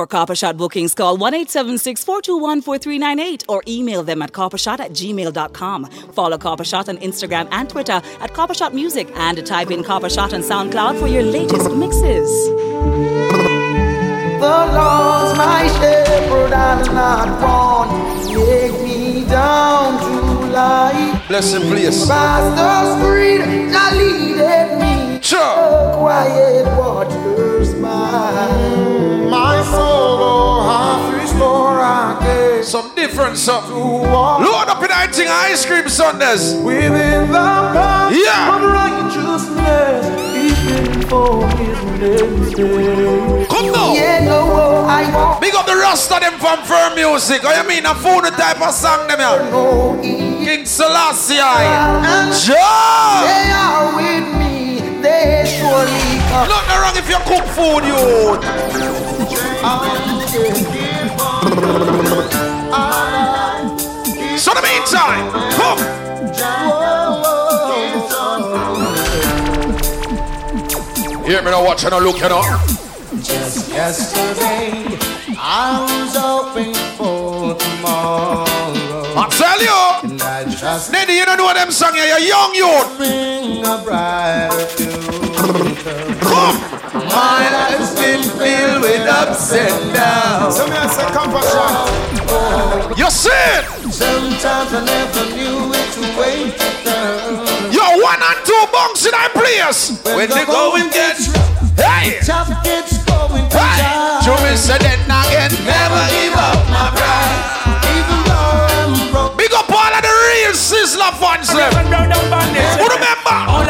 For Copper Shot bookings, call 1 876 421 4398 or email them at coppershot at gmail.com. Follow Copper Shot on Instagram and Twitter at Copper Shot Music and type in Copper Shot on SoundCloud for your latest mixes. The Lord's my shepherd, and not want. Take me down to light. Blessing, please. Pastors breed, that leaded me. Sure. Quiet waters by. Some different something. Load up in that thing, ice cream Sundays. Within the path Yeah. of righteousness. Come now. Yeah, no, oh, I won't Big up the rest of them from Firm Music. What you mean? A phone type of song them here. King Selassie. Joe. they are with me, they surely come. Nothing wrong if you cook food, you. So the meantime, come. Hear me now, watch and look, you know. Yesterday, I was hoping for tomorrow. I tell you, And I just you don't know what them song here. You're young, youth. bring a brighter future. Come. My life's been filled with ups and downs. You see it. Sometimes I never knew which way to turn. You're one and two bunks in that place. When the going gets, hey, Tough gets going to hey. die. Joe said that again. Never give up my pride. Even though I'm broke. Big up all of the real Sizzla fans. them. Who remember?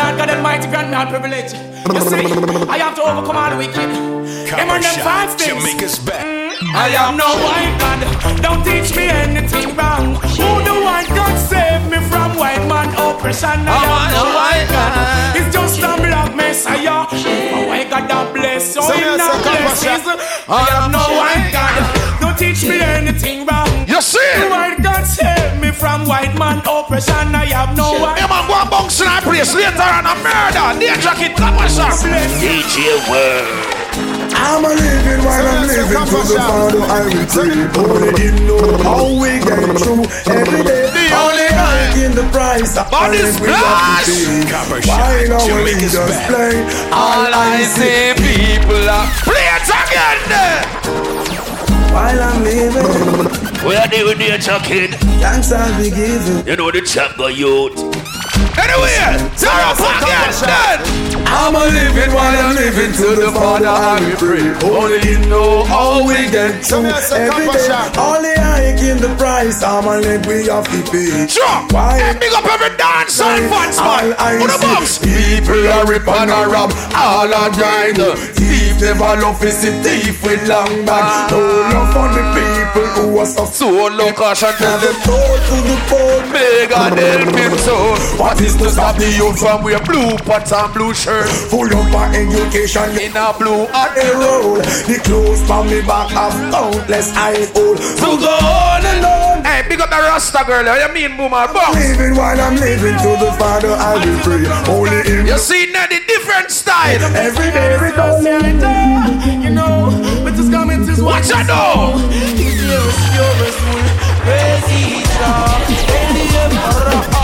Oh Lord God Almighty, grant me all privilege. You see, I have to overcome all the wicked. Them and them five things. Jamaica's back. Mm, I am no white God. Don't teach me anything wrong. Who the white God save me from white man oppression? I am no white God. It's just a black messiah. Oh, a white God that bless, so not blesses. I am no white God. Don't teach me anything wrong. You see The it. white God save me from white man oppression. I have no white Yeah, man, go and bunks in that place later on a murder. Danger kid, come on, sir. DJ World. I'm a living while I'm living to the Father I will pray. Only Him know how we get through every day. Only I in the price. But it's we have to pay. Copper Why Shot, now we Jamaica's just back. play? All I see people are play it again. while I'm living. Where they with the kid? Thanks I'll be giving. You know the chap got youth. Anyway, zero again then. I'm a living while I'm living to the Father I will pray. Only Him know how we get through every day. Only I in the price. I'm a let we have to pay. Sure. Why? Hey, big up every dance and fans, man. Who the see People are rip and a rob All a grind Thief never love is a thief with long back No love for the people who are so low caution Now them told to the poor May God help him so. What is to stop the youth from Wear blue pants and blue shirts Full up on education in a blue on hat. the road The clothes from me back have countless I hold So go on and on Hey, big up the Rasta girl. What you mean, boomer? Bumps. Living while I'm living to the Father I will pray Only Him You see now the different style. Every day we go You know, but this garment is What you know? Hi,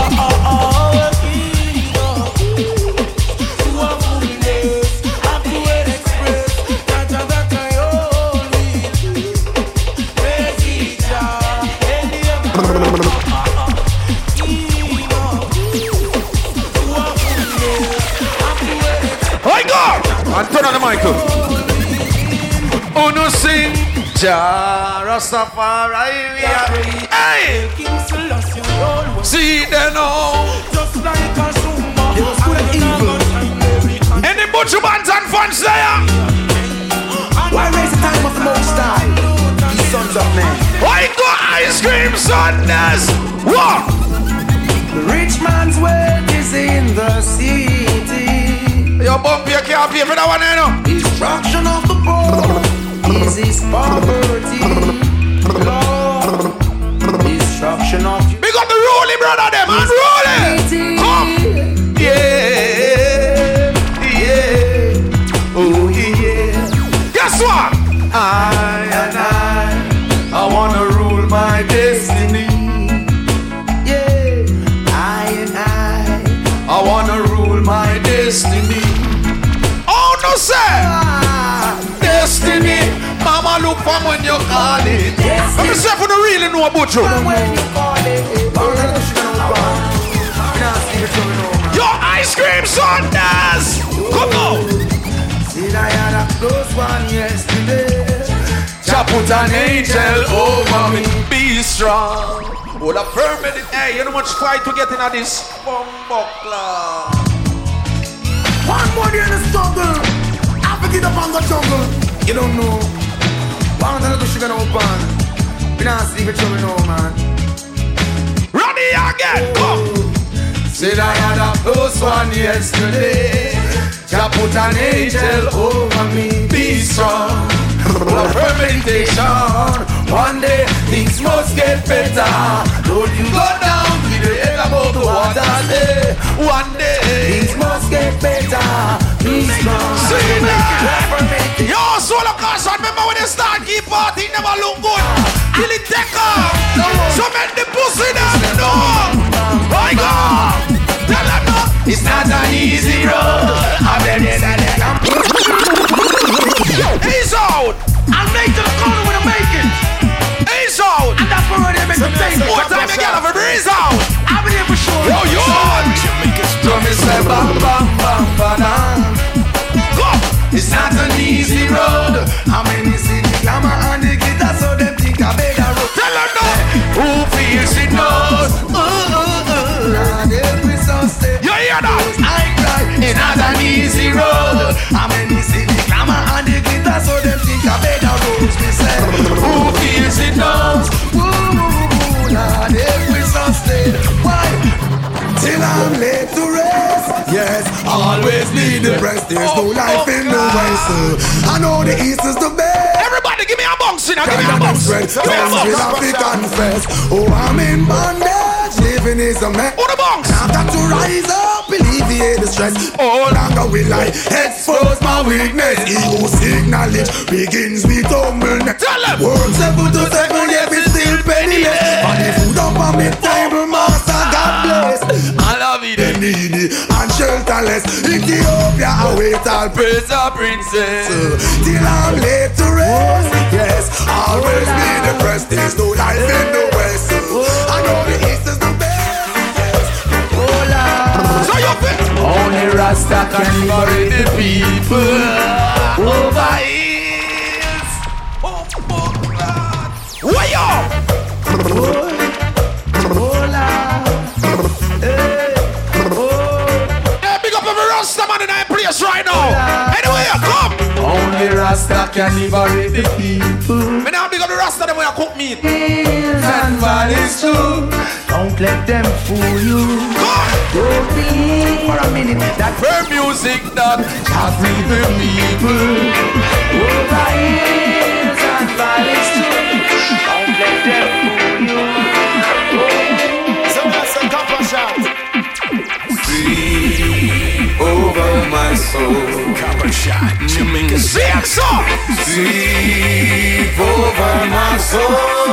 And turn on the mic. Uno sing. Ja, Rastafari. we are- Hey! See them now. Any butcher bands and fans there? Why raise the time of the most high? These sons of men. Why go ice cream Sundays? What? The rich man's wealth is in the city. Bump, you can't pay for that one, you know. Destruction of the poor is his poverty. Lord, destruction of Big up the rolling brother, them, and rolling. Look for when you call it. Let me say for the really know about you. Your ice cream Sundays. Come on. See, I had a close one yesterday. Jah put an angel oh, over me. Be strong. Well, a permanent. Hey, you know much fight to get into this bumbuckler. One more day in the struggle. I forget up on the jungle. You don't know. The no pan. We not sleep with trouble no man. Ready again. Come. Said I had a close one yesterday. Jah put an angel over me. Be strong. A fermentation. One day things must get better. Don't you go down with the head above the water. Day. One day things must get better. Yo, solo cars, remember when they start keep partying, never look good. Till it take off. So make the pussy them know. My God. Tell them no. It's not an easy road. I'm ready He's out. I'll make to the corner when I make it. He's out. And that's where they make the thing. What time you get off a breeze out? I'll be there for sure. Yo, yo. So me say bam bam bam bam. Go. It's not an easy road. How many see the glamour and the glitter so them think I better road. Tell them no. Who feels it knows. Ooh, ooh, ooh. And every sunset. You hear that? I cry. It's not an easy road. How many Ooh. And every sunset. Why? Till I'm late to rest. Yes, always need the rest. There's no life in the west. uh. I know the east is the best. Everybody give me a bounce. Give me a bounce. Give me a bounce. African confess. Oh, I'm in bondage, living is a mess. Who the? I've got to rise up, alleviate the stress. Oh, longer will I expose my weakness. Ego's acknowledge begins with humbleness. Tell 'em. Work seven to seven, yet we still penniless. And the food up on me table, master, God bless. I love it, the needy and shelterless. Ethiopia, await all praise the princess. Till I'm late to rest. Yes, always be the best. There's no life in the west. I know the Only Rasta can liberate the people over hills. Oh, oh, God. Way up. Rasta can liberate the people. Me now big up the Rasta them when I cook meat. And valleys too. Don't let them fool you. Come. Don't believe for a minute that her music that has free the people. Over hills and valleys too. Don't let them over my soul. Copper shot. Jamaica. Song. Sweep over my soul.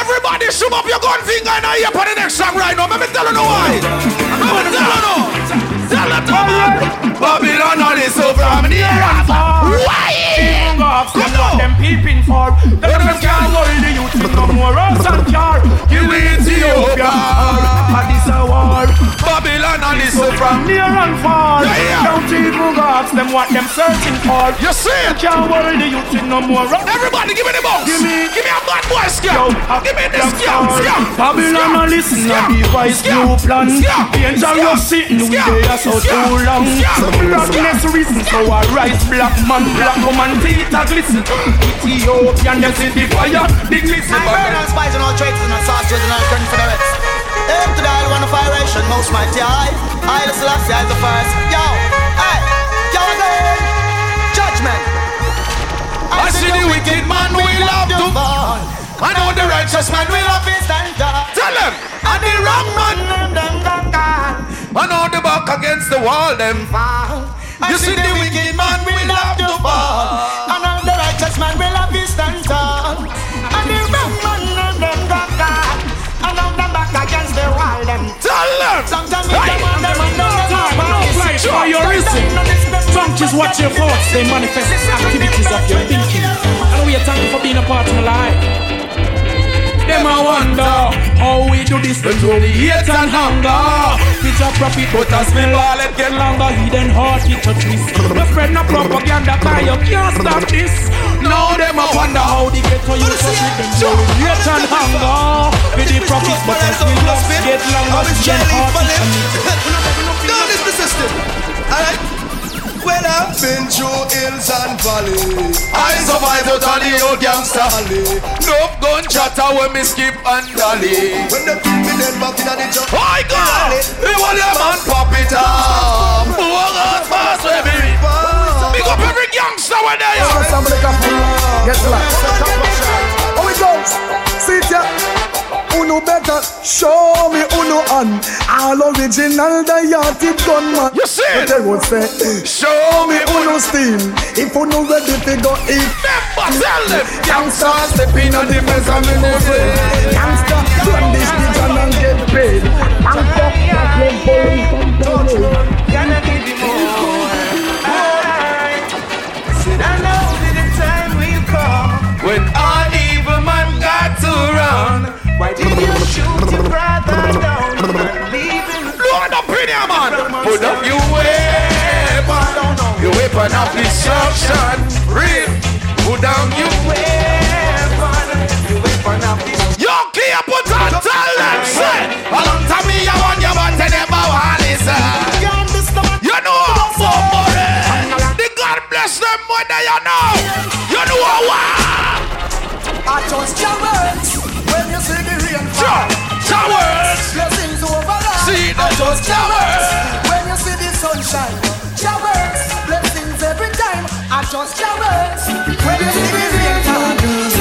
Everybody shoot up your gun finger in the ear for the next song right now. Let me tell you know why. Let me tell you know. Tell it to. Babylon on is so from near and far. Why? Off, Come what on. them peeping for. Them them can't worry the youth no more rose and car. Give Ethiopia. A this a war. Babylon on is from Near and far. Yeah, yeah. Don't even go ask them what them searching for. You see it? Can't worry the youth with no more rose. Everybody give me the box. Give me- give me a bad boy Yo, scam. Give me the scam. Scam. Babylon a listen a Scam. device Scam. new plan Scam. Angel Scam. you sitting with Scam. there so Scam. too long Scam. Blackness reason so I rise black man black woman teeth a glisten Ethiopian you see the fire the glisten I burn all spies and all traitors and all sorcerers and all confederates. Aim to the isle one of iration, most mighty I. I the Selassie is the first. Yo, hey, yo again. Judgment. I see the wicked man will have to fall. I know the righteous man will have Love is stand up. Tell them. And the wrong man. I know the back against the wall. Them. fall. I You see the wicked man will have to fall. And all the righteous man will have his stand tall. Is what your thoughts, they manifest activities of your thinking. And we are thankful for being a part of my life. Them a wonder how we do this control the hate and hunger. It's a profit, but as me wallet get longer, hidden heart it a twist. No spread no propaganda, cause you can't stop this. Now them a wonder how they get to us with them control the hate and hunger. With the profit, but as me love get longer, hidden heart it a twist. This the system. Alright. Well, I've been through hills and valleys. I survived out on the old gangster alley. No gun chatter when me skip and dolly. When they kill me, then back in the jump. My God! We want your man pop it up. Move on fast, baby. Big up every gangster when they are. Somebody come Get the light. How it goes? See it, yeah. Uno better show me uno on all original diatic gunman. You see? But they would say, show me uno steam. If uno ready to go eat. Remember, tell them. Gangsta stepping on the mess and me no say. Gangsta run this pigeon and get paid. Gangsta that one for him from Can I give you more? Said I know that the time will come When all evil man got to run. Why did you shoot your brother down and leave him? Load up in here, man. Put up your weapon. Your weapon of destruction. Real. Put down your Weapon, your weapon of this Yo, clear, put on, tell them, say. A long time me, I want you, but they never want listen. You know, somebody. Eh. The God bless them more than you know. You know what? I just your words you Sure. Showers. Blessings over us. See I just showers. when you see the sunshine. Words, blessings every time. I just words when you see the rain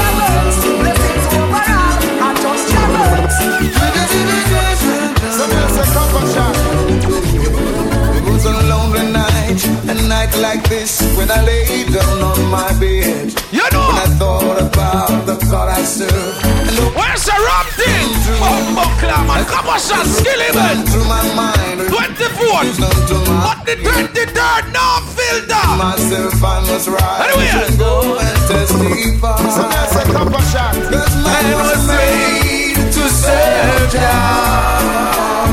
like this when I lay down on my bed. You When know. I thought about the God I serve, and the Where's the rum thing? Bumbo clam and come on, shot, skill went even. through my mind. 24th. None to my But the 23rd, no filter. myself I must rise Anyway. and go and testify. So say come and shout. 'Cause man was made to serve Jah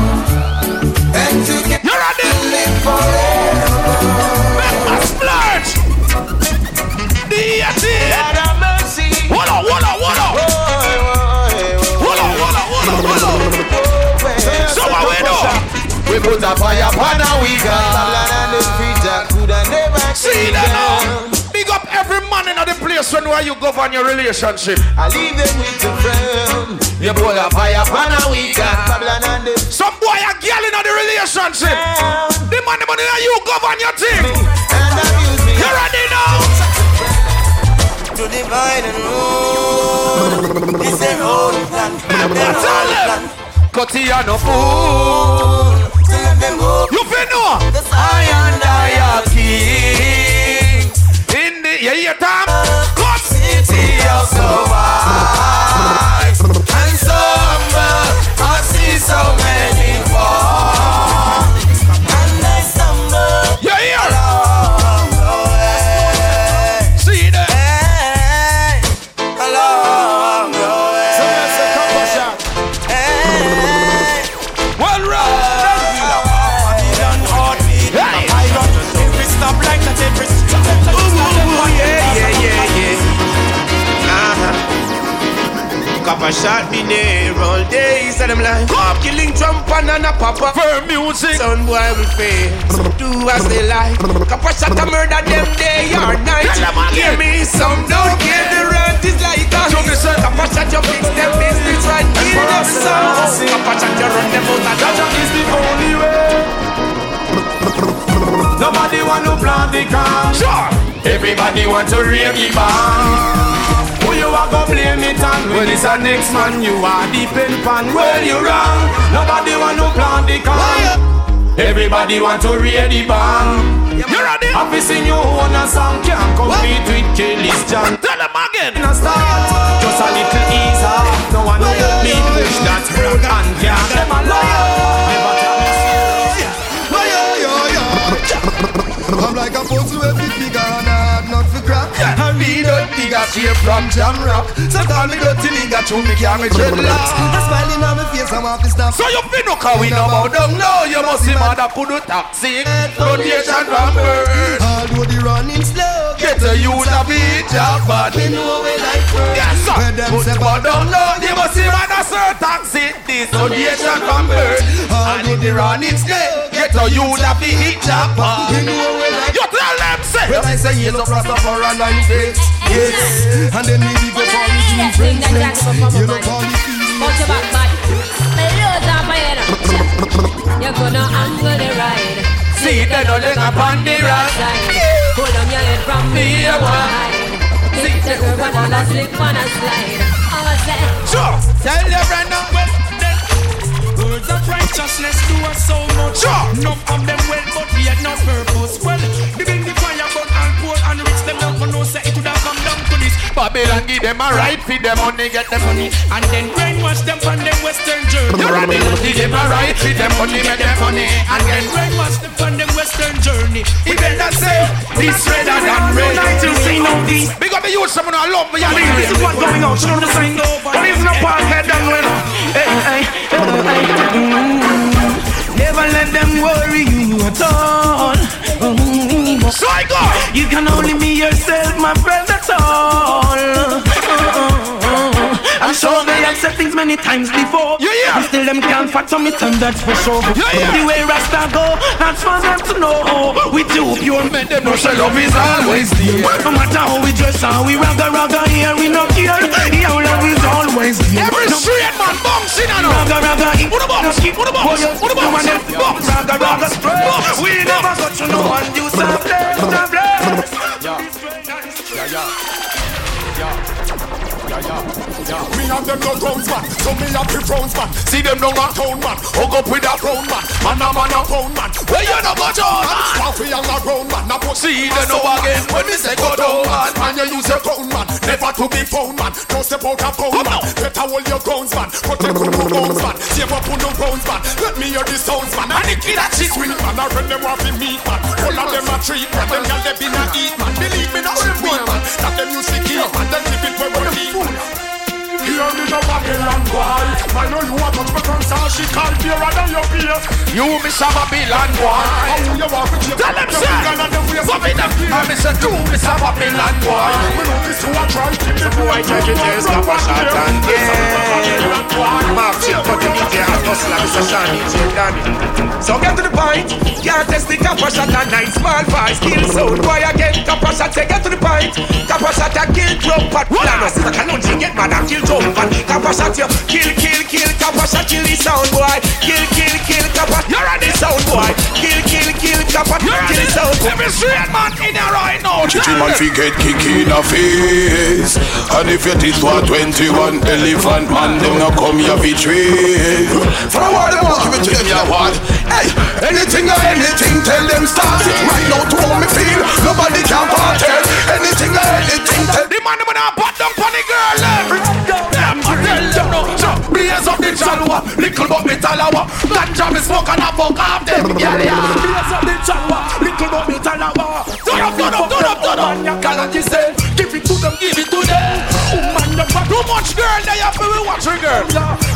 and to get You ready? live We put a fire upon a we See that now. Big up every man in the place when where you govern your relationship. I leave them with the friend. You put a fire upon a weekend. Some boy a girl in the relationship. The man, the money, you govern your thing. and abuse me. You ready now? To divide and rule. It's their own plan. Remember, tell them. Cut here no fool. You feel know? Cause I and I are king. Music. Son boy we fail, do as they like Copper shot a murder them day or night Hear me, some don't care the rant is like a sir. Shot you fix them business right Kill them so Copper shot you run them out of Jaja is the only way Nobody want to plant the car. Sure. Everybody want to rave the bar. Who you blame it on? When it's a next man, you are depend pan. Well, you wrong. Nobody want to plant the car. Everybody want to rave the bar. You ready? Happy sing you own a song can't compete with Kelly's John. Tell them again. In a start, just a little easier. No one know me push that road and can't them a liar. Never tell me serious. like a puzzle with the figure nigga straight from jam rock. So call me dirty nigga, chew me me dreadlocks. A smiling on my face, I'm off the stop. So you feel no we no bow down No, you must see mother could do taxi. Foundation from birth Although the running slow, Get a youth a beat job but we know we like first. Yes sir. Where them say bow down No, you must see mother sir taxi. This foundation from birth in the running slow Get a youth a beat job We know we like When I say yes, up Rastafari and face Yes And then we dig up all the true friends friends You know all the feelings Watch your back, bad. My loads are fire. You're gonna angle the ride. See the nothing upon the right side. Pull on your head from me a wide. Hit the curb and all a slip and a slide. I'm a say. Sure Tell your right now Words of righteousness do us so much. Sure. Enough of them well, but yet not purpose. Well, begin the Babylon give them a right Feed them money Get them money And then brainwash them from them western journey. Babylon give them a right Feed them money Make them money And then brainwash them from them western journey. He better say This redder than red Night to see no these. Big up the youth, someone I love me, I This is what going on. Show the sign. But it's no part head and when. Hey, hey, hey, hey. Never let them worry you at all. Mm. Psycho! You can only be yourself, my friend, that's all. Uh, uh, uh. I'm sure they have said things many times before. Yeah, yeah. And still them can't fathom it, and that's for sure. Yeah, yeah. The way Rasta go, that's for them to know. We too pure men, them no say love is always there. No matter how we dress, how we ragga ragga here, we no care. Your love is always there. Every No straight man bouncing on Raga raga in What about us? What about us? What about us? Box, Raga raga box, straight. We never got to know one you some bless, some Me and them no grounds man, so me have the frowns man. See them down a town man, hook up with a brown man. Man a man a pound man. Where you no go down, man? Coffee and a brown man. Now put See them no again when me say go down, man. Man, you use your crown man, never to be found man. Don't step out a pound man. Better hold your grounds man, protect your no bones man. Save up on no bones man. Let me hear the sounds man. And the kid that shit sweet man, I run them off in meat man. All of them a treat man, them gyal they be not eat man. Believe me, not them weak man. That them the key man, them keep it where we need. Hear me the Babylon boy I know you want to become so she call fearer than your fear You miss a Babylon boy. How you walk with your Tell them say, finger and them waist Bobby them. I miss a two, miss a Babylon boy. We know this who are trying to the boy take it years, cap a shot and yeah. Mark shit, but the DJ has hustle like Mr. Sean DJ Danny. So get to the point, can't test the a shot and nine small five kill sound. Boy again, a shot, say get to the point. A shot a kill drop at Planos. Sister Kanunji get mad shot you kill, kill, kill. A shot kill the sound boy. Kill, kill, kill. A you're on the sound boy. Kill, kill, kill. A You're kill the sound. boy. Every straight man in there right now. Chichi man fi get kick in the face And if your teeth were 21 elephant man Them no come here fi trade For a while them give it to them ya want Hey, anything or anything tell them start it Right now to how me feel Nobody can part it Anything or anything tell The man them now put down on the girl. Tell them no. So blaze up the chalwa, little but me talawa. Ganja me smoke and I fuck off them. Yeah yeah. Blaze up the chalwa, little but me talawa. Turn up, turn up, turn up, turn up. Man, you cannot say, give it to them, give it to them. Woman, you fat Too much girl, they have to be watching girl.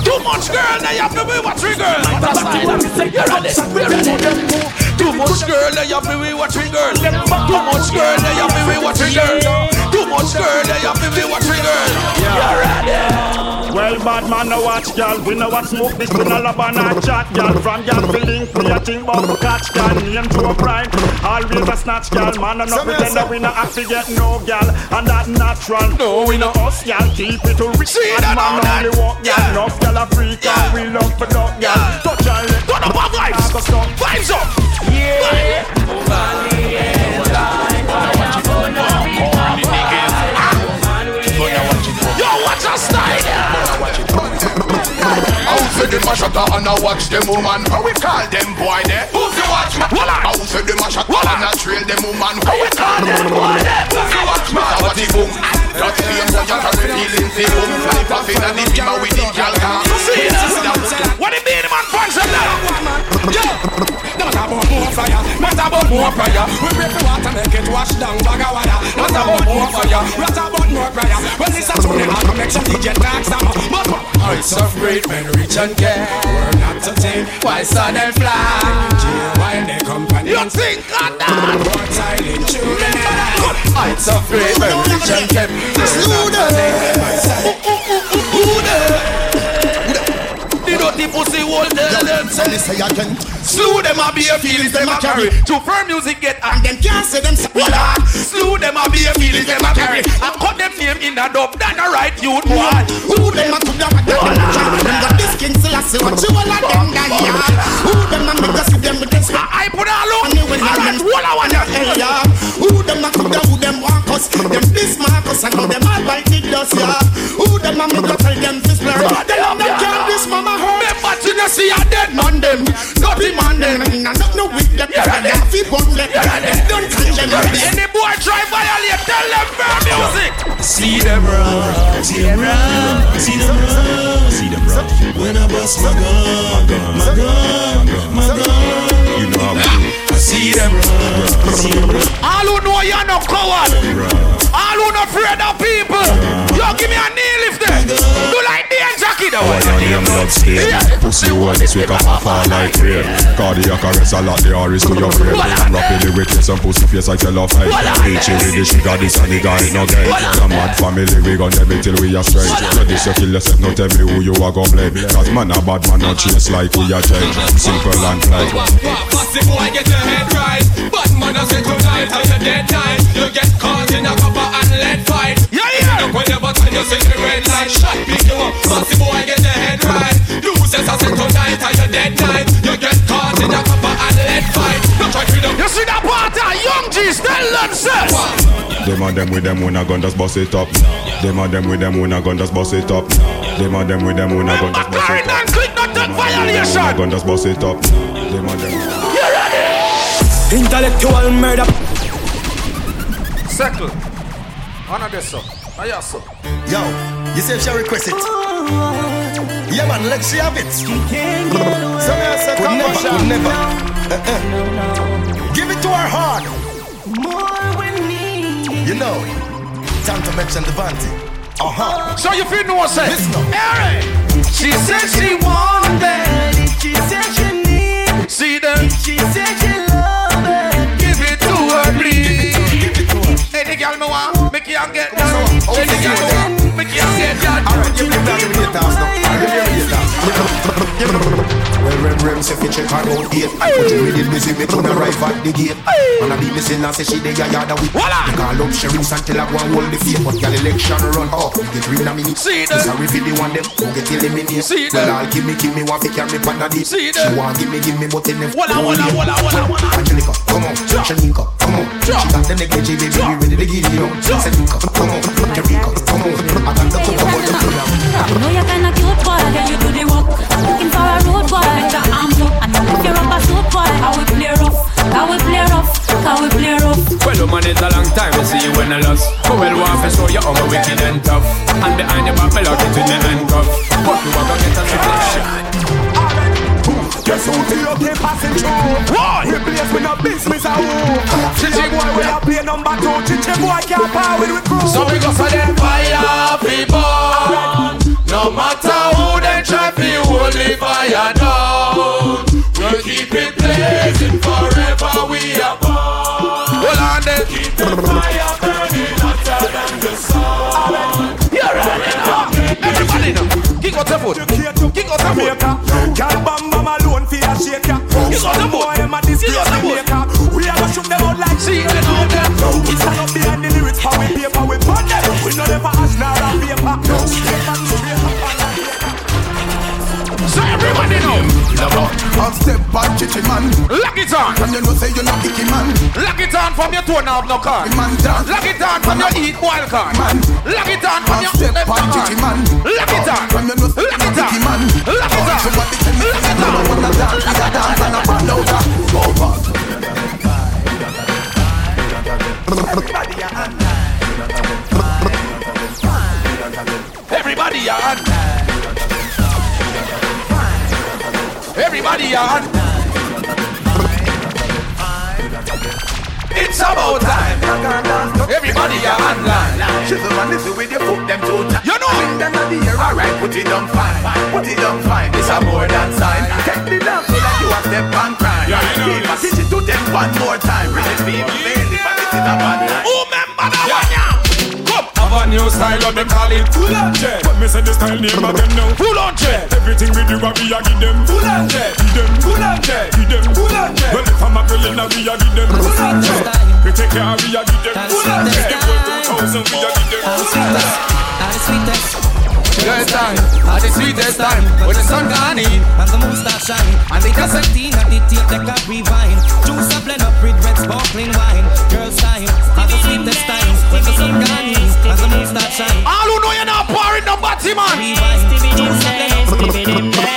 Too much girl, they have to be watching girl. That's why we say you're ready, we're ready. Too much girl, they have be watching girl. Too much girl, they have be watching girl. Much girl, they have to be watching girl. Yeah. You're ready. Well, bad man, no watch, girl. We know watch smoke this, we no love and not chat, girl. From girl feeling free, I think about catch, girl. Name to a crime, always a snatch, girl. Man, I'm not pretend we no have to get no, girl. And that natural. No, we no us, girl. Keep it to reach. See that man that? only walk. Yeah. Enough, girl, a freak, Yeah. and we love for dog. Yeah. Touch and let Turn up our vibes. Vibes up. Yeah. Yo, them a shatter and a watch them woman How we call them boy there? Who's the watchman? How say them a on. and a trail them woman How we call them boy there? Who's the watchman? How the boom That same boy you carry feelings the boom Fly off in a the beamer with the gal car See that? What it mean, man? Punch them down. Yo, don't have more fire. Man, about more fire? We pray for water, make it wash down bag of water. What about more fire? What about more prayer? Well, this is only how to make some DJ talk some. But heights of great men reach and get. We're not to take why sun and fly. Why they company? You think on that? More silent children. Heights of great men reach and get. We're not to The pussy hole there them say. Say again. Slew them a be a feelings them a carry. To firm music get and them can't say them say what Slew them a be a feelings them a carry. I cut them name in a dub that a right youth boy. Who them a to them a them Them got this king say what you all of them die yard. Who them a make us them with this I put a look And they will Alright, what I want hell yeah Who them a to them who them want us? Them this Marcus and them all bite the dust yeah. Who them a make us tell them this blur They love them can't this mama her Remember to not see a dead man them. Dirty man them. And not no with them. Them fi bun them Them don't catch them. Any boy try violate tell them fair music. See them run, see them run, see them run, see them run. When I bust my gun, my gun, my gun, you know how we do. I see them run, see them run. All who know you're no coward. All who not afraid of people. Yo give me a knee lift there Do like the Jackie the one name blood stain Pussy hole, this wake up and fall like rain Cardiac arrest, a lot the R's to your brain. Rapidly wicked, some pussy face I tell off high Reaching with the sugar, this and the guy no gay A mad family, we gon' them till we are straight. So this you kill yourself, no tell me who you are gon' blame. Cause man a bad man, not chase like we are take Simple and plain Pussy boy, get your head right. Bad man, I say tonight, and you're dead night. You get yeah. Look whenever time you see the red light, shot pick you up. Pussy boy, get your head right. You says I say tonight, and you're dead night. You get caught in a copper and lead fight. Don't try to them. You see that part of Young G's tell them say Them and them with them when a gun just bust it up Them and them with them when a gun just bust it up Them and them with them when a gun just bust it up them quick not take When a violation gun just bust it up Them and them You ready? Intellectual murder. Settle Honor this up Now yes sir Yo, you say she request it. Yeah man, let she have it. So me I say come never, could never. Uh-uh. Give it to her hard You know Time to mention the Vanti Uh-huh. So you feel no say Listen up. Alright She said she wanted She said she down Hey the girl me want Make you get Alright, give me that, give me the now Give me the Well, Rem Rem say fi check her out date But you really busy, me could arrive at the gate And I be missing and say she dey a yard with Voila. Call up sheriffs until I go and hold the fate But girl election run up, get rid of me See them. Sorry for the one them, who get eliminated See Well, them. I'll give me, give me one fi carry me pan a date See She them. want give me, give me, but in them Walla, walla, walla, walla, walla. Angelica, come on, Shanika, come on She got the negligee, baby, we ready to give it on Senika, come on, Jerica, come on I got the cocoa, but I know you're kinda cute boy, can you do the work? I'm looking for a road boy, better arms up. And if you're up a suit boy, how we play rough, how we play rough, how we play rough. Well, man, it's a long time to see you when I lost. But well, want to show you how my wicked and tough. And behind the back, me lock it with me handcuff. But you gonna get a reflection. Who to your play passing through? Why? Replace with no business a who? Chichi boy, we a play number two. Chichi boy can't power with crew. So we go for them fire people No matter who they try to hold the fire down We'll keep it blazing forever we are born Hold on there Keep the fire burning hotter than the sun You're Everybody now Kick out your foot Kick out your foot Girl bam bam for a. You got the boy. You got the boy. We a go shoot them out like See know Half step back, chichi man Lock it on And you know say you're not icky man Lock it on from your toe now no car Man Lock it on from your eat wild card Man. Lock it on from your step back, hand. chichi man Lock it on And you know say you Lock not it icky man Lock it on So what the tell me Lock it on wanna dance, you a dance and a ball out Go back Everybody on Everybody on It's about time. Everybody are online. Shizzle man, listen with your foot them two times. You know. When them the air, alright, put it on fine. Put it on fine. This a more than sign. Take the dance so that you a step on crime. Yeah, I know. Keep a it to them one more time. It people, baby, but this is a bad. Who remember that one, yeah? Have a new style, of them call it Full on jet But me say the style name again now. Full on jet Everything we do, I we a give them. Full on jet Give them. Full on jet Give them. Full on jet Well, if I'm a girl, then we a give them. Full on jet We take care, we a give them. Full on jet If we're 2000, we a give them. Full on jet How the sweetest. Girl time, at the sweetest time. When the sun gone in. And the moon start shine And the concertina, the tape deck a rewind. Juice a blend up with red sparkling wine. Girls time, at the sweetest time When sun gone in And the moon start shine All who know you're not pouring no batty man Rewind, juice a blend up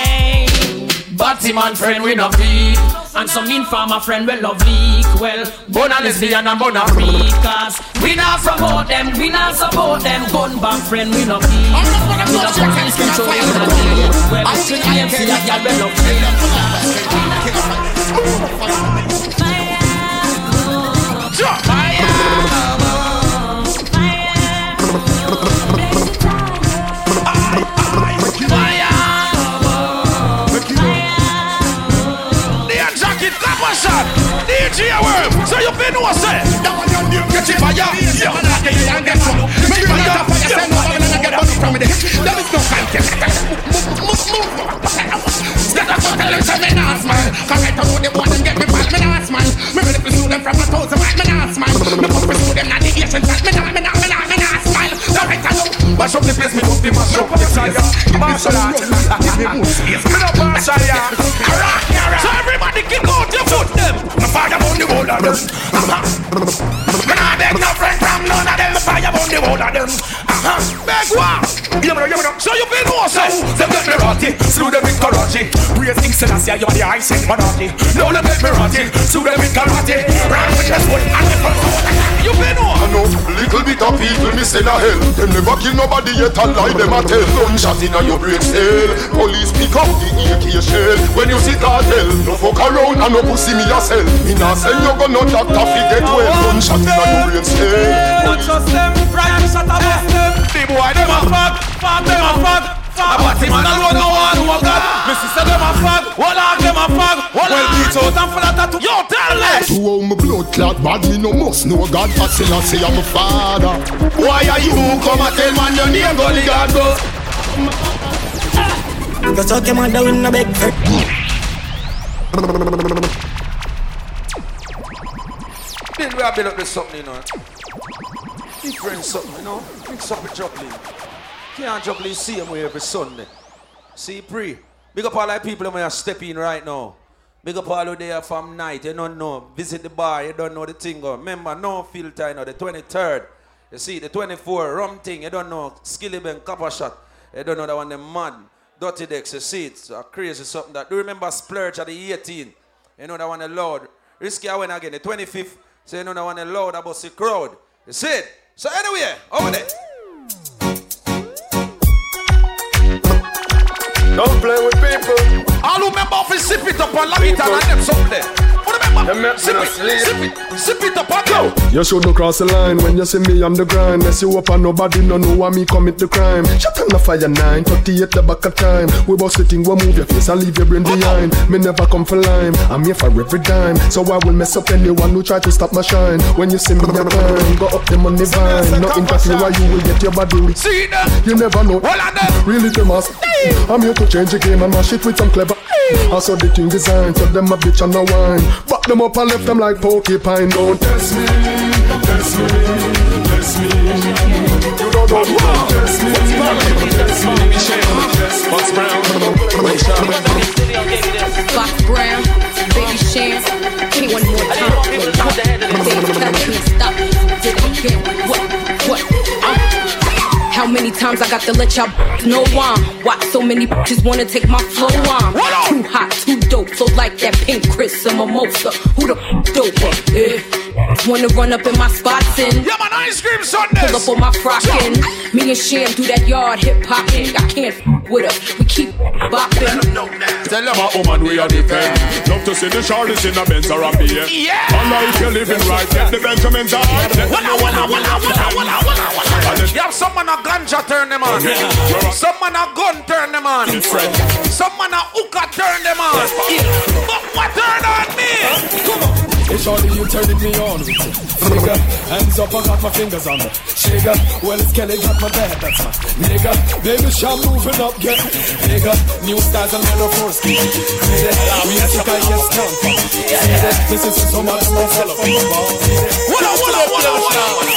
Batty man friend we no feed And some informer friend we love leak. Well, bona lesbian and bona freak. Cause we not promote them, we not support them. Gun back friend we no feed We no police control we no Well, DMC a gal we love The shot DJ worm So you been know say one your get fire man, I get you and get some Make fire, send no one and get money from me There is no contest Move, move, move Get a fuck tell them me not smile Cause I don't the boy them get me bad, me not smile. Me ready to sue them from a thousand watt, me not smile. Me put me sue them not the Asian chat, me not, me not, me not, me not smile. Alright, I know Mash up the place, me put the mash up. The place Martial art, give me more space Me not martial art So everybody kick out your foot them. My fire on the wall of them. Uh-huh. Me not beg no friend from none of them. Me fire on the wall of them. Uh-huh. Beg what? You know, you know So you been know say Them get me rotty, slew them in Karachi Praise King Selassie, you're the ice in monarchy Now them get me rotty, slew them in karate. Run with the foot and the front You been know I know little bit of people me send a hell Them never kill nobody yet alive them a tell. Gunshot inna your brain cell. Police pick up the AK shell. When you see cartel No fuck around and no pussy me yourself Me nah send you go no doctor fi get well. Gunshot inna your brain cell. Not just them, right shot a bust them The boy them a fuck, fuck them a fuck a batty man alone no one who a god Me sister them a fuck, all of them a fuck Well beat out and full of tattoo. Yo tell us To how my blood clot bad me no must know God for sin I say I'm a father. Why are you come and tell man your name go the God go Go suck your mother in a big Then we have build up this something you know. Different something you know. Mix up with Joplin Can't Joplin see him every Sunday See pre Big up all the people that are stepping right now Big up all who there from night, you don't know. Visit the bar, you don't know the thing. Go. Remember, no filter, you know, the 23rd. You see, the 24th, rum thing, you don't know. Skilly Ben, copper shot. You don't know that one, the mad. Dirty decks, you see, it's a crazy something that. Do you remember Splurge at the 18? You know that one, the loud. Risky, I went again, the 25th. So you know that one, the loud about the crowd. You see it? So anyway, over there. Don't play with people All who if you sip it up and lock it and them something? Sip it, sip it, sip it up and go. You should not cross the line when you see me on the grind. Mess you up and nobody no know why me commit the crime. Shut on the fire nine, 38 the back of time. We both sitting, we move your face and leave your brain behind. Me never come for lime, I'm here for every dime. So I will mess up anyone who try to stop my shine. When you see me a grind, go up them on the vine. No interfere why you will get your body weak. See them. You never know. Well, and them. Really them ask. I'm here to change the game and mash it with some clever. I saw the thing design, tell them a bitch and a wine. Back them up and left them like porcupine. Don't test me, test me, test me. You don't know what test me, test me. Fox Brown, Fox Brown, Baby Shan, King one more time. Baby, catch me, stop. Did it again. What? What? Uh. How many times I got to let y'all know why? Why so many bitches wanna take my flow on? Too hot, too dope, flow like that pink Chris and mimosa. Who the f doper? Yeah. Wanna run up in my spots and Yeah, man, ice cream Sundays. pull up on my frockin'. Me and Sham do that yard hip hopping. I can't f- with her. We keep bopping. Tell them a woman we are defend. Love to see the Charlies in a Benz or a beer. Yeah. And like you're living right, get the Benjamins out. Walla, walla, walla, walla, walla, walla, walla. You have some man a ganja turn them on. Some man a gun turn them on. Some man a hookah turn them on. But what turn on me? Hey shorty, you turning me on with it. Nigga, hands up, I got my fingers on the trigger. Well, it's Kelly got my bad, that's my nigga. Baby, sham moving up, yeah. Nigga, new styles and. See that? We think I get down from. This is so much more sell up. Walla, walla, walla, walla, walla.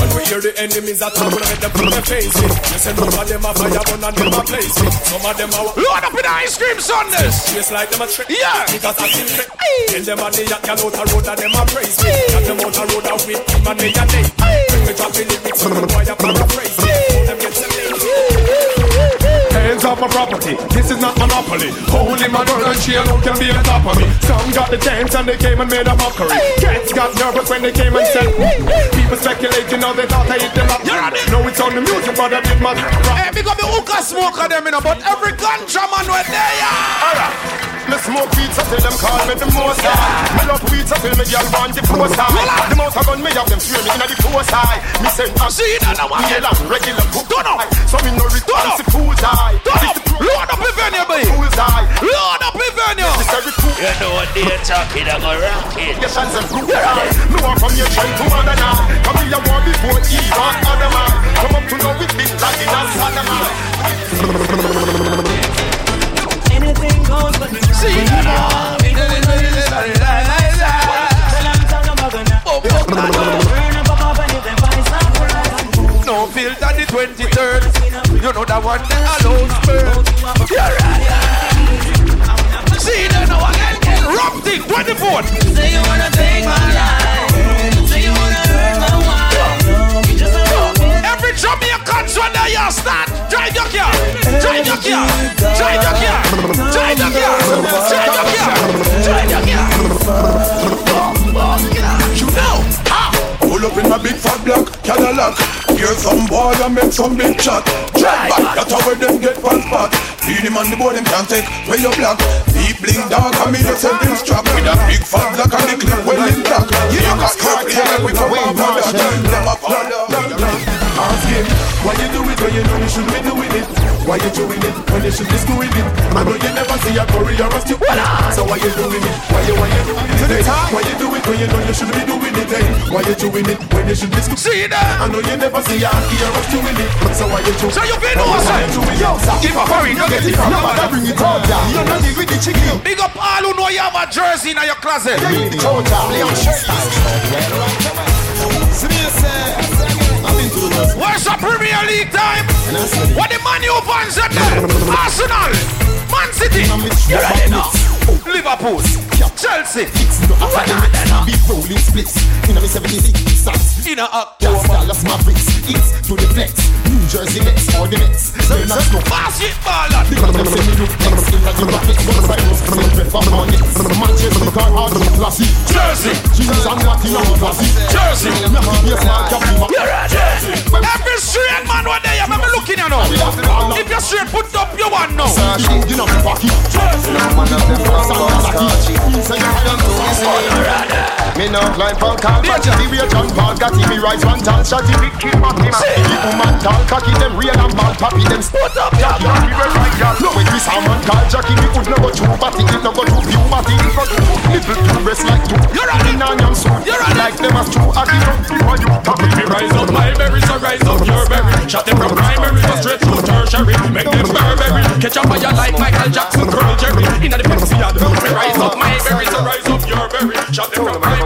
When we hear the enemies attack, we make them put their face it. You say of them are fire, but none them are place it. Some of them are Load up in ice cream Sundays. Just like them a trick. Yeah. Because I trick. Tell them a day, I can out a road and them a praise me. Got them out a road and with him and me a day. Bring me drop in lyrics, so them boy a paraphrase. So them get some Hands off my property, this is not monopoly. Only my girl and she alone can be on top of me. Some got the dance and they came and made a mockery. Cats got nervous when they came and said, People speculating now they thought I hit them up. No, it's on the music, but I did my Hey, big up the hookah smoker them, you know, but every ganja man where they are. Me smoke weed, so tell them call me the most high. Me love weed, so tell me girl want the post high. The most I gun me have them swear me inna the post high. Me send a See that now, me a regular cook. Don't know. So me no response to fools high. Turn up, load up the venue, baby. Fools high. Load up the venue. This every fool. You know what they're talking about, rocket. Yes, and some proof high. Me want from your try to other now. Come here, you want before even other man. Come up to know with big like in a Sodom. No filter the 23rd. You know that one that alone spur. Hear some boy and make some big chat. Drive back, that's how where them get one spot. Feed him on the board, them can't take where you black. Deep bling dark, and me just send him strap. With a big fat black and the clip well in black. You got caught here we a bomb on that. Never follow. Ask him, why you do it when you know you shouldn't be doing it? Why you doing it when you should be screwing it? I know you never see a career or you So why you doing it? Why you, why you doing it? Hey, Why you do it when you know you shouldn't be doing it? Hey, why you doing it when you should be See that? I know you never see a career or doing it But So why you doing it? So you been Why you outside? doing it? Yo, sir, Give a hurry, no get it. No matter bring it out, yeah You're not with the chicken Big up all who know you have a jersey in your closet. Yeah, you the coach, yeah Where's the Premier League time? What the Man U fans are? Arsenal, Man City, you ready now? Liverpool, Chelsea, Big rolling splits In a me 76 socks in a Gas Dallas Mavericks It's to the flex Jersey Nets or the Mets. They're not no basketball. Because them say me look next like the rockets Once I was Same prefer Hornets Manchester car hard and classy. Jersey, Jeans and Latin and classy. Jersey. Me have to be a smart captain Every straight man what they have, I'm looking you now. If you're straight, put up your one now. You know me pocket Me no climb from car Party the way John Paul got him Me rise one tall. Shot If it keep up him The woman tall. Cocky Them real and ball. Pappy them spot up Jackie We were right girl No when we saw man call Jackie Me would no go through Batty it no go through Puberty it go through Little. Two breasts like two. You're running on your suit. You're running Like them as true Aki no For you Pappy Me rise up. My berry, so rise up. Your berry. Shot them from primary, go straight to tertiary. Make them Burberry. Catch up fire like Michael Jackson, Curl Jerry. Inna the Pepsi yard, me rise up. My berry, so rise up. Your berry. Shot them from primary.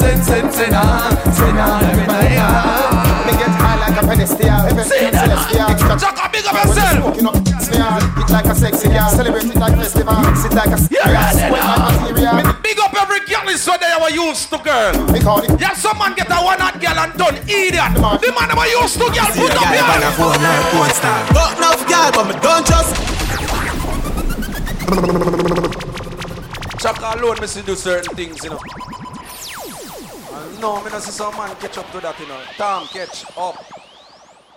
send, send, send on. Send on everything on. me get high like a pedestal. Ah, everything celestial. Jack, big up yourself. Smoking up, smear it like a sexy girl. Celebrate it like festival. Mix it like a Yeah, sweat like material. Big up every girl is so they were used to girl. Yeah, some man get a one hot girl and done idiot. Man The man were used to girl. Put up your. Got enough girl, but me don't just. Chuck alone, me do certain things, you know. And no, me not see some man catch up to that, you know. Tom catch up.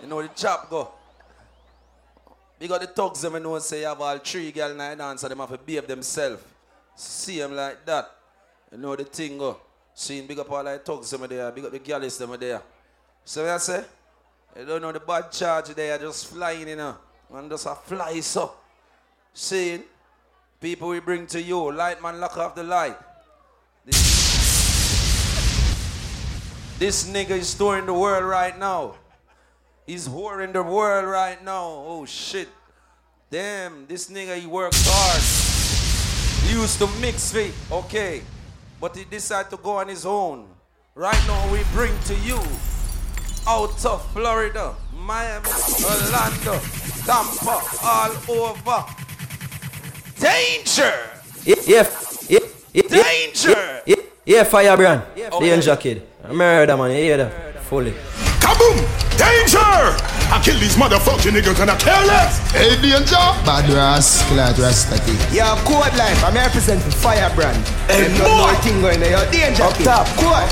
You know the chop go. Up the thugs them you know say you have all three girl in the dance and them have to behave themselves. See them like that. You know the thing go. Seeing big up all the thugs them there, big up the girls them there. So what I say? You don't know the bad charge there, just flying you know. And just a fly so. Seeing people we bring to you, light man lock off the light. This, this nigga is touring the world right now. He's whoring the world right now. Oh shit. Damn, this nigga he works hard. He used to mix it, okay. But he decided to go on his own. Right now we bring to you out of Florida, Miami, Orlando, Tampa, all over. Danger! Yeah, yeah, yeah, yeah, Danger! Yeah, yeah, firebrand. Danger kid. Murder man, you hear that? Fully. Kaboom! Danger! I kill these motherfucking niggas and I care less. Hey, danger! Bad rascal at Rastati. Yeah, code life. I'm representing Firebrand. Hey, no boy! more thing going there. Danger Up kid. top. Code.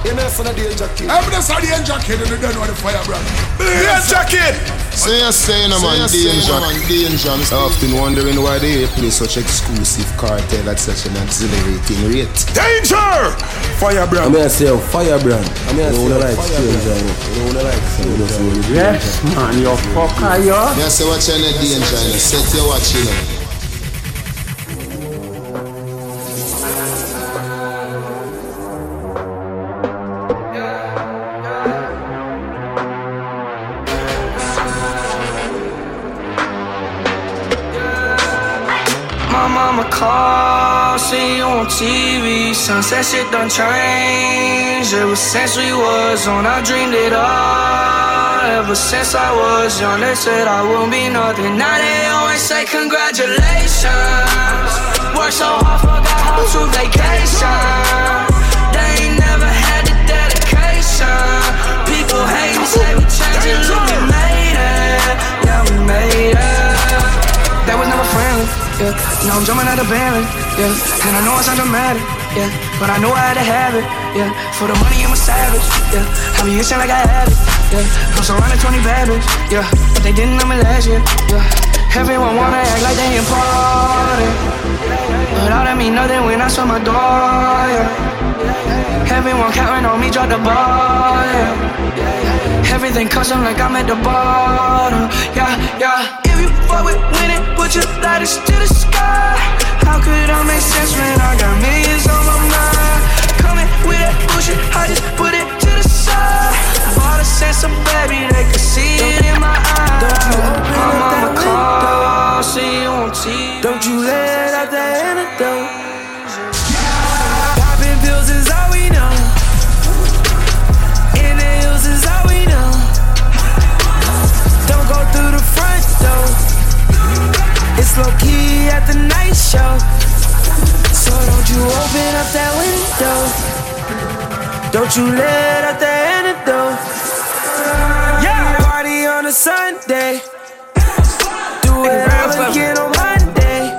You know, son of danger kid. Evidence of the danger kid and you don't know the firebrand. Danger kid! So you're saying, man, danger, danger. I often wondering why they play such exclusive cartel at such an exhilarating rate. Danger! Firebrand. I'm gonna say, oh, firebrand. I'm gonna say, like, stranger, you know. Don't wanna like, stranger. Yes, man, you fucker, yo. Yeah, say watch you know. Set your watch, you know. See you on TV. Sunset shit done changed. Ever since we was on, I dreamed it all. Ever since I was young, they said I wouldn't be nothing. Now they always say congratulations. Worked so hard, forgot how to vacation. They ain't never had the dedication. People hate me, say we changed it, look, we yeah. Now I'm jumping out of Bentley, yeah. And I know it's not dramatic, yeah. But I know I had to have it, yeah. For the money, I'm a savage, yeah. I be itching like I had it, yeah. I'm surrounded 20 bad bitches, yeah. But they didn't know me last year, yeah. Everyone wanna act like they important. But all that mean nothing when I saw my door, yeah. Everyone counting on me, drop the ball, yeah. Everything custom like I'm at the bottom, yeah, yeah. Fuck with winning, put your lighters to the sky. How could I make sense when I got millions on my mind? Coming with that bullshit, I just put it to the side. Bought a sense of baby, they could see it in my eyes. Don't you open My mama call, see you on TV. Don't you let out the antidote. Popping pills is all we know. In the hills is all we know. Don't go through the front door. Low key at the night show. So don't you open up that window. Don't you let out the antidote. Yeah, party on a Sunday. Do it all again on Monday.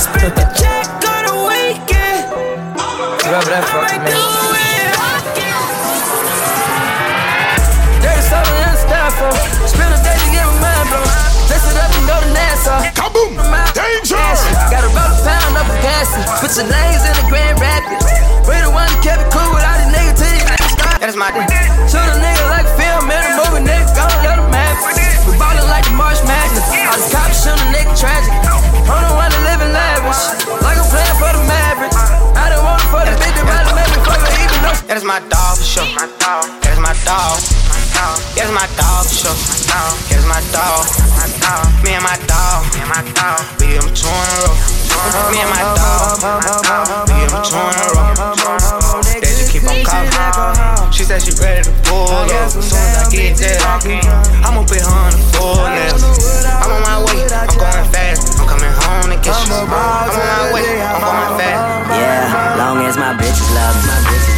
Spend the check on the weekend. Rub that do it There's something in style for. Kaboom! Danger! Got a roll pound up a gassy. Put your names in the Grand Rapids. We the one that kept it cool without a nigga till these niggas start. That is my dick. Shoot a nigga like film in a movie, nigga. Gon' let him have it. We ballin' like the March Madness. All these cops shoot a nigga tragic. I'm the one that live in lavish. Like I'm playing for the Mavericks. I don't want it for the bitch that rather make me fuck her even though. That is my dog for sure. My dog, that is my dog. Is my dog sure. Is my dog. Me and my dog. Me and my dog. We give 'em two in a row. Me and my dog. We give 'em two in a row. They just keep on calling. She said she ready to pull up. So bitch that I can. I'ma put her on the floor. I'm on my way, I'm going fast. I'm coming home to get you. I'm on my way, I'm going fast. Yeah, long as my bitches love me,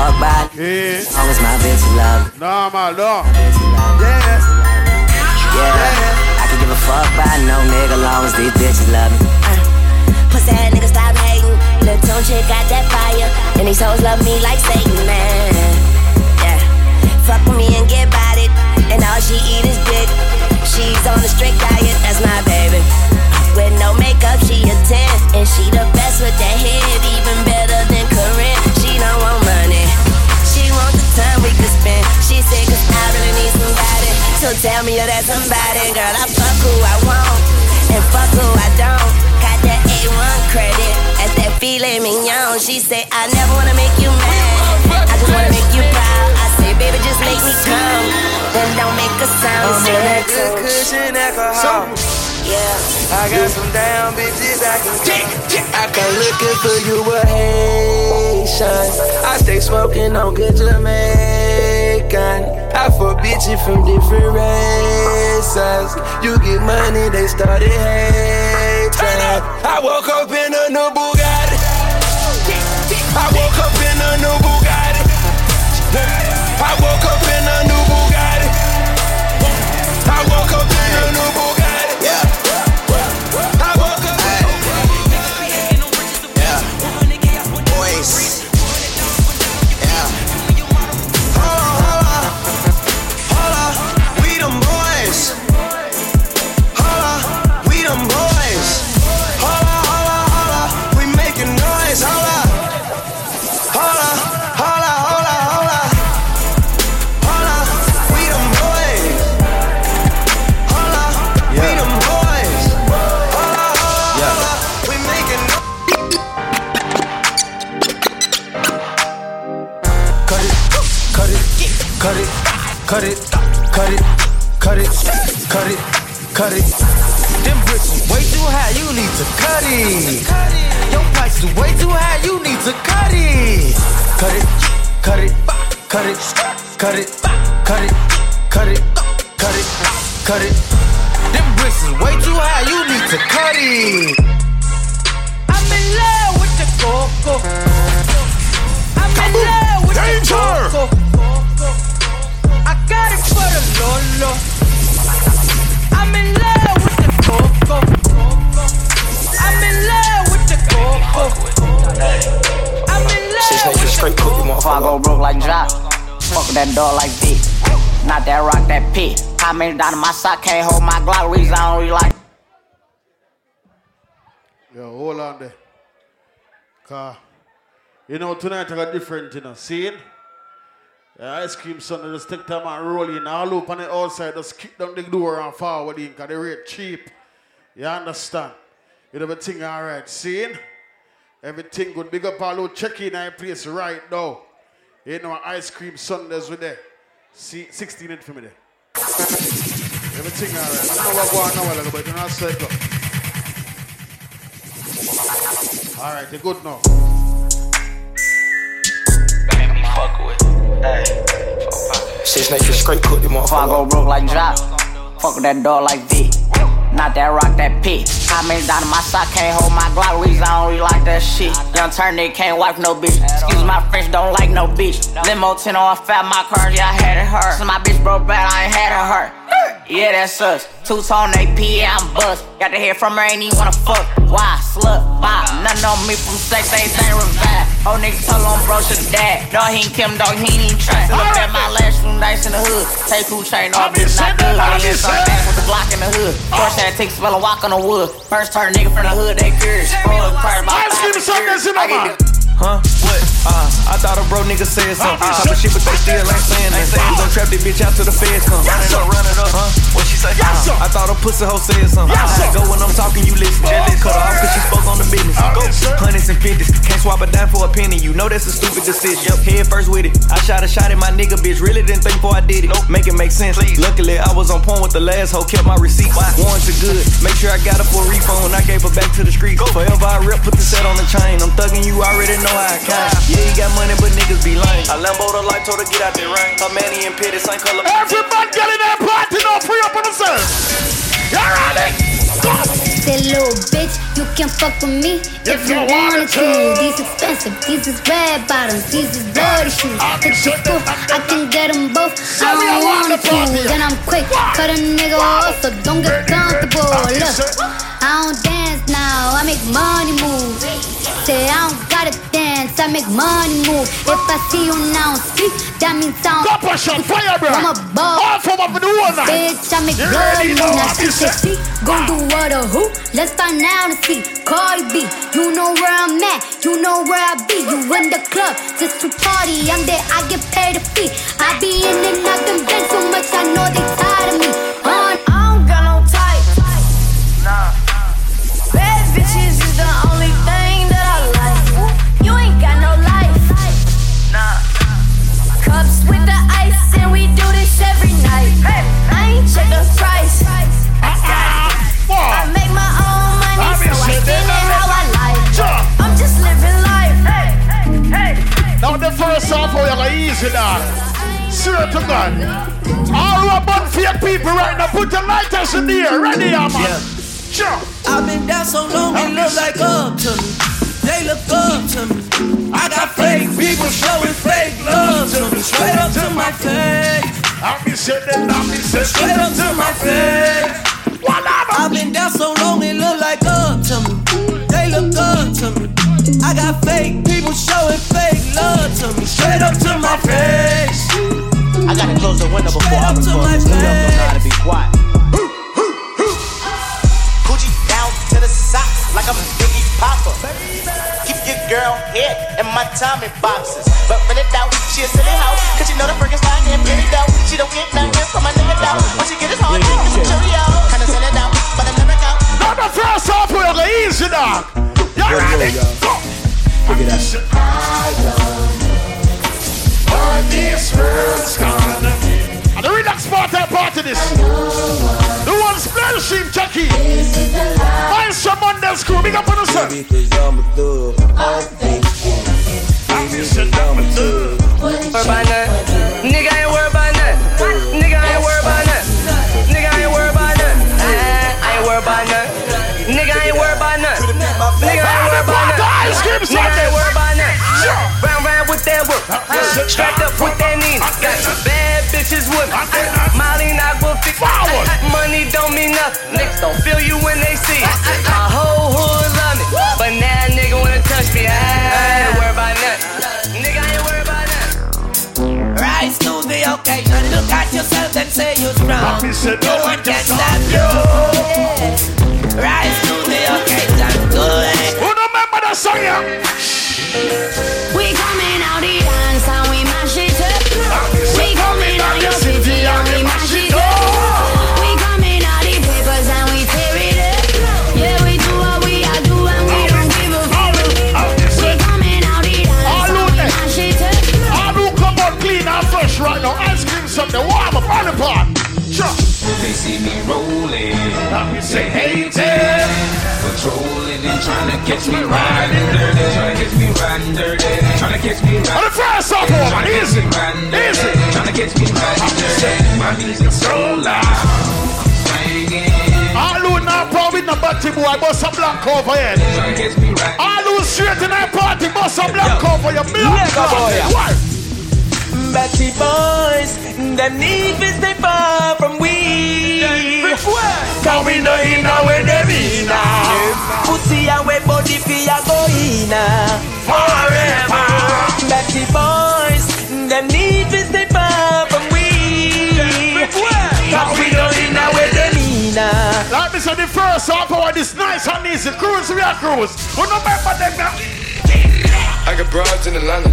fuck by Yeah. as long as my bitches love me. Nah, man, no. Yeah, Yeah. I can give a fuck by no nigga long as these bitches love me. Uh, pussy ass nigga stop hating. Lil' Tunechi got that fire. And these hoes love me like Satan, man. Yeah. Fuck with me and get about it. And all she eat is dick. She's on a strict diet, that's my baby. With no makeup, she a 10. And she the best with that head, even better we could spend. She said, cause I really need somebody. So tell me you're that somebody. Girl, I fuck who I want. And fuck who I don't. Got that A1 credit. At that filet mignon. She said, I never wanna make you mad. I just wanna make you proud. I say, baby, just make me come. Then don't make a sound. I'm Say on that that good cushion alcohol. Yeah. I got some down bitches I can get. I come looking for you a Haitian. I stay smoking on good Jamaican. I fuck bitches from different races. You get money, they started hating. I woke up in a new Bugatti. Cut it, that door like this. Not that rock, that pit. How many down in my sock can't hold my Glock? Reason I don't really like. Yo, hold on there. Car. You know, tonight I got different, you know, seeing? The ice cream son just take time and roll in. All up on the outside, just kick down the door and forward in, because they rate cheap. You understand? You everything all right. Seeing? Everything good. Big up all check in our place right now. You know, ice cream Sundays with there. See, 16 it for me there. Everything all right. I don't know what going on now, but you know, say go. All right, you're good now. Six niggas straight cook you motherfucker. I go broke like drop. Fuck with that dog like V. Not that rock, that pit. How many down in my sock can't hold my Glock? Reason I don't really like that shit. Young turn nigga can't wipe no bitch. Excuse my French, don't like no bitch. Limo 10 on fat, my car, yeah, I had it hurt. So my bitch broke bad, I ain't had it hurt. Yeah, that's us. Two tone AP, yeah, I'm bust. Got to hear from her, ain't even wanna fuck. Why? Slut, bop. Nothing on me from sex, everything revive. Oh, nigga told on bro the dad. No, he ain't Kim, dog, he ain't even try. Look at my last room nice in the hood. Take who chain, no, bitch, not good. I get some back with the Glock in the hood. That take spell a walk on the wood. First turn nigga from the hood, they curious. Roll cry about Ice cream Sundays in the man. Huh? What? Uh, I thought a bro nigga said something. Uh, Talk shit, but they still ain't saying that. We gon' trap this bitch out till the feds come. Run it up, run it up. Huh? What she say? Yes. Uh, I thought a pussy hoe said something. Yes, I go when I'm talking, you listen. Just cut her off cause she spoke on the business. Go. Hundreds and fifties. Can't swap a dime for a penny. You know that's a stupid decision. Head first with it. I shot a shot at my nigga, bitch. Really didn't think before I did it. Nope. Make it make sense. Luckily, I was on point with the last hoe. Kept my receipts. Warrants are good. Make sure I got her for a refund. I gave her back to the street. Forever I rip, put the set on the chain. I'm thugging you, already know how I can. Yeah, you got money, but niggas be lame. I Lambo the light, told her get out that rain. Her manny and Petty, same color. Everybody get in that party, no free up on the serve. You ready? Say little bitch, you can fuck with me if, you wanted to. These expensive, these is red bottoms, these is bloody shoes. Put your foot, I can get them both. I don't wanna choose, and I'm quick, cut a nigga off, so don't get comfortable. Look, I don't dance now, I make money move. Say I don't gotta dance, I make money move. If I see you now speak, that means I don't. Go push on fire, bro. I'm a ball. All from up in the one night. Bitch, I make You blood move. Now I'm see just- shit, gon' do what or who? Let's find out and see. Cardi B, you know where I'm at, you know where I be. You in the club just to party. I'm there, I get paid a fee. I be in and out them bands so much, I know they tired of me. You are easy dog. Swear to God. All who are born fake people right now, put your lighters in the air. Ready, yeah, man. Sure. I've been down so long, they look like up to me. They look up to me. I got fake people showing fake love to me. Straight up to my face. I'll be sitting, I'll be sitting. Straight up to my face. I've been down so long, it look like up to me. They look up to me. I got fake people showing fake love to me. Straight up to my face. I gotta close the window before Straight up other to folks my know how to face. be quiet. Coochie down to the socks like I'm Biggie Papa. Keep your girl head in my Tommy boxes. But when it out, she a silly hoe. Cause you know the Frankenstein and pretty dope. She don't get nothing from my nigga though. When she get his hard, it's a Cheerio. Kinda send it out, but I never go. Now the first song for you are easy dog. You ready? Go. Look at that. All these world's gonna And the relax part of party this. The one splash stream Chucky. Find some Monday's crew. Big up on the sun. Because I'm a thug. I'm a thug. Worry about nothing. Nigga ain't worried about Strapped up with that Nina. Got some bad bitches with me. Molly not will fix Money don't mean nothing. Niggas don't feel you when they see it. My whole hood love me. But now a nigga wanna touch me. I ain't worried about nothing. Nigga I ain't worried about nothing. Rise to the occasion. Look at yourself and say you're strong. No one can stop you. Rise to the occasion. Good. Who don't remember that song, yeah? We coming out the dance and we mash it up. We coming out your city and we mash it up. We coming out the papers and we tear it up. Yeah, we do what we do and we don't give a fuck. We coming out the dance and we mash it up. all who come out clean and fresh right now. Ice cream something warm up on the pot. They see me rolling. Now you say, hey, Patrolling and trying to catch me riding dirty. Trying to catch me riding dirty. Trying to catch me riding On the first song, woman, easy, easy. Trying to catch me riding dirty. My music so loud. All who not proud with no batty boy, bust a black cover head. Trying to catch. All who straight in that party, bust a black cover your Mega boy. Batty boys, them to stay far from we. Cause we know in where they be now. Pussy away body fi a go in ah. forever. Batty boys, them need to stay far from we. Cause we know in now where they mean Like me say the first half hour this nice and easy cruise we are cruise. Who no remember them now? I got broads in Atlanta.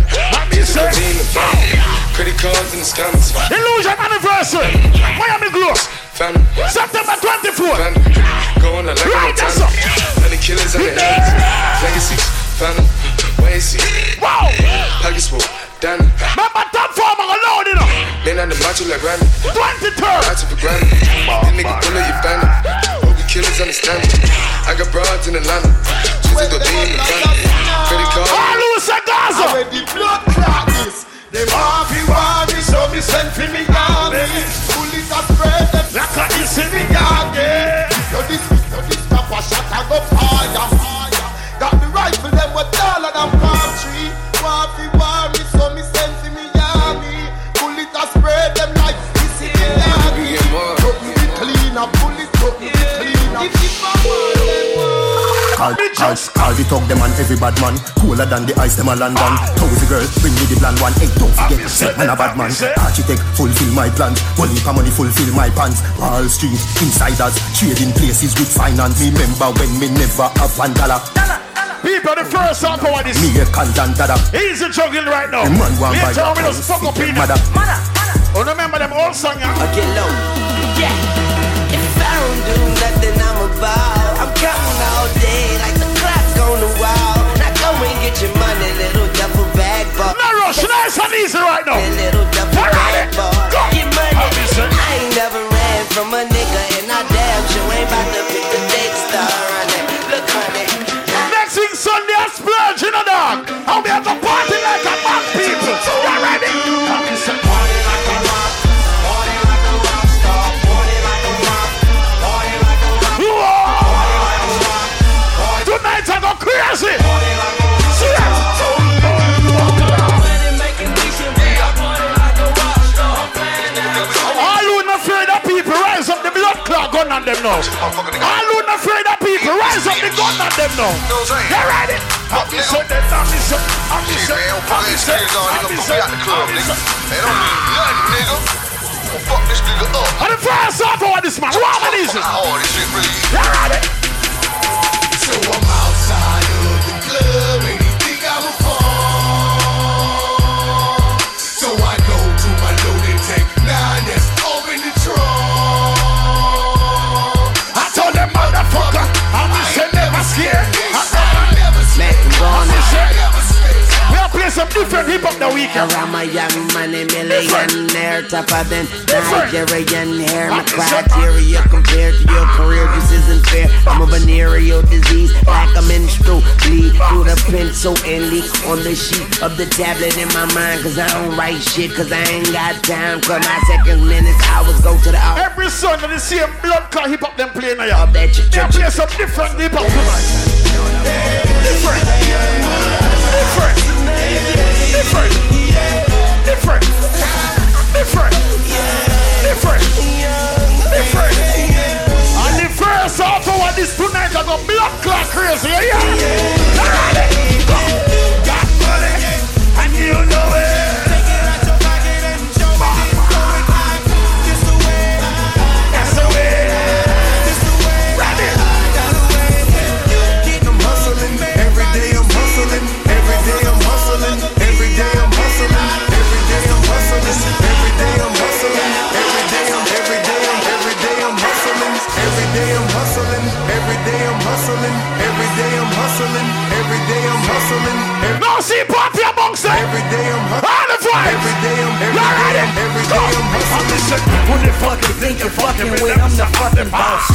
Bitch, I'm in the family. Credit cards in the scammers. Illusion anniversary. Miami Glow. Family. September 24th. Family. Going to like Right, a that's up the killers of the eights. Legacies, phantom, Wacy, pockets full, diamond. Remember that farm alone, you know. Been on the macho like Randy. 22. Macho for granted. This nigga full your family. Killers understand me. I got broads in Atlanta. Twisted the beam in front of me. Credit card. All ah, Gaza. I read the blood clot this. They Harvey Harvey, so me send for me. Bullets are spread. Like a is. I go harder. Talk them and every bad man. Cooler than the ice them a London Tozy girl, bring me the blonde one. Hey, don't forget, set man a bad man. Architect, fulfill my plans. One heap of money, fulfill my pants. Wall Street, insiders Trading places with finance. Remember when me never have one dollar. People, the first song for what is Me a content dada. Easy juggling right now. The man want Me buy tell me the those fuck up in mother. Oh, remember them old song, yeah? I get low. Yeah. If I don't do nothing, I'm about. I'm counting all get your money, little duffel bag boy. No rush, nice and easy right now. Little duffel bag boy. Go. Get money. I'll be sir. I ain't never ran from a nigga, and I damn sure ain't about to pick the dead star on it. Look, honey. Next week Sunday, I splurge in a dog. I'll be at the party them now. All afraid of people, rise up the gun on them now. You ready? I'm I'm I'm I'm I'm I'm. And You ready? Different hip hop the weekend. I'm a young money millionaire, tougher than Nigerian hair. My criteria compared to your career just isn't fair. I'm a venereal disease, like a menstrual bleed through the pencil and leak on the sheet of the tablet in my mind. Cause I don't write shit, cause I ain't got time. Cause my seconds, minutes, hours go to the hour. Every Sunday, the same blood clot hip hop them playing now. bet you. They play some different hip hop tonight. Different. Different. Different. Different. Different. Different. Different. And the first half of what this tonight I got blood clot crazy. Yeah, yeah. Every day I'm hustling, All the vibes. every day I'm, every Y'all day ready? I'm, every day I'm hustling. Listen, who the fuck you think you're fucking with? I'm the fucking boss.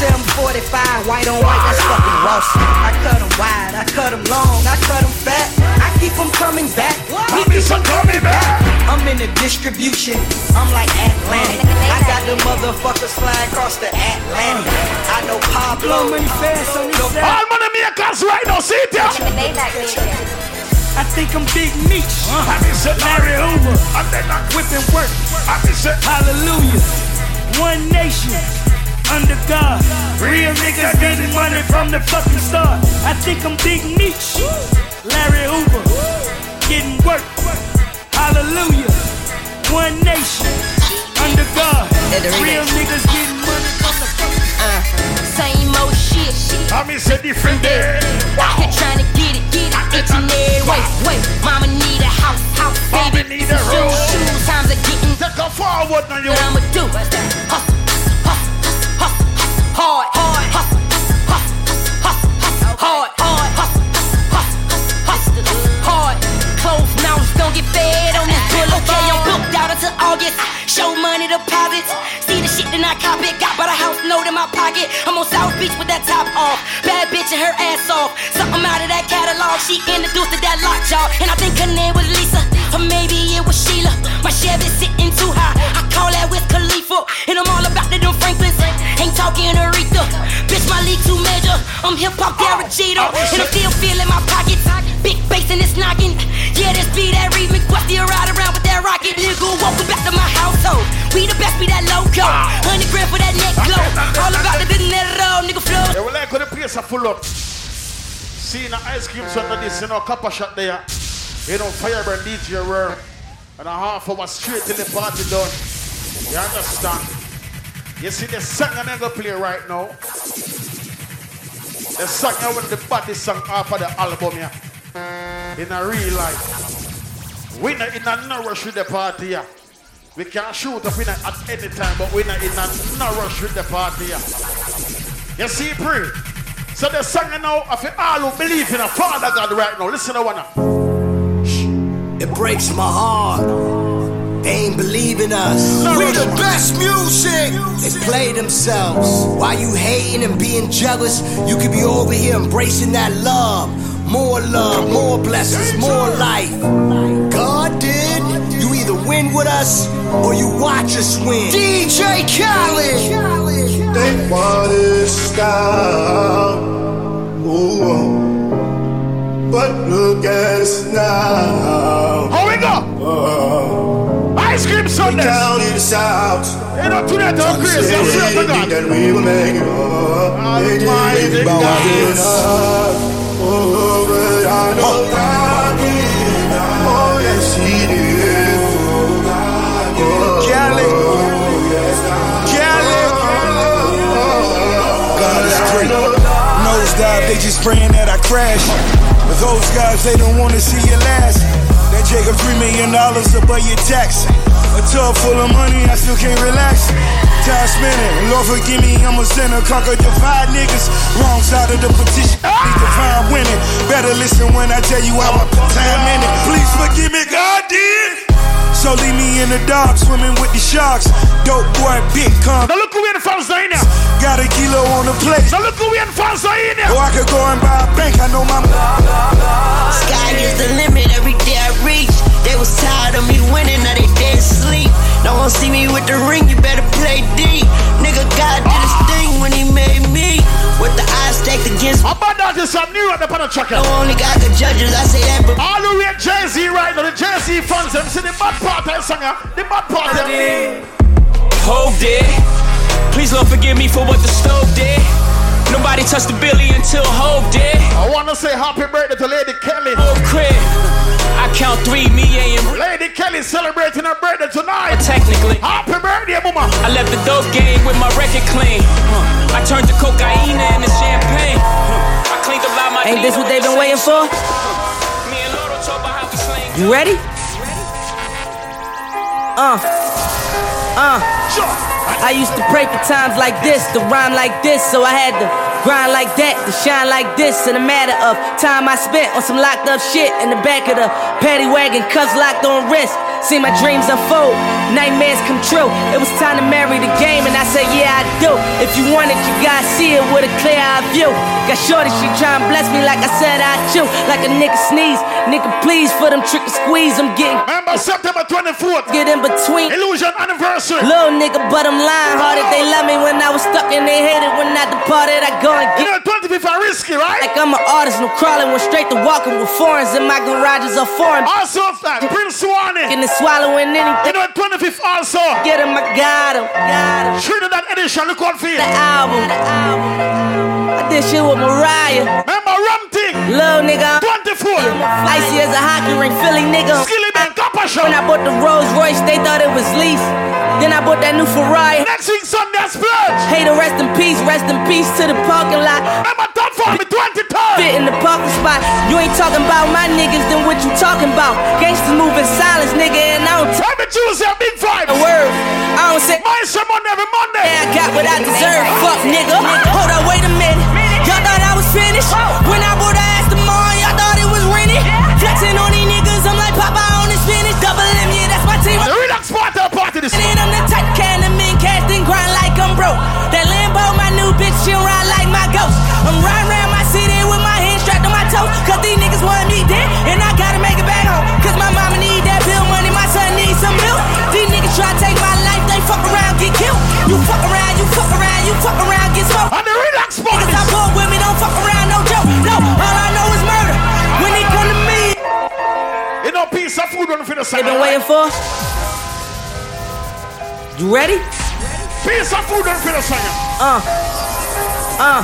745, white on white, that's fucking Ross. I cut them wide, I cut them long, I cut them fat. I keep them coming back. I miss them coming back. I'm in the distribution, I'm like Atlantic. I got the motherfuckers flying across the Atlantic. I know Pablo. money fast on this All money makers right now, see it there. I think I'm Big Meech. I miss it, Larry Hoover. And then I Whipping work. I miss it. Hallelujah. One nation. Under God. Real niggas getting money from the fucking start. I think I'm Big Meech. Larry Hoover. Getting work. Hallelujah. One nation. Under God. Real niggas getting money from the fucking Uh, same old shit. I miss a different day. Out here trying to get it, get it, and every way. Wait, mama need a house, house, Mama baby. need a room. shoes, times are getting. Take a forward now, you. What I'ma do? Hustle, hustle, hustle, hard, hard, hustle, hard, hard, hustle, hustle, hustle, hard. Closed mouths don't get fed on this bullet. Okay, I'm booked out until August. Show money deposits. I cop it. Got by the house note in my pocket. I'm on South Beach with that top off. Bad bitch and her ass off. Something out of that catalog. She introduced to that lockjaw. And I think her name was Lisa. Or maybe it was Sheila. My Chevy sitting too high. I call that with Khalifa. And I'm all about the them Franklins. Ain't talking Aretha. Bitch, my league too major. I'm hip hop Derek Jeter. And I'm still feeling my pockets. Big bass and it's knocking. Yeah, this be that Reed McQuesty ride around with that rocket. Nigga, welcome back to my household. We the best, be that loco. Ah. Hundred grand for that neck glow. All about the dinero. Nigga, flow. Yeah, well, I could have place a full up. See the ice cream shot of this, you know, copper shot there. You know, Fireburn DJ were and a half hour straight till the party done. You understand? You see the song I'm gonna play right now. The song I want the body song off of the album here. In a real life. We in a no rush with the party here. We can shoot up in a, at any time, but we're not in a no rush with the party. You see, pray. So the song now of you all who believe in a Father God right now. Listen to one now. It breaks my heart. They ain't believing us. No, we no, the best music. They play themselves. While you hating and being jealous, you could be over here embracing that love. More love, more blessings, more life. God did. You either win with us or you watch us win. DJ Khaled. They want to stop. Ooh. But look at us now. How we go? Oh. Ice cream Sundays. We counted us out. You know, tonight I'm crazy. I'm sure to that we will make it up. They didn't Almighty think about God. Oh, but I know God they just praying that I crash. But those guys, they don't wanna see you last. That Jacob three million dollars above your tax. A tub full of money, I still can't relax. Time spinning, Lord forgive me, I'm a sinner. Conquer divide niggas, wrong side of the petition. Need to find winning. Better listen when I tell you how I put time in it. Please forgive me, God did. So leave me in the dark, swimming with the sharks. Dope boy, big con. Now look who we in fans in there. Got a kilo on the plate. Now look who we in fans in there. Or I could go and buy a bank, I know my. Sky is the limit every day I reach. They was tired of me winning, now they dead sleep. No one see me with the ring, you better play D. Nigga, God did his thing when he made me. With the eyes stacked against me. How about that is some new at the panel chucker? No only got the judges, I say that, but All the way at Jay-Z right now, the Jay-Z fans, them see the bad part of the singer, the bad part of them. Hold it. Please Lord forgive me for what the stove did. Nobody touched the Billy until Hove did. I wanna say happy birthday to Lady Kelly. Oh crib. I count three, me and Lady Kelly celebrating her birthday tonight. Technically. Happy birthday, mama. I left the dope game with my record clean. Uh, I turned the cocaine into champagne. Uh, I cleaned up loud my Ain't this what they've been waiting for? Me and Lotto talk about how we slang. You ready? Uh. Uh. I used to pray for times like this, to rhyme like this, so I had to grind like that, to shine like this. In a matter of time I spent on some locked up shit in the back of the paddy wagon, cuffs locked on wrist. See my dreams unfold, nightmares come true. It was time to marry the game, and I said, Yeah, I do. If you want it, you gotta see it with a clear eye view. Got shorty, she try and bless me like I said I chew. Like a nigga sneeze, nigga please for them trick and squeeze. I'm getting. Remember September 24th, Get in between. Illusion anniversary. Little nigga, but I'm lying hearted. They love me when I was stuck and they hated when I departed. I go and You get. know, 25th are risky, right? Like I'm an artist, no crawling, went straight to walking with foreigns in my garages are foreign. Also, uh, Prince Swanny. Swallowing You anything. know, 25th also. Get him, I got him. Got him. Trinidad edition, look out for you. The album. I did shit with Mariah. Remember Rum Thing? Little nigga. 24. Icy as a hockey ring, Philly nigga. Skilly Man, Copper Show. When I bought the Rolls Royce, they thought it was lease. Then I bought that new Ferrari. Next week, Sunday, Splurge. Hey, to rest in peace, rest in peace to the parking lot. Remember Top for me, 23rd. Fit in the parking spot. You ain't talking about my niggas, then what you talking about? Gangsters moving silence, nigga, I don't Every Tuesday, big five. a word. I don't say My sermon every Monday. Yeah, I got what I deserve. Fuck nigga. Hold up, wait a minute. Y'all thought I was finished. When I bought the Aston Martin, y'all thought it was rented. Flexing on these niggas, I'm like Popeye on the spinach. Double M, yeah, that's my team. The relax part of the party this piece of food on for the side. been waiting for. You ready? Piece of food on for the side. Uh, uh.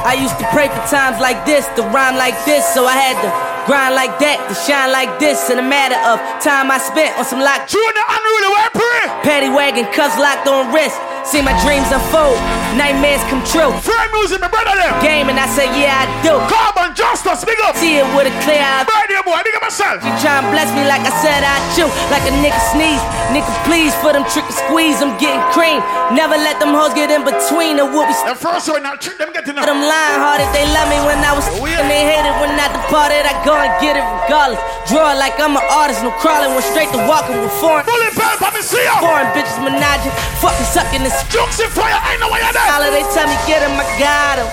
I used to pray for times like this, to rhyme like this, so I had to grind like that, to shine like this. In a matter of time I spent on some lock. Junior unruly, where pray? Paddy wagon, cuffs locked on wrist. See my dreams unfold, nightmares come true. Free music, my brother them. Game and I say, yeah, I do. Carbon justice, big up. See it with a clear eye. Radio boy, up myself. You try and bless me like I said I chew. Like a nigga sneeze. Nigga, please, for them trick and squeeze. I'm getting cream. Never let them hoes get in between the whoopie. The first one, now trick them getting up. Them lying hearted, they love me when I was and they hated when I departed. I go and get it regardless. Draw like I'm an artist, no crawling, went straight to walking with foreign. Bullet bell, let me see ya. Foreign bitches menaging, fucking sucking this. Jokes in fire, I no way you're there. Holiday tell me get him, I got him.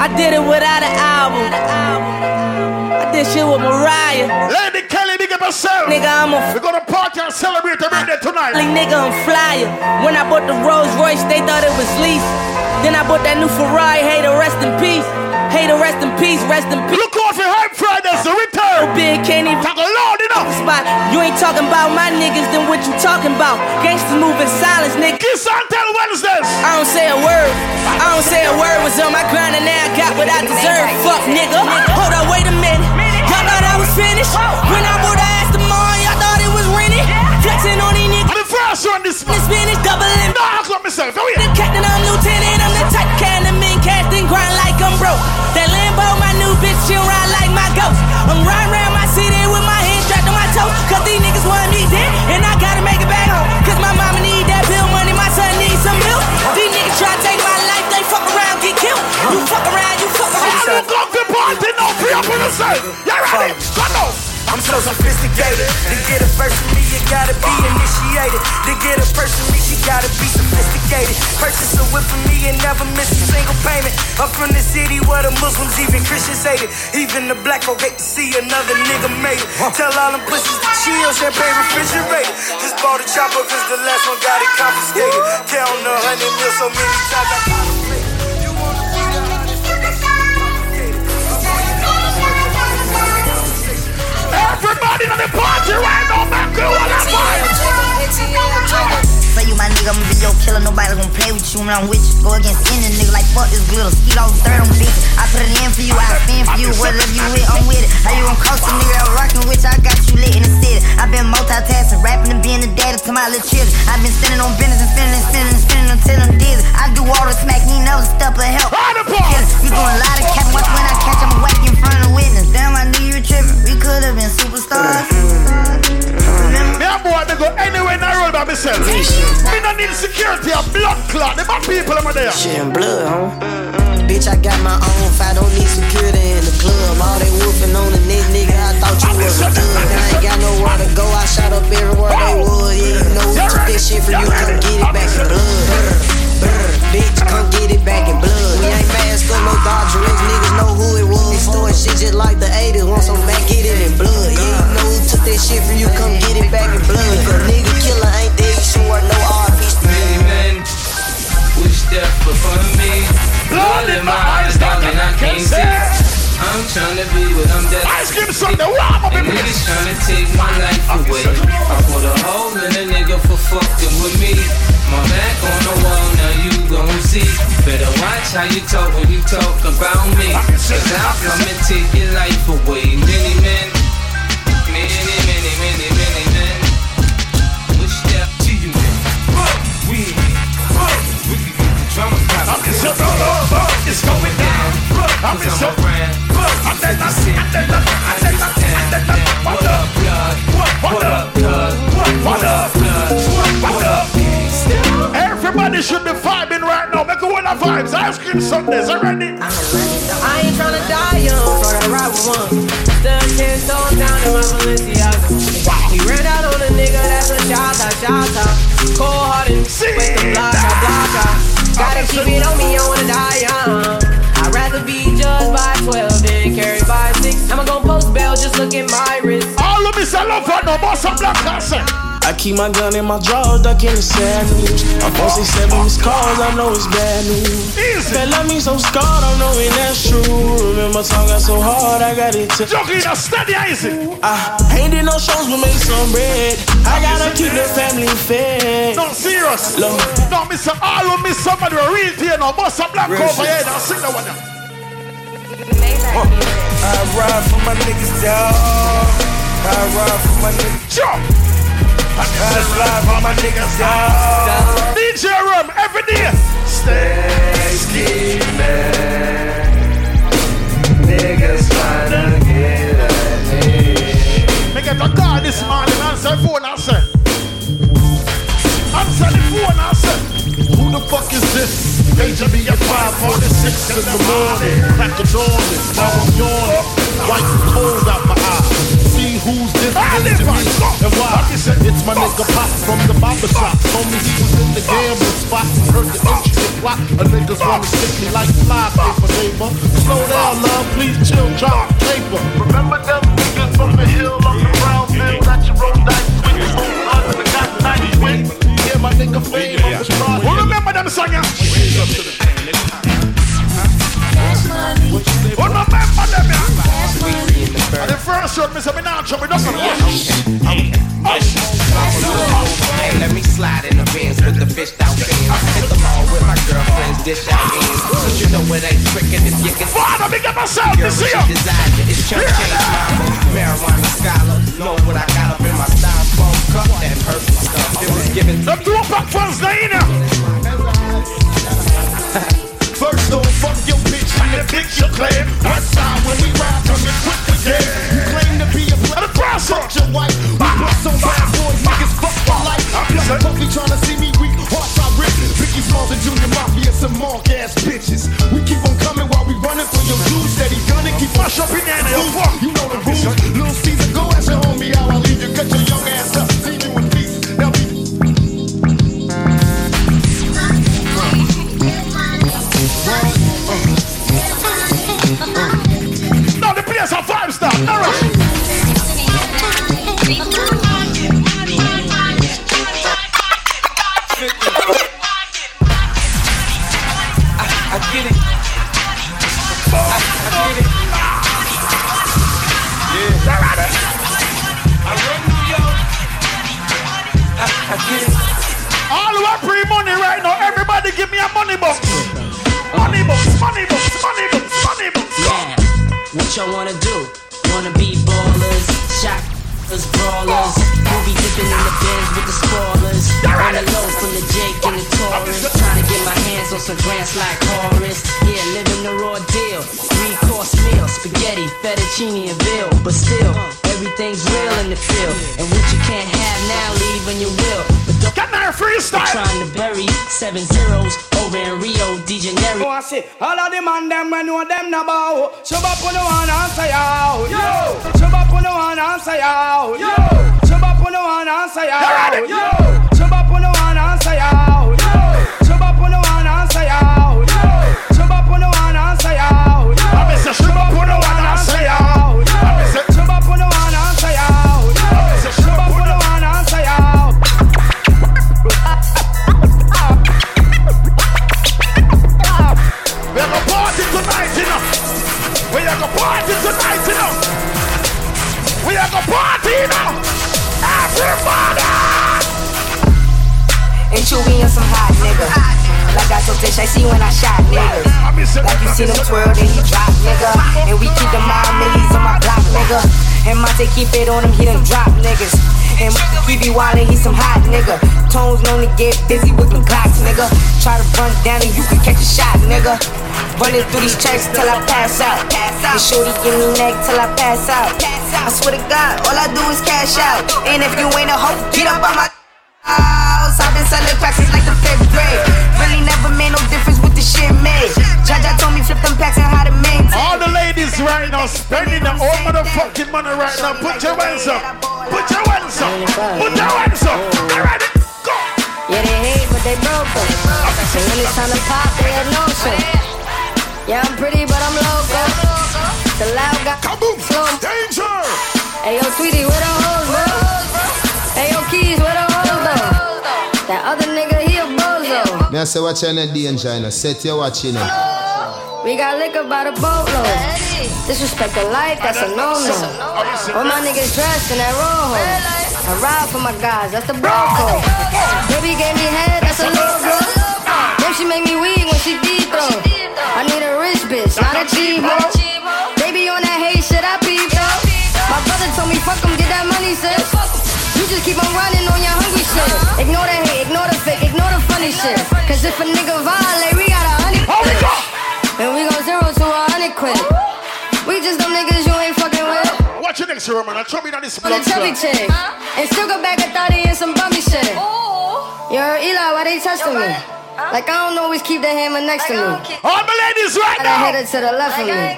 I did it without an album. I did shit with Mariah. Lady Kelly, big up yourself. Nigga, I'm a We're gonna party and celebrate your birthday tonight. Like nigga, I'm flyer. When I bought the Rolls Royce, they thought it was lease. Then I bought that new Ferrari, hey to rest in peace. Hey to rest in peace, rest in peace. Look out for Hype Fridays, the return. Big, can't even talk loud enough. Spot. You ain't talking about my niggas, then what you talking about? Gangsters moving silence, nigga. Kiss and tell Wednesdays. I don't say a word. I don't say a word. Was on my grind and now I got what I deserve. Fuck nigga. Hold up, wait a minute. Y'all I was finished. When I bought the Aston Martin, y'all thought it was rented. Flexing on these niggas. The first one this The spinach doubling. No, I got myself. Oh The yeah. captain, I'm lieutenant. I'm the type can of men casting grind like I'm broke. That Lambo, my new bitch, she'll ride like my ghost. I'm riding around my city with my hands strapped on my toes. Cause these niggas want me dead, and I gotta make it back home. Cause my mama need that bill money, my son needs some milk. These niggas try to take my life, they fuck around, get killed. You fuck around, you fuck around. Don't come to party, no free up on yourself. You ready? I'm so sophisticated. To get a verse from me, you gotta be initiated. To get a verse from me, she gotta be sophisticated. Purchase a whip from me and never miss a single payment. I'm from the city where the Muslims, even Christians hate it. Even the black folk hate to see another nigga made it. Tell all them pussies to chill, champagne refrigerated. Just bought a chopper cause the last one got it confiscated. Counting a hundred mil so many times I contemplated. Everybody in the party right now, man. Go on that Say you my nigga, I'ma be your killer. Nobody gonna play with you when I'm with you. Go against any nigga like fuck this glitter. Skeet off third on bitch. I put it in for you, I spin for you. Whatever you with, I'm with it. How you gon' coast a nigga I'm rockin' with? I got you lit in the city. i been multitasking, rapping and being the daddy to my little children. i been spending on business and spending and spending and spending until I'm dizzy. I do all the smack, need never step of help. You doing a lot of cap, watch when I catch, I'm whack in front of witness. Damn, I knew you were tripping. We could have been superstars. And boy, they go anywhere in the road by myself. Me no need security, a blood clot. The bad people over there. Shit and blood, huh? Bitch, I got my own fight, don't need security in the club. All they wolfing on the neck, nigga, I thought you was a thug. I ain't got nowhere to go, I shot up everywhere they would. Yeah, you know took that shit from you, come get it back in blood. Brr, brr, bitch, come get it back in blood. We ain't mask up, no Dodger X, niggas know who it was. Storing shit just like the 80s, want some back, get it in blood. Yeah, you know who took that shit from you, come get it back in blood. If a nigga killer ain't dead, you sure no RP. Many men wish death upon me. Blood in my eyes, dog, and I can't see. I'm tryna be what I'm dead. Ice cream Sunday, warm up And niggas tryna take my life away. I put a hole in a nigga for fucking with me. My back on the wall, now you gon' see. Better watch how you talk when you talk about me. Cause I'll come and take your life away. Many men, many, many, many, many men. Wish death to you, man. We, we can get the drama I'm just a it's going down. I'm just vibes. Ice cream Sundays. Are ready? I ain't tryna die young, so I ride with one. Stood ten toes down in my Balenciaga. We ran out on a nigga, that's a shot, shot, Cold hearted, with the block, a block, uh. Gotta keep it on me, I wanna die young. I'd rather be judged by 12 than carried by 6. I'ma go post bail, just look at my wrist. All of me say love for no more some black person. I keep my gun in my drawers, duck in the sad news. I'm 467 these cars, I know it's bad news. Easy. They love me so scarred, I'm knowing that's true. Remember, time got so hard, I got it to. Joking, a steady easy. I ain't did no shows, but make some bread. I gotta keep the family fed. No, serious. Love. No, Mr. All of me somebody a real thing. No, bust a black over here. That's Sing that one now. I ride for my niggas, dog. I ride for my niggas. Jump. I for my niggas, dog. DJ Rum every day. Stay scheming. Niggas tryna get at me. Me get a call this morning, answer phone, answer. Answer the phone, answer. Who the fuck is this? Major me at 546 in the morning. Crack the now I'm yawning. Wipe cold out my eye. Who's this to me and why. It's my nigga Pop from the barber shop. Told me he was in the gambling spot. Heard the intricate plot. A niggas wanna stick me like fly paper, neighbor. Slow down, love, please chill, drop paper. Remember them niggas from the hill on the brown hill that you roll dice with? You moved under the got nice with. Yeah, my nigga fame, I'm the star. Who remember them song? yeah? Who remember them? yeah? And the first me say me not trouble, don't Hey, let me slide in the bins with the fished out fins. Hit the mall with my girlfriends, dish out ends. Cause you know it ain't tricking if you can. Father, big up myself, you see desire, it's church change mama. Marijuana scholar, know what I got up in my styrofoam cup. That purple stuff, it was given to Them two pack fans, they in bitch and the bitch you claim. West side when we ride, come coming quick again. You claim to be a player, fuck your wife. We bust on bad boys, niggas fuck for life. I'm Young puppy to see me weak, hearts I rip. Ricky Smalls and Junior Mafia, some mark ass bitches. We keep on coming while we running for your dudes. Steady gunning, keep on up in there. You know the rules. Little Caesar, go ask your homie how I leave you. Cut your young what y'all wanna do? Wanna be ballers, shotters, brawlers. Movie dipping in the bins with the spoilers. On the low from the Jake and the Taurus. Trying to get my hands on some grants like Horace. Yeah, living the raw deal. Three course meal, spaghetti, fettuccine, and veal. But still, everything's real in the field. And what you can't have now, leave when you will. But don't Get my freestyle. trying to bury seven zeros over in Rio de Janeiro. Oh, I say, all of the man them when know them na bow. Shove up on the one and say out. Yo. Shove up on the one and say out. Yo. Shove up on the one and say out. Yo. Shove up on the one and say. Yo. Gonna party, you know. Everybody. And and some hot nigga. Like I told Tish, I see when I shot niggas. Like you see them twirl, then he drop nigga. And we keep the mind millies on my block nigga. And Monte keep it on him, he done drop niggas. And he be wildin', he some hot nigga. Tones known to get busy with them clocks nigga. Try to run down and you can catch a shot nigga. Running through these checks till I pass out. And shorty give me neck till I pass out. I swear to God, all I do is cash out. And if you ain't a hoe, get up on my house. I've been selling packs since like the fifth grade. Really never made no difference with the shit made. Jaja told me flip them packs and how to maintain. All the ladies right now spending the whole motherfucking money right now. Put your hands up. Put your hands up. Put your hands up. All right, go. Yeah, they hate, but they broke them. And when it's time to pop, they had no shit. Yeah, I'm pretty, but I'm local. The loud guy. Kaboom! Slow. Danger! Hey, yo, sweetie, where the hoes, bro? Hey, yo, keys, where the hoes, though? That other nigga, he a bozo. Me I say watch on the danger, you know. Set your watch, you know. We got liquor by the boatload. Disrespect the life, that's a no-no. All my niggas dressed in that rojo. I ride for my guys, that's the bro code. Baby gave me head, that's a logo. Then she make me weak when she deep throw. I need a real that cheap, ho. Baby on that hate shit, I peep, though. My brother told me, fuck him, get that money, sis. You just keep on running on your hungry shit. Ignore the hate, ignore the fake, ignore the funny shit. Cause if a nigga violate, we got a hundred quid. And we go zero to a hundred quid. We just them niggas you ain't fucking with. Watch your next Roman. I'll chop it on this On blood chubby chick. And still go back at 30 and some bummy shit. Yo, Eli, why they testing me? Like I don't always keep the hammer next to me. All my ladies right I Got a now. header to the left of me.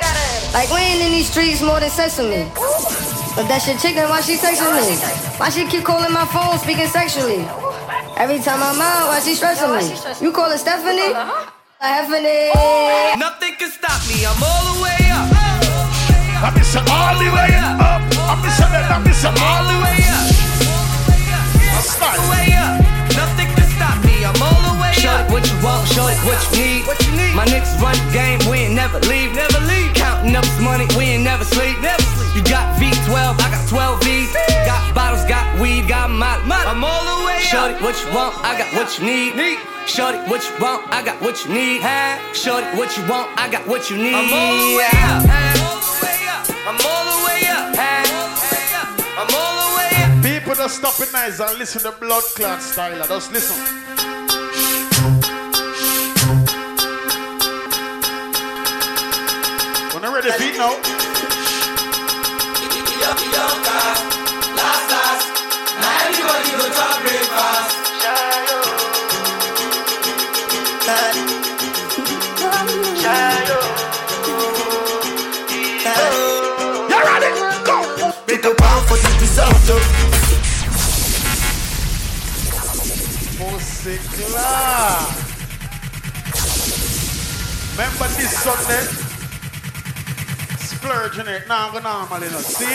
Like we ain't in these streets more than sesame. But that shit chicken, why she texting me? Why she keep calling my phone, speaking sexually? Every time I'm out, why she stressing me? You call her Stephanie? Stephanie. Nothing can stop me, I'm all the way up. I'm missing all the way up. I'm missing that, I'm missing all the way up. I'm All the way up. Nothing can stop me, I'm all the way Show it what you want, show it what you need. What you need. My niggas run the game, we ain't never leave. Never leave. Counting up this money, we ain't never sleep. Never sleep. You got V12, I got 12 V's. Got bottles, got weed, got molly. I'm all the way Shorty, up. what you want, I got what you need. Need. Shorty, what you want, I got what you need. Huh? Shorty, what you want, I got what you need. I'm all the way Yeah. up. I'm all the way up. I'm all the way up. People just stop it nice and listen to blood clot style. Just listen. When you're ready, feet now. You? Go. Take a bow for the result of Pussy clot. Remember this Sunday? Splurging it. Now I'm gonna normally not see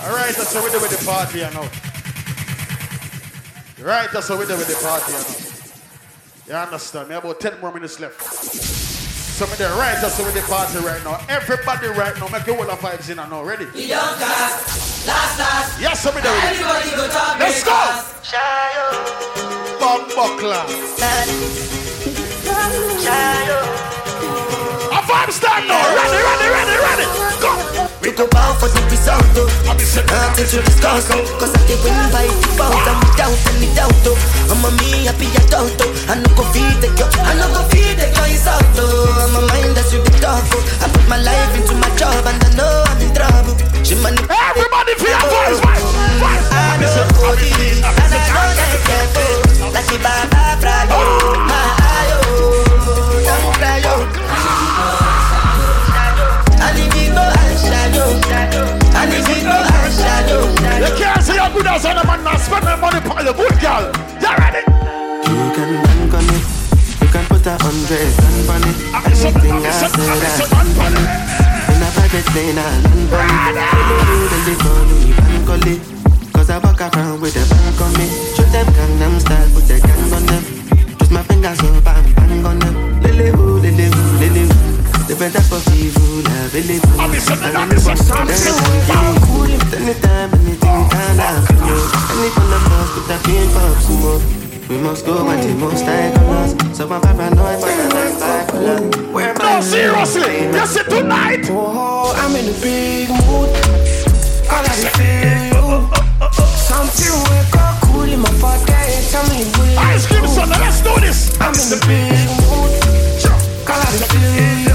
Alright, that's what we do with the party, you know. Right, that's what we do with the party, you know. You understand? Me about 10 more minutes left. So me there, right, that's what we do the party right now. Everybody right now, make your whole of vibes in and now. Ready? We don't cast, last, last. Yes, so me there. Everybody go talk Let's go! Bumbuckler. A vibe stand now. Ready, ready, ready, ready. Go. Take a bow for the result Nothing to discuss oh. Cause I did win by default And without any doubt. I'm a me happy adult oh. I no go feed the girl I no go feed the girl is out. I'm a mind that's the talk oh. I put my life into my job And I know I'm in trouble She money Everybody feel your voice, voice, voice. I know OD And I know that careful Like the Baba Frayo My eye oh Don't cry oh And you go and shadow You can't see you're good as a man not spend my money on your good girl. You ready? You can bank on it. You can put a hundred on it. Anything I said I stand on it. In a private plane, I land on it. We must go and the most high on us. So I'm paranoid, but I'm not bipolar. Where No, seriously. Yes, it tonight. Oh, I'm in a big mood. All I feel you. Something wake up cool in my body. Tell me will you Ice cream son, let's do this. I'm in a big mood. All I feel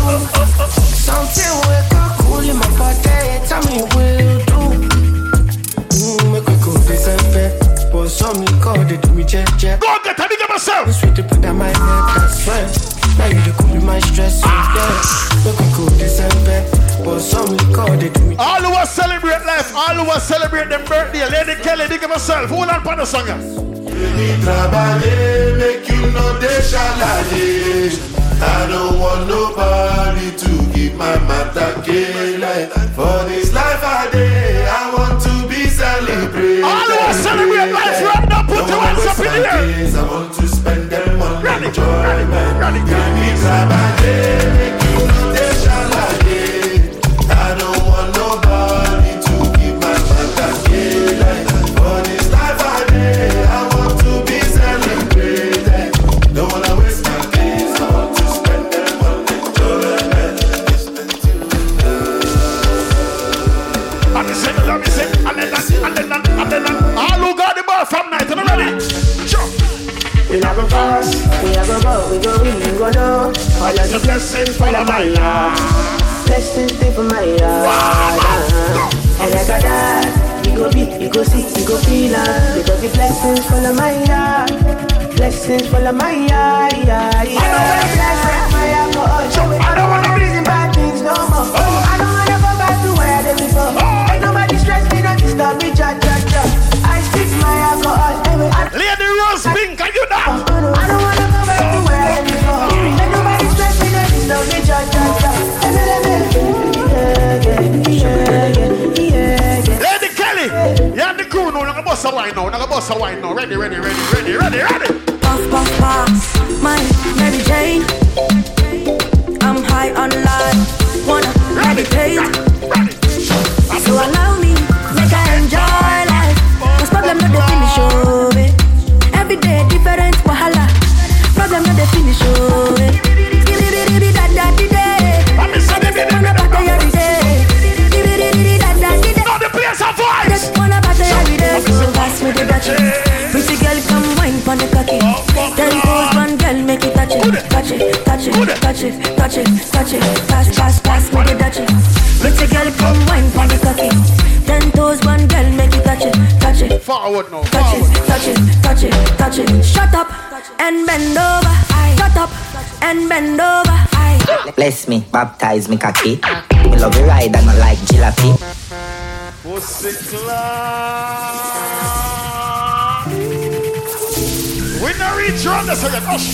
get a. It's sweet to put that my neck, that's right. Now you the cool my stress, yeah. Make we go December. But some call they do me All who want celebrate life, all who want celebrate them birthday, Lady Kelly, dig myself. Hold on for the song. yeah. Baby, make you no deixa laje. I don't want nobody to give my matter like For this life I day, I want to be celebrated. All who want celebrate life right now, put your hands up in the air. On enjoyment. Baby, Follow the blessings, follow my yard. Blessings stay for my uh-huh. And I got that. You go beat, you go see, you go feel it. Because the blessings follow my yard. Blessings follow my. Yeah, yeah. I don't wanna like my alcohol. I don't wanna reason bad things no more. I don't wanna go back to where I did before. Ain't nobody stress me, not disturb me, cha cha cha. I spit my alcohol. Anyway, I bust a wine now. Now bust a wine now. Ready, ready, ready, ready, ready, ready. Puff, puff, puff, my Mary Jane. I'm high on life, wanna meditate. So allow me, make I enjoy life. Cause problem not the finish of it. Every day different wahala. Problem not the finish of it. Pretty girl, come wine pon the cocky. Ten toes, one girl, make it touch it, touch it, touch it, touch it, touch it, touch it. Pass, pass, pass me the Dutchie. Pretty girl, come wine pon the cocky. Ten toes, one girl, make it touch it, touch it. Forward now. Touch it, touch it, touch it, touch it. Shut up and bend over. Shut up and bend over. Bless me, baptize me cocky. Me love you ride and I like jalopy. Not reach round this again. Hush.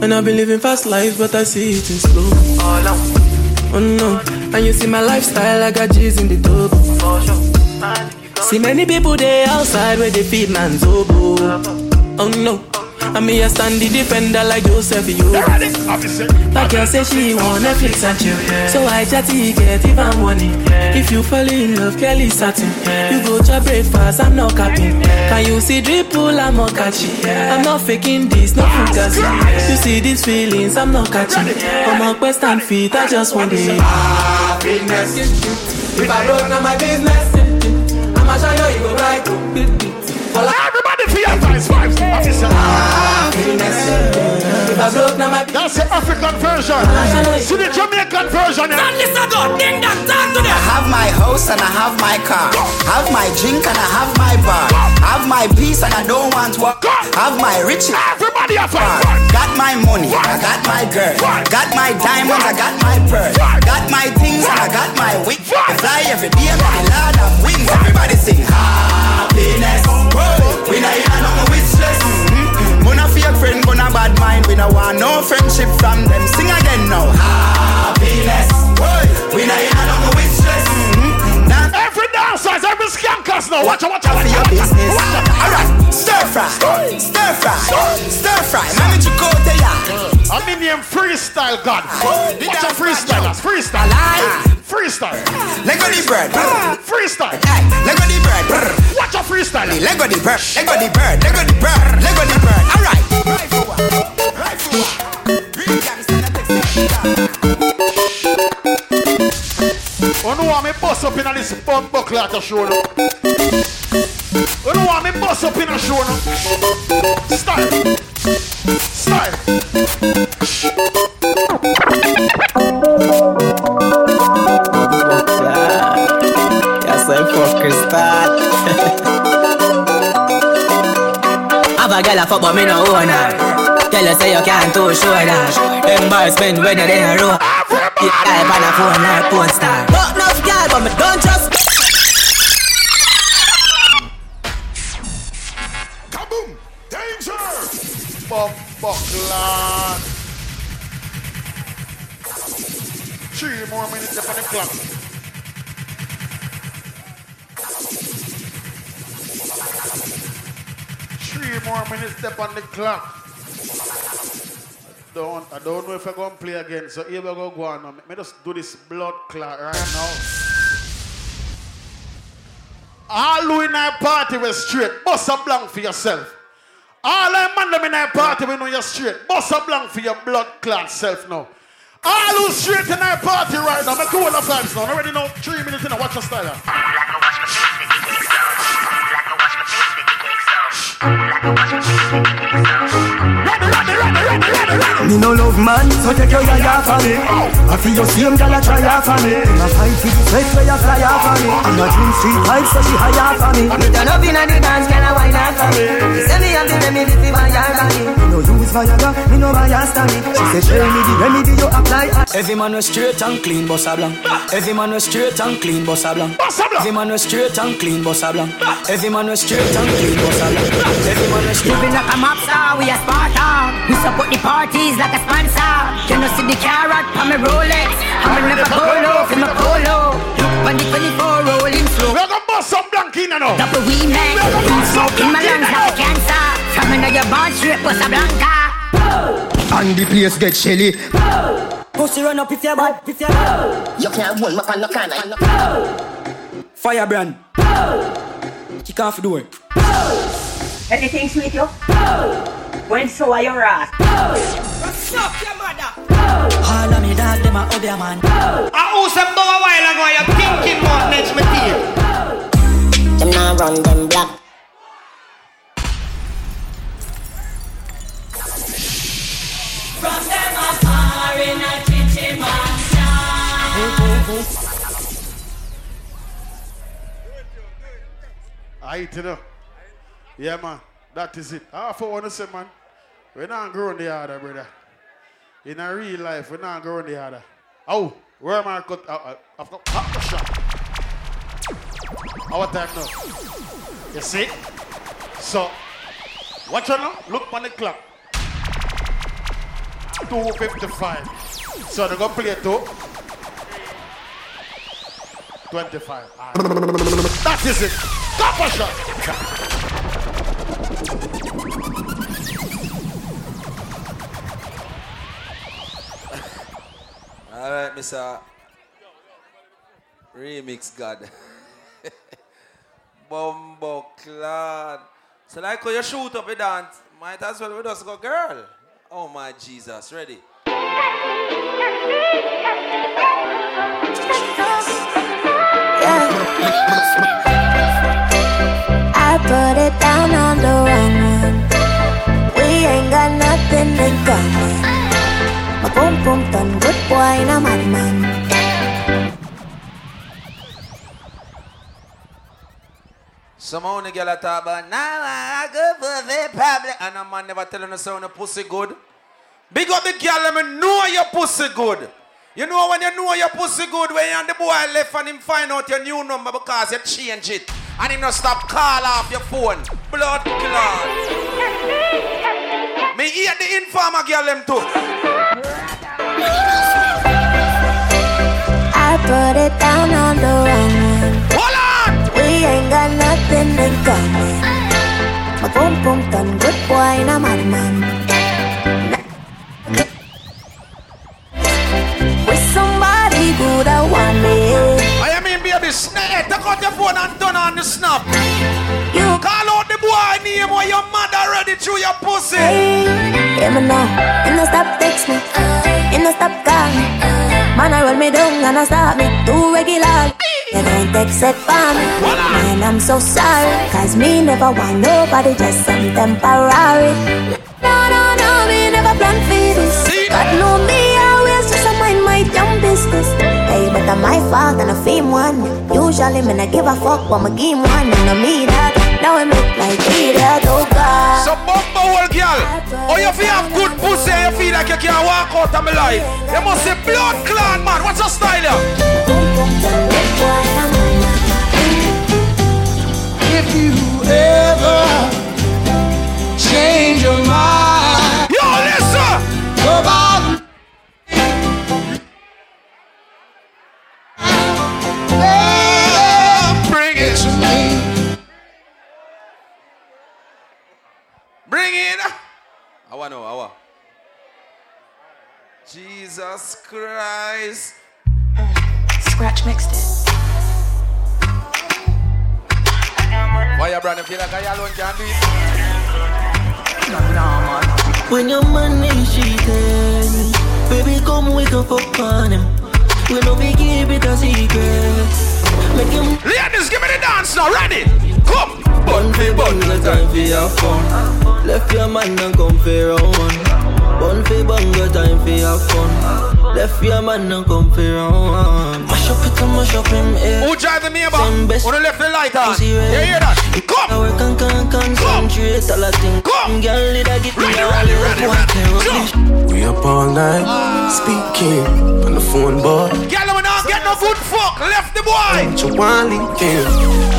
And I've been living fast life, but I see it in slow. Oh no, oh, and you see my lifestyle, I got G's in the double. See many people there outside where they feed man's oboe. Oh no, and me a stand the defender like Joseph you. Like girl say she want Netflix and chill, so I chatty get even money. If you fall in love, Kelly satin. You go to breakfast, I'm not capping. Can you see dripple? I'm not catching. I'm not faking this, no fugazi. You see these feelings, I'm not catching. I'm on quest and feet, I just want the happiness. If I broke, now my business. I'ma show you, you go right. Everybody feel your vibes, vibes. Officer. That's the African version. See the Jamaican version. Yeah. I have my house and I have my car. Have my drink and I have my bar. Have my peace and I don't want work. Have my riches. Everybody have fun. Got my money, I got my girl. Got my diamonds, I got my pearl. Got my things and I got my wings. I fly every day, but the Lord have wings. Everybody sing happiness. Whoa, we not fake we not bad mind. We not want no friendship from them. Sing again now. Happiness. Whoa, we not in a number with stress. Mm-mm. Now Every dancers, every scankers now. Watch out, watch out, for watch your out. Alright, stir fry, stir fry, stir fry. Mami Chicote ya. I'm in name freestyle God. Watch out, freestylers, freestyle. Freestyle. Lego the bird. Freestyle. Lego the bird. Watch out, freestyle. Lego the bird. Lego the bird. Lego the bird. Lego the bird. Alright. Right On nou an mi boss up in an dis bon bok la ta show nou On nou an mi boss up in an show nou Style. Style. A girl a fuck but me no own her Tell her say you can't too show that Embarrassment when you're in a row You type on a phone like porn star But enough girl but me don't trust Kaboom! Danger! Bum buckler. Three more minutes left on the clock. Three more minutes left on the clock. Don't, I don't know if I'm going to play again, so here we go, go on. Let me just do this blood clot right now. All who in our party were straight, bust a blank for yourself. All them man them in our party we know you're straight, bust a blank for your blood clot self now. All who straight in our party right now, make all the vibes now. Already know three minutes in, watch your style. like a me no love man, so take your yaya for me. I feel your same girl a try off for me. My fight for the sweat where you fly off for me. I'm not drink street vibes, so she high off for me. Me turn up inna the dance, girl a wine off for me. She say me have the remedy for my yard me. Me no use Viagra, me no bias to me. She say show me the remedy you apply. Every man was straight and clean, bossa blanc. Every man was straight and clean, bossa blanc. Every man was straight and clean, bossa blanc. Every man was straight and clean, bossa blanc. Every man was straight. Living like a mobster, we a Sparta. We support the parties like a sponsor. Can you see the carrot on my Rolex? I'm never polo for my polo. Look on the 24 rolling slow. We're gonna bust some blanking now. Double we man. Weed smoke in my lungs like a cancer. From another your bond straight, Bossa Blanca. And the place get shelly. Pussy run up if you're bad, if you're bad. You can't hold my pan no can Firebrand. Kick off the door. Anything sweet you? When so are your ass? Up, your mother? All of me dog, them a obia man. I owe some dog a while ago, you thinking about next material. Them now run them black. From them afar in a kitchen I eat it up. Yeah, man. That is it. I for want to say, man, we're not growing the other, eh, brother. In a real life, we're not growing the other. Oh, where am I cut? I've got cut the shot. Our time now. You see? So, watch out now. Look on the clock. 2.55. So, they're going to play two. 25. Alright. That is it. A shot. All right, Mr. Uh, remix God. Bumbo clad. So like how you shoot up a dance, might as well we just go girl. Oh my Jesus, ready? Put it down on the wrong one. We ain't got nothing in common. My boom boom done good boy, no madman. Some only girl at about, nah, I go for the public. And a man never telling us how the pussy good. Big up the girl, let me know your pussy good. You know when you know your pussy good, when you and the boy left and him find out your new number because you change it. And him not stop call off your phone. Blood clot. Me hear the informer girl them too. I put it down on the wrong one. Hold on! We ain't got nothing in common. My boom boom done good boy, no madman. With somebody good, I want me. I mean, baby, snap. Take out your phone and turn on the snap. You call out the boy name or your mother ready through your pussy. Yeah, me know. You no stop text me. You no stop call me. Man, I roll me down and I stop me. Too regular. You don't it for me. Man, I'm so sorry. Cause me never want nobody, just some temporary. No, no, no, me never plan for this. God know me always just a mind my damn business. Hey, my fault and I fame one. Usually, me I give a fuck, but my game one. And I me that. Now I look like idiot, oh God. So bumper old girl, oh you feel have good pussy, you feel like you can't walk out of my life. You must say blood clan man. What's your style here? If you ever change your mind, Bring it. I want to know, I want. Jesus Christ. Scratch mixed it. Why you brand feel like I alone can do it? When your money cheating, baby, come wake up up on him. We no be keep it a secret. Make him Ladies, give me the dance now. Ready? Come. One for bunga time for your fun. Left your man and come for round one. One for bunga time for your fun. Left your man and come for round one. Mash up it and mash up him head. Who drive the neighbor? Who the left the light on? You hear that? Come. I work and can concentrate all I think. Come. Girl, did I get me Ready, all ready, the ready, ready. rubbish. We up all night, speaking on the phone, boy. Girl, we not get no good fuck. Left the boy. You want LinkedIn?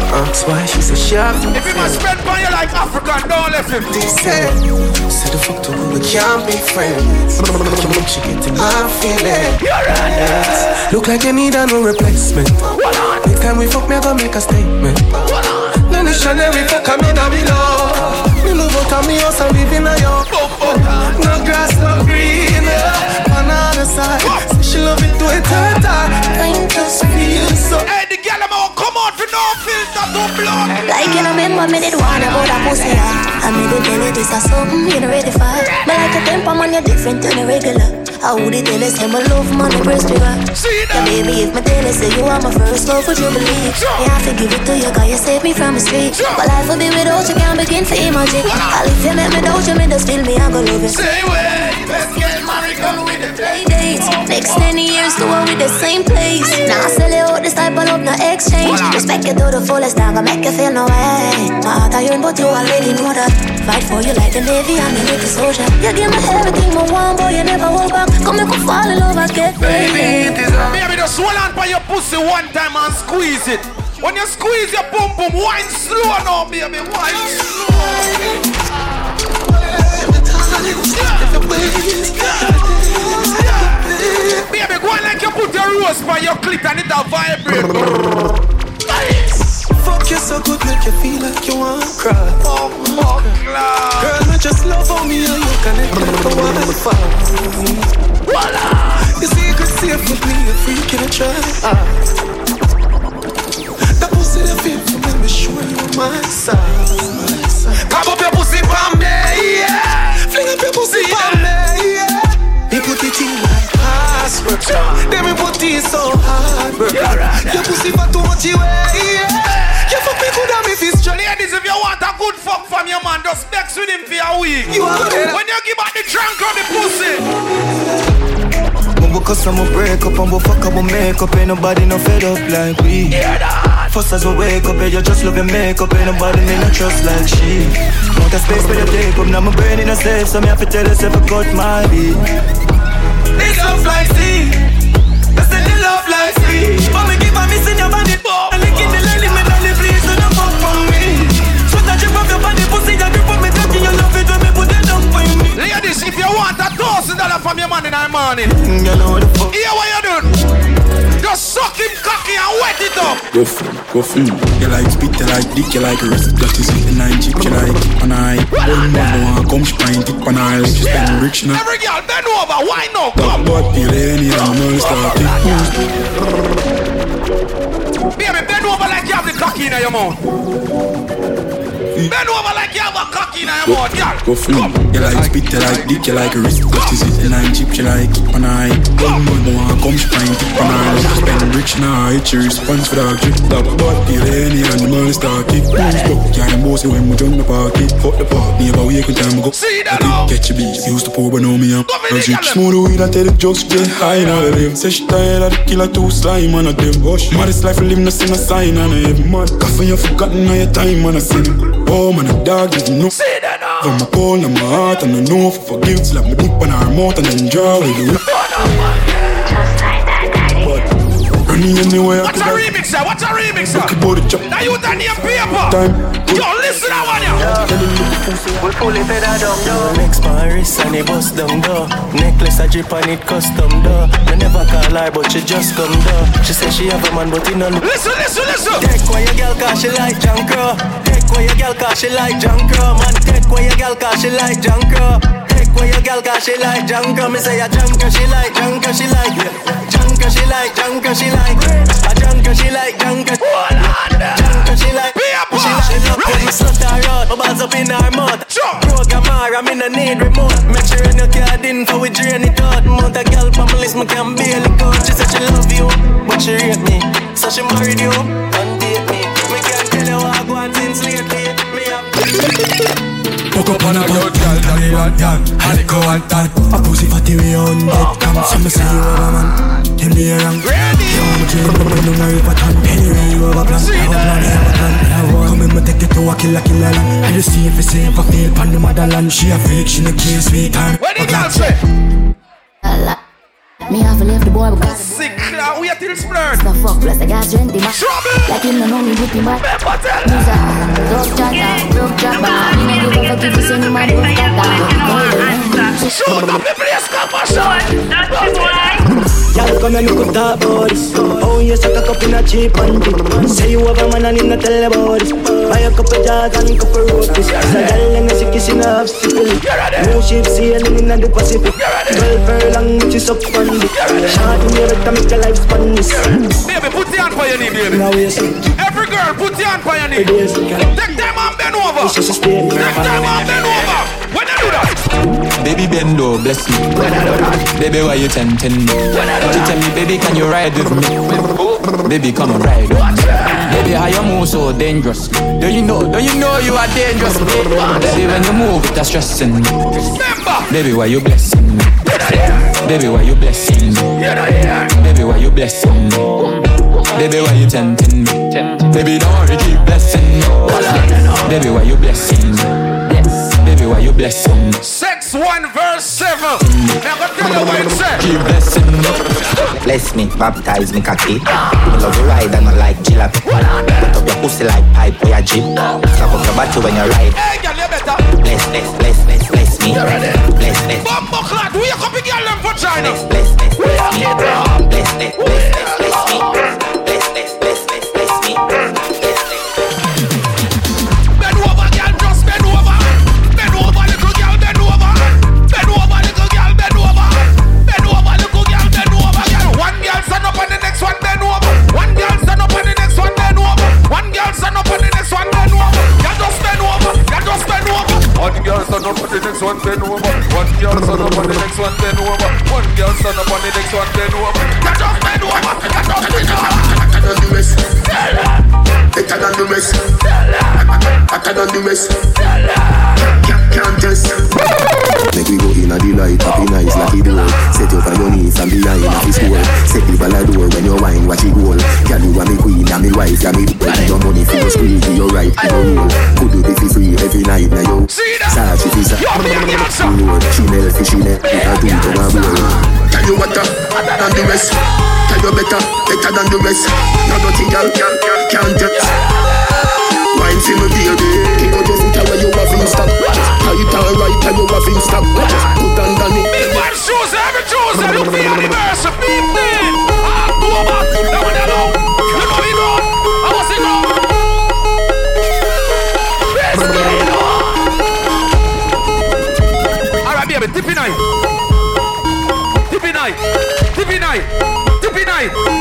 Ask why she said she have no If you must spend money like African, don't left him. They said, said the fuck to we can't be friends. She getting my feeling. Look like you need a new replacement. Next time we fuck, me I gonna make a statement. Then the Chanel we fuck, I'm in a below. Me move out of me house live in a yo. Like you know, remember me did one about a pussy yeah. I made tell you this is something you know ready for. But like a temper man, you're different than a regular. I would it tell you say my love man, the breast trigger. Yeah, baby, if my tell you say you are my first love, would you believe? Yeah, I forgive it to you, cause you saved me from the street. But life will be without you, can't begin to imagine. I'll if you make me doubt you, me just feel me, I go love you. Say way, let's get married, come the. Dates. Next 10 years, do it with the same place. Now I sell it all this type of love, no exchange. Respect you to the fullest, I'm gonna make you feel no way. My heart iron, but you already know that. Fight for you like the Navy, I'm a little soldier. You give me everything, my one boy, you never hold back. Come make me fall in love, I get Baby, it is a Baby, just hold on by your pussy one time and squeeze it. When you squeeze your boom boom, wine slow now, baby, wine slow. Baby, put your rose by your clit and it a vibrate. Nice. Fuck you so good, make you feel like you want to cry. Oh, fuck. Girl, I just love on me and you connect with the Wi-Fi. Voila! You see, you could safe with me, a freak in a try. Ah. That pussy that feel for me, be sure you my side. Come up your pussy for me, yeah. Fling up your pussy for me, password. Then me put it so hard, bro. Your pussy for too much, eh, yeah. You fuck me good and me feel strong. Ladies, if you want a good fuck from your man, just vex with him for a week. You are. When you give back the trunk of the pussy. We cuss and we break up and we fuck up we make up Ain't nobody no fed up like we First as we wake up, yeah, you just love your makeup Ain't nobody me not trust like she Want a space for you take up, now my brain in a safe So me have to tell yourself I got my beat This love like sea. The love like sea. But me your body. And licking the darling, please do not fuck me. Sweat off your body, pussy, you grip on me, love Ladies, if you want a thousand dollar from your man in the morning, You know what hear what you doing? Just suck him cocky and wet it up. Go feel, go feel. You like spit, you like dick, you like wrist. That is it, the nine chip, you like on eye. One mother want come, she pint it on eye. She spend rich now. Every girl bend over, why not? Top butt, peel any and no start it. Baby, bend over like you have the cocky in your mouth. Bend over like you have a cocky in your mouth, girl. Go feel. You like spit, you like dick, you like wrist. That is it, the nine chip, she like it on eye. One mother want come, pint it on eye. Spend rich now, it's your response for that drip. Top butt, peel any and no start it. Can't bossy when we jump the party. Fuck the park, never wake when time go. See that now? catch a beat. Used to pour, but know me I'm Go for the a drip. girl. Smooth weed, I tell the jokes, get high now. Them say she tired of the killer, too slime on a them. Hush, maddest life, live no sin a sign on a heavy man. Coffee, you forgotten all your time on a sin. Oh man, a dog, you know. See that now? From my cold and my heart, and I know if I forgive, slap my dick on her mouth and then draw with the whip. Running anywhere What's a have. remixer? What's a remixer? Rock about the chop. Now you done your paper. Time. Yo, listen that one, yeah. We fully fed her down though Next Paris and he bust down though Necklace a drip and it custom though Me never call her but she just come though She say she have a man but he none Listen, listen, listen. Take away your girl cause she like junk girl Take away your girl cause she like junk Man take away your girl cause she like junk Take away your girl cause she like junk Me say a junk she like junk she like Junk girl she like junk she like A junk she like junk girl Junk girl she like She like she love when me slut her out My balls up in her mouth Program her I'm in a need remote Make sure you card in for we drain it out Mount a girl from my list me can barely count She said she love you but she rate me So she married you and date me Me can't tell you what I go on since lately Me Fuck up on a girl, girl, girl, girl, girl. I like how I that. A pussy fatty we on dead cam. Some say you have a man. Tell me you're wrong. Yo, I'm a dream, but I'm not a pattern. Anyway, you have a plan. I have a plan, I have a plan. I have. Come in, me take you to a killer, killer land. I just see if it's safe, I feel pan the motherland. She a freak, she no care, sweetheart. What did you say? Me have to leave the boy because Sick, uh, wait till it's blurred. the fuck plus I got strength in my Trouble. Like him no know me whip him back Remember tell He's a dog chatter, broke chopper Me no give a fuck if you say me mad with kata Shoot up the place, come on, show That's the boy. Y'all come and look at that bodies. Oh, you suck a cup in a cheap and cheap. Say you have a man and him not tell about it. Buy a couple jars and couple rotis. So girl and she kissing her obstacle. No ship sailing in the Pacific. Twelve furlong, which is up on it. Shot in your better make your life span this. Baby, put your hand for your knee, baby. Now we see. Every girl, put your hand for your knee. It is, girl. Take them and bend over. It's just a statement. Take them and bend over. When you do that, Baby bend oh, bless me. Baby, why you tempting me? You tell me, baby, can you ride with me? Baby, come and ride with me. Baby, how you move so dangerous? Don't you know? Don't you know you are dangerous? Baby, when you move, it's stressing me. remember. Baby, why you blessing me? Baby, why you blessing me? Baby, why you blessing me? Baby, why you tempting me? Baby, don't worry, keep blessing me. Baby, why you blessing me? Baby, why you blessing me? Sex 1 verse 7. Now go tell you what it say. Keep blessing me. Bless me, baptize me cocky. Me love you ride and I like jalopy. Put up your pussy like pipe or your jeep. Slap up your body when you ride. Hey, girl, you better. Bless, bless, bless, bless, bless me. Bless, bless, Bumbo clot, wake up the girl them for China. bless, bless, bless me. Bless, bless, bless, bless, bless me. Bless, girl stand up and the next one bend over. One girl stand up and the next one bend over. One girl stand up and the next one bend over. Girl, just bend over. Girl, just bend over. Hotter than the rest. Better than the rest. Hotter than the rest. Can't, can't test. Make we go in a delight, happy nice, lucky door. Set you on your knees and behind a fist door. Set the ball a door when you wine, watch it roll. Girl, you are me queen, and me wife, and me boy. Your money for your spree, give your right, give your roll. Could do this free every night, now yo. Sarge, if it's a Lord, Chanel, for Chanel, we are doing to our boy. Tell you what, hotter than the rest. Tell you better, better than the rest. No dirty girl, can't, can't, can't Wine for me, baby. Keep your foot away, you have in stock. Tight and right, and you have in stock. Put underneath. Big man shoes every Tuesday. Look for anniversary. Beep then. Ah, go back. That one alone. You know it all. I was it all. Best thing, oh. All right, baby. Tippy night. Tippy night. Tippy night. Tippy night.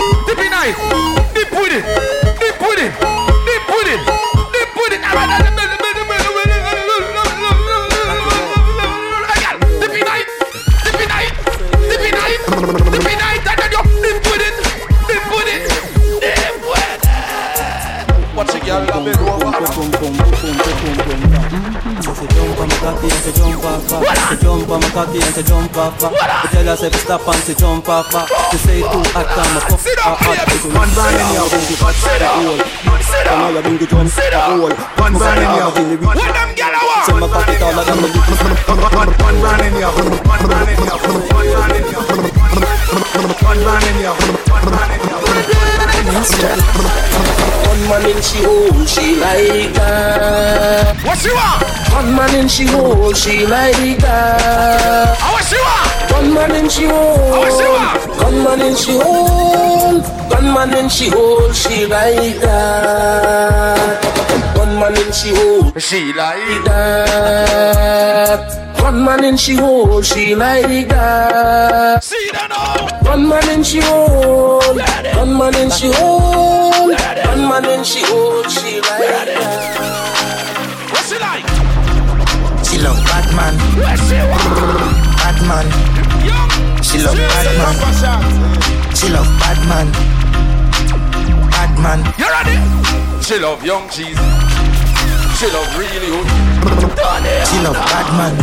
Cocky and she jump off her. She jump on my cocky and she jump off. She tell her say to stop and she jump off. She say too hot and my fuck her hot. One brand in your booty, but say the hole. Come on, you bring it jump the hole. One brand in your booty, What them gyal a? Say my cocky taller than my lips. One brand in your one brand in your one brand in your one brand in your one brand in your One man in she hole, she like that. What she want? One man in she hole, she like that. How what she want? One man in she hole. what she want? One man in she hole. One man in she hole, she like that. One man in she hole, she like that. One man in she hole, she like that. See that now? One man in she hole, one man in she hole, one man in she hole, she like that. What she like? She love Batman. What she want? Batman. Young She love Batman. She love Batman. Batman. You ready? She love young cheese. She love really hood. She love bad man.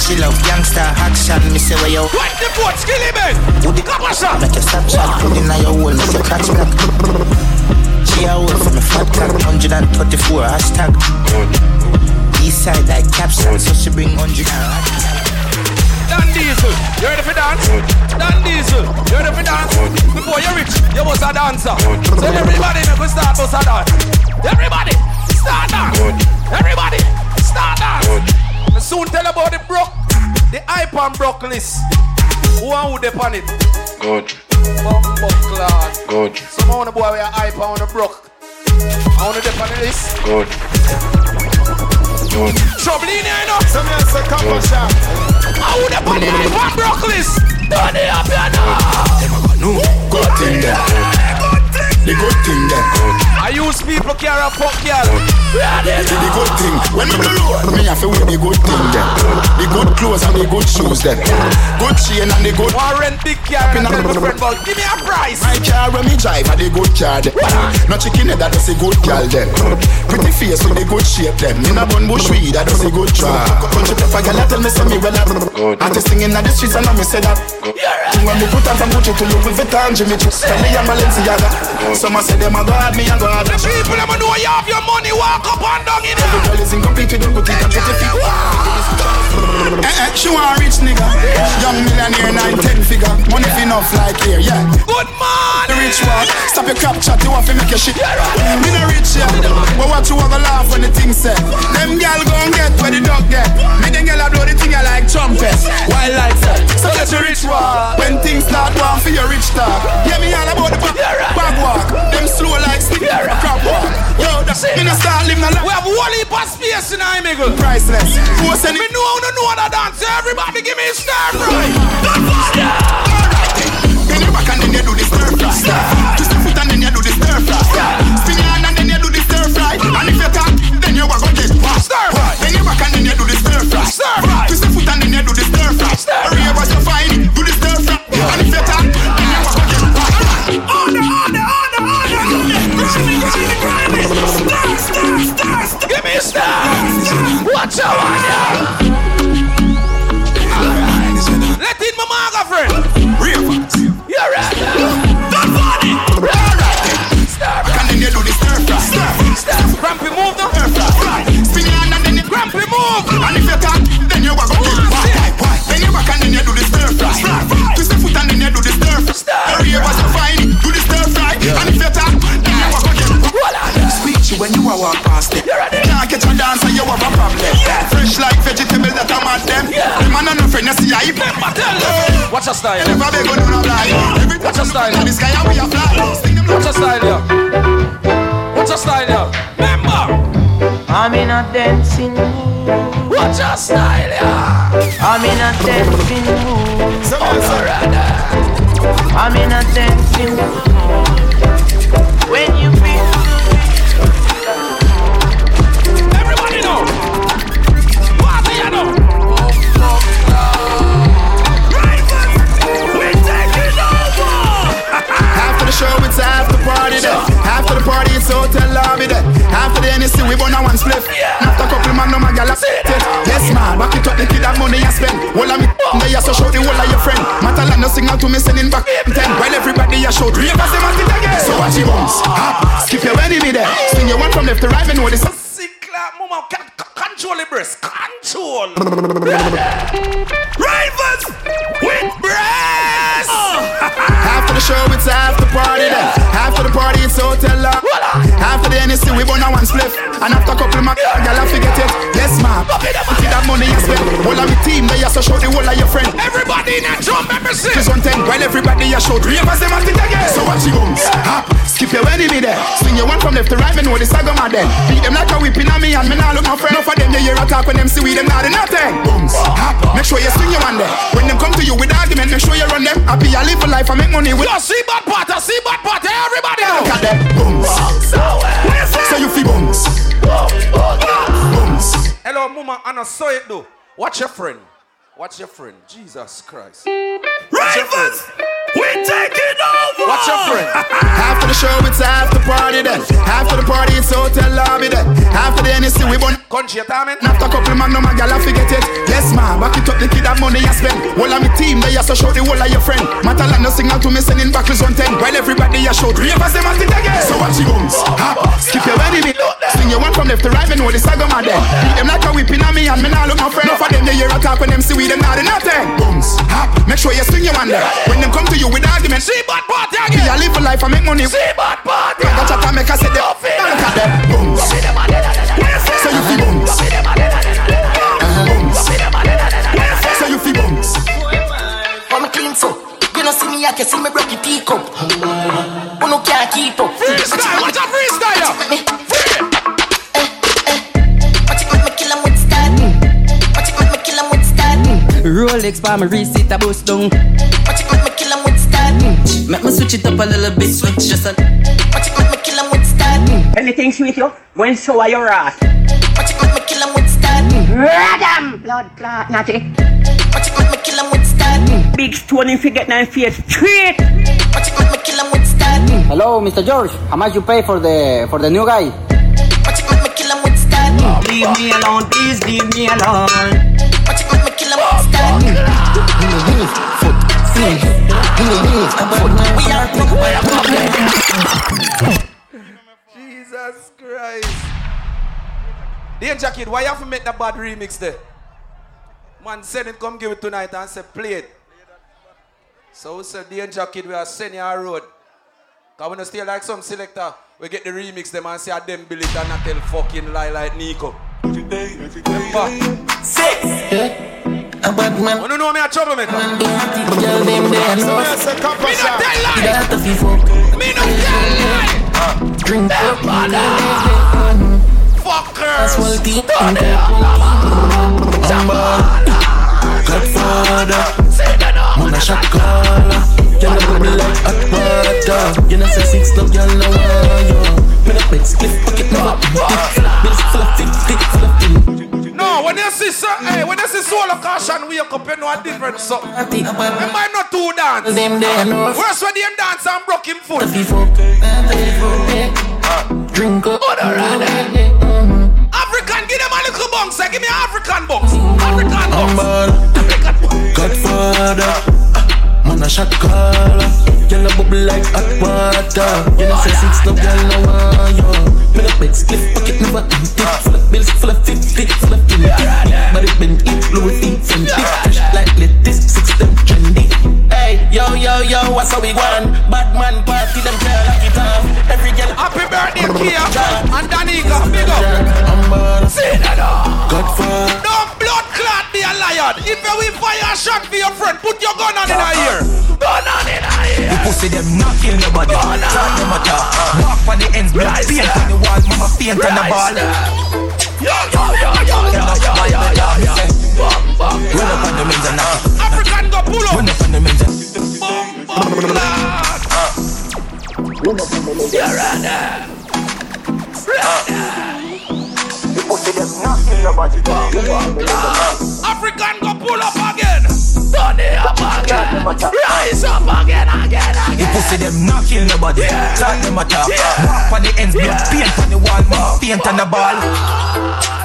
She love gangster action. Me say where you. What the boat skilly man? Would Come on, sir. Make your stop shot. Put in your hole. Make your catch back. She a hole for me fat cock. 134 hashtag. East side like caption. So she bring 100 Dan Diesel, you ready for dance? Dan Diesel, you ready for dance? Before you rich, you must a dancer. So everybody make us start us a dance. Everybody, start dance. Everybody, start dance. Me soon tell about the broke, the hype and broke list. Who and who dep on it? Good, Bumbo clad. good, Some of the boy we are hype and the broke. I want to dep on the list. good, good. Trouble in here, you know. Some here say come on, shot. I would dep on the hype and broke list. Turn it up, you know. No, good thing there. Use people care a fuck girl. The the good thing. When me load, me have to wear the good thing there. The good clothes and the good shoes there. Good chain and the good. Want rent big car and I tell my friend about give me a price. My car when me drive are the good car there. No chicken head that does a good girl there. Pretty face with the good shape them. In a bun bush weed that does a good try. Country pepper girl that tell me say me well up. Artist singing at the streets and I me say that. When me put on from Gucci to Louis Vuitton, Jimmy Choo, Stanley and Balenciaga. Some a say them a god, me a god. The people them know you have your money, walk up and down in Every here. girl is incomplete with good teeth and pretty feet. Eh eh, she want rich nigga. Young millionaire, nine ten figure. Money fi enough like here, yeah. Good man. The rich one, stop your crap chat, you want to make your shit. Me no rich yeah, but what you have a laugh when the thing said. Them gal gon' get where the dog get. Me them gal a blow the thing I like trumpets, while lights up. So get your rich one. When things start one for your rich talk. Yeah, me all about the back, back walk. Them slow like stick, crap walk. Yo, that's me no start living a We have one heap of space in our nigga. priceless. Who send Me it? know how to know that dance. Everybody give me a star right. Then you back and then you do the stir fry. Twist your foot and then you do the stir fry. Spin your hand and then you do the stir fry. And if you talk, then you are gonna get whacked. Stir fry. Then you back and then you do the stir fry. Stir fry. Twist your foot and then you do the stir fry. Hurry up you find, do the stir fry. And if you talk, then you are gonna get whacked. Order, order, order, order. Grimy, grimy, grimy. Star, star, star, star. Give me a star. Watch out, one Let do do do fry. Hurry up find, the stir whacked. Speak to when you are walk past them. Can't catch a dancer, you have a problem. Fresh like vegetable that I'm at them. The man and no friend, you see I eat them. Watch your style. Never beg on no lie. Every Watch your style. in the sky and we a fly. Watch your style, yeah. Watch your style, yeah. Remember. I'm in a dancing mood. Watch your style, yeah. I'm in a dancing mood. Some of them I'm in a dancing mood. Hotel lobby there. After the NSC, we burn a one split. After a couple man, no man, gal a it. Yes, man, back it up, the kid have money you spend. All of me, they so show the whole of your friend. Matter like no signal to me, sending back ten. While everybody you show three of us, it again. So watch your bounce, hop, skip your enemy there. Swing your one from left to right, and know this. Sick clap, mama. Can, can, control the breast. Control. Rivals with breast. After ah. the show, it's after the party then. After the party, it's hotel uh. lobby. After the NSC, we burn a one split. And after a couple of my gal, I forget it. Yes, man. See that money you spend. All of the team, they also show the whole of your friend. Everybody in a drum, me see. Just one ten, while everybody you show three of us, them at it again. So watch your bones. Hop, skip your enemy there. Swing your one from left to right, me know this I go mad then. Beat them like a whipping on me and me nah look no friend. Enough of them, you hear attack when them see we them not nothing. Booms, hop, make sure you swing your one there. When them come to you with argument, make sure you run them. Happy, I live for life, I make money with. Yo, see bad part, I see bad part. Everybody Look know. at them, booms. So you feel booms. Booms. Hello, mama, and I saw it though. Watch your friend. Watch your friend. Jesus Christ. Friend. We taking over. Watch your friend. After the show, it's after party then. After the party, it's hotel lobby then. After the NSC, we burn. Country, you timing? After couple man, no man, gal, I forget it. Yes, man, back it up, the kid have money you spend. All of me team, they also show the whole of your friend. Matalan, no signal to me, sending back on 10. While everybody three of us, them at it again. So watch your bums. Hop, skip your wedding bit. Swing your one from left to right, me know the saga man there. Beat them like a whipping on me, and me now look my friend. Enough of them, they hear a talk when them see we them not in nothing. Bums, hop, make sure you swing your one there. When them come to you with argument, see bad party again. Yeah, live a life and make money. See bad party. Like a chat and make us say them. Look at them. Bums. So you feel Bums. So you feel bums. I'm clean so. You know see me, I can see me broke the teacup. No can't keep up. Freestyle, watch out, freestyle. Rolex by my wrist, it a bust down. Watch it make me kill 'em with style. Make me switch it up a little bit, switch just a. Watch it make me kill 'em with style. Anything sweet you? When show your ass? Radam! Blood clot, natty. Watch it make me kill 'em with style. Big stone if you get nine feet straight. Watch it make me kill 'em with style. Hello, Mr. George. How much you pay for the for the new guy? Watch it make me kill 'em with style. Leave me alone, please leave me alone. Watch it make me kill 'em with style. We are Danger Kid, why you have to make that bad remix there? Man send it, come give it tonight and say play it. So we said Danger Kid, we are sending you a road. Cause we don't stay like some selector. We get the remix them and say I them bill it and not tell fucking lie like Nico. Remember? Six. A bad man. You don't know me a troublemaker. Girl, them there, no. Me not tell lie. You have to feel fuck. Me not tell lie. Drink up. Fuckers. Tea. Godfather, man a shot caller. Bubble like hot water. You know say six love, girl no want you. Me no split pocket never empty. Bills full of fifty, full of fifty. No, when you see sir, hey, eh, when you see soul of caution wake up, you know a different something. Remember I'm not two dance. No. Worse when them dance and broke him foot. Drink up. Mm-hmm. African, give them a little bounce. Eh? Give me African bounce. African bounce. Godfather, man a shot caller. Girl a bubble like hot water. You know say six love, girl no want you. Me no big split pocket never empty. Full of bills, full of fifty, full of fifty. But it been eat, Louis V, Fendi. Fresh like lettuce, six them yo, yo, yo, what's how we want? Bad man party, them girl like it off. Every girl Happy birthday, Kia and Danica. Big up. See that up. Godfather. Don't blood clot be a lion. If you will fire a shot for your friend, put your gun on in her ear. Gun on in her ear. You pussy them not kill nobody. Talk them a talk. Walk on the ends, blood paint on the wall, mama paint on the ball. Yo, yo, yo, yo, yo, yo, yo, yo, yo. Run up on the men's and knock it. African go pull up. Run up on the men's and You're right there. African go pull up again. Turn it up again. Rise up again, again, The again. pussy them not kill nobody. Talk them a talk. Walk on the ends, blood paint on the wall, paint on the ball.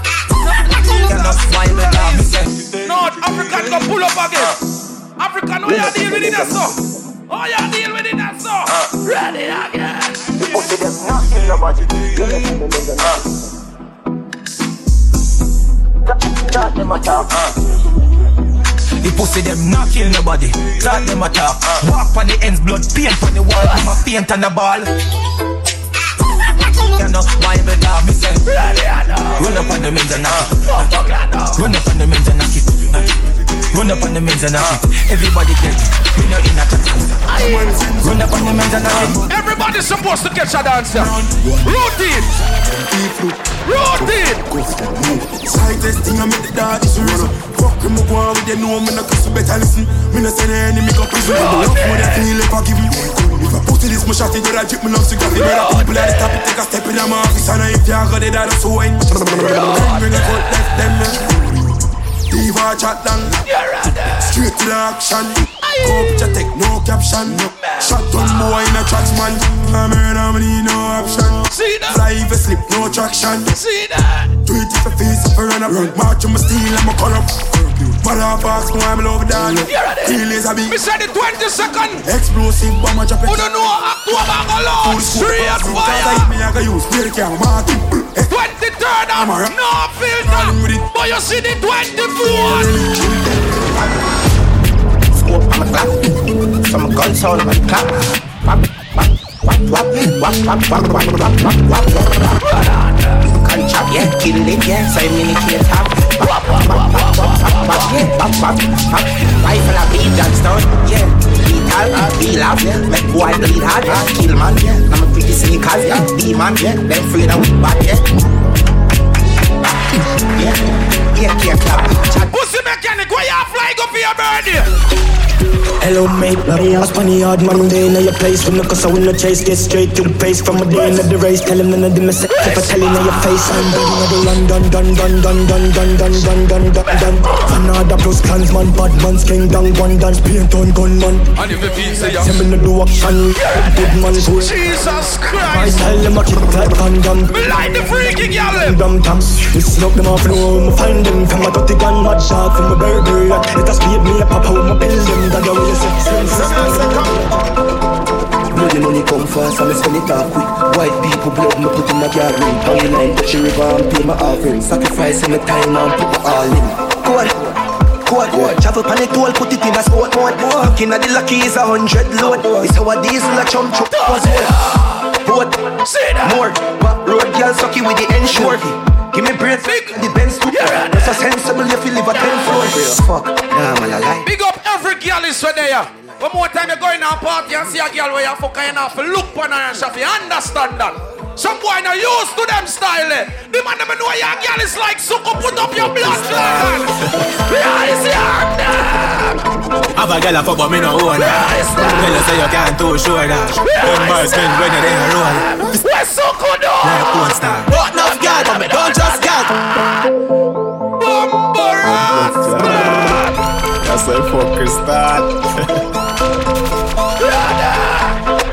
Smile with me say. North African go pull up again. Uh. African, how you deal with it so? How you deal with it so? Uh. Ready again. Uh. Pussy them not kill nobody. Talk them a talk. The pussy them not kill nobody. Talk them a talk. Walk on the ends, blood paint on the wall, mama paint on the ball. You know Bible law, me say. Run up on the men's and knock it. Run up on the men's and knock it. Run up on the men's and knock it. Everybody get it. We know in a chat. Run up on the men's and knock it. Everybody's supposed to catch a dancer. Routine. Routine. Slightest thing I make the dog is reason. Fuck him, go on with you know me no cuss, you better listen. Me no send any enemy go prison. Me love for that feel if I give you. If I put this, me shot it, I drip me love cigar. The better people at the top, it take a step in my office, and if you got it, that's so wine. Bring a coat, left them. Diva chat down. Straight to the action. Go picture take no caption. Shot one boy in a tracks man. I'm in I'm need no option. See that? Fly if you slip, no traction. See that? Do it if you face up run up. Run march on my steel and my color. Mother fast, no I'm love down. Real is a beat. Me said the 20 second. Explosive bomb, I drop it. Who don't know October alone? Straight fire. Me I go use beer can mark it. 23rd of no filter. But you see the 24th. Scope on my clock. From a gun sound on my clock. Wap, wap, wap, wap, wap, wap, wap, wap, wap, wap, wap, wap. Can chop, yeah, kill it, yeah. So you mean it can't top. Yeah. Wap, wap, wap. Rifle a beat and stone, yeah. Lethal, be loud, yeah. Make boy bleed hard, yeah. Kill man, yeah. I'm a pretty sneakers, yeah. Be man, yeah. Them afraid of bad, yeah. Yeah, yeah, yeah, clap. Pussy mechanic, where you fly go for your birthday? Hello mate, bloody ass funny hard Monday in your place From the cause I win the chase, get straight to the pace From a day in the race, tell him none of them is If I tell him in your face, I'm done with the run, dun, dun, dun, dun, dun, dun, dun, dun, dun, dun, dun Another plus clans man, bad man's king down, one dance, paint on gunman And if you feel say Tell me no do action, good man cool Jesus I Christ. tell them I kick like condom Me like the freaky girl. Dum dum, we smoke them off, no, me find them From my dirty gun, mad shot, from my burger It has speed me up, out my pill them That the way you say, Bloody money come fast me spend it all quick White people blood me put in a gathering Hang the line, touch the river and pay my offering. Sacrificing my time and put my all in. Go on. Code, code, travel pan it all, put it in a sport mode. Looking at the lucky is a hundred load. It's our diesel a chum chum was Boat, more. But road girl sucky with the ensure Give me breath, the Benz too That's a sensible you live a ten floor Fuck, nah man I lie Big up every girl is for there. One more time you go in a party and see a girl where you fuck her enough look on her and. You understand that? Some boy not used to them style. eh. The man never know your girl is like sucker put up your blood flag. Yeah, it's your Have a girl a fuck but me no own her Tell her say you can't too sure that Them boys spend when you're in a roll Where sucker do? Like porn star But enough girl but me don't just girl That's how fuckers start.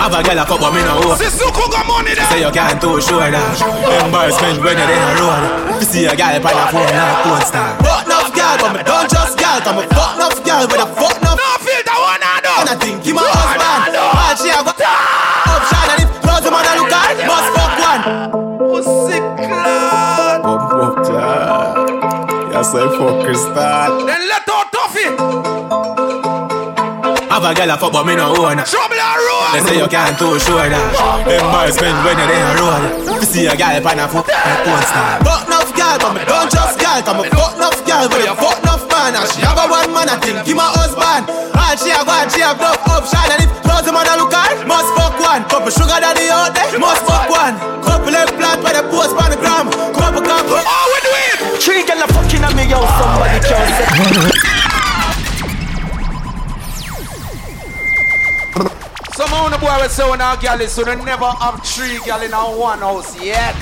Have a girl a fuck but me no own See sucker got money there. Say you can't too sure that Them boys spend when you're in a roll You see a girl on a phone like porn star But enough girl but me don't just girl Cause me fuck enough girl with a fuck enough No filter one I do. And I think he my husband All she a got Option and if close the man a look at Must fuck one Pussy clot. Bump up, clad. That's how fuckers start. Then let out Tuffy. Have a girl a fuck but me no own. Her Trouble and roll. They say you can't too sure that. Them boys spend when you're in a roll You see a girl on a foot like porn star Fuck enough girl but me don't just girl Cause me fuck enough girl but you fuck enough man. And she have a one man I think. He my husband. All she have one she have. Enough option And if close the man a look at Must fuck one. Couple sugar daddy out there Must fuck one. Couple egg plant by the post on the gram. Couple couple Oh, we do it. Three girl a fucking at me, yo, somebody can't say Some of the boy will say when our girl so they never have three girl in our one house yet.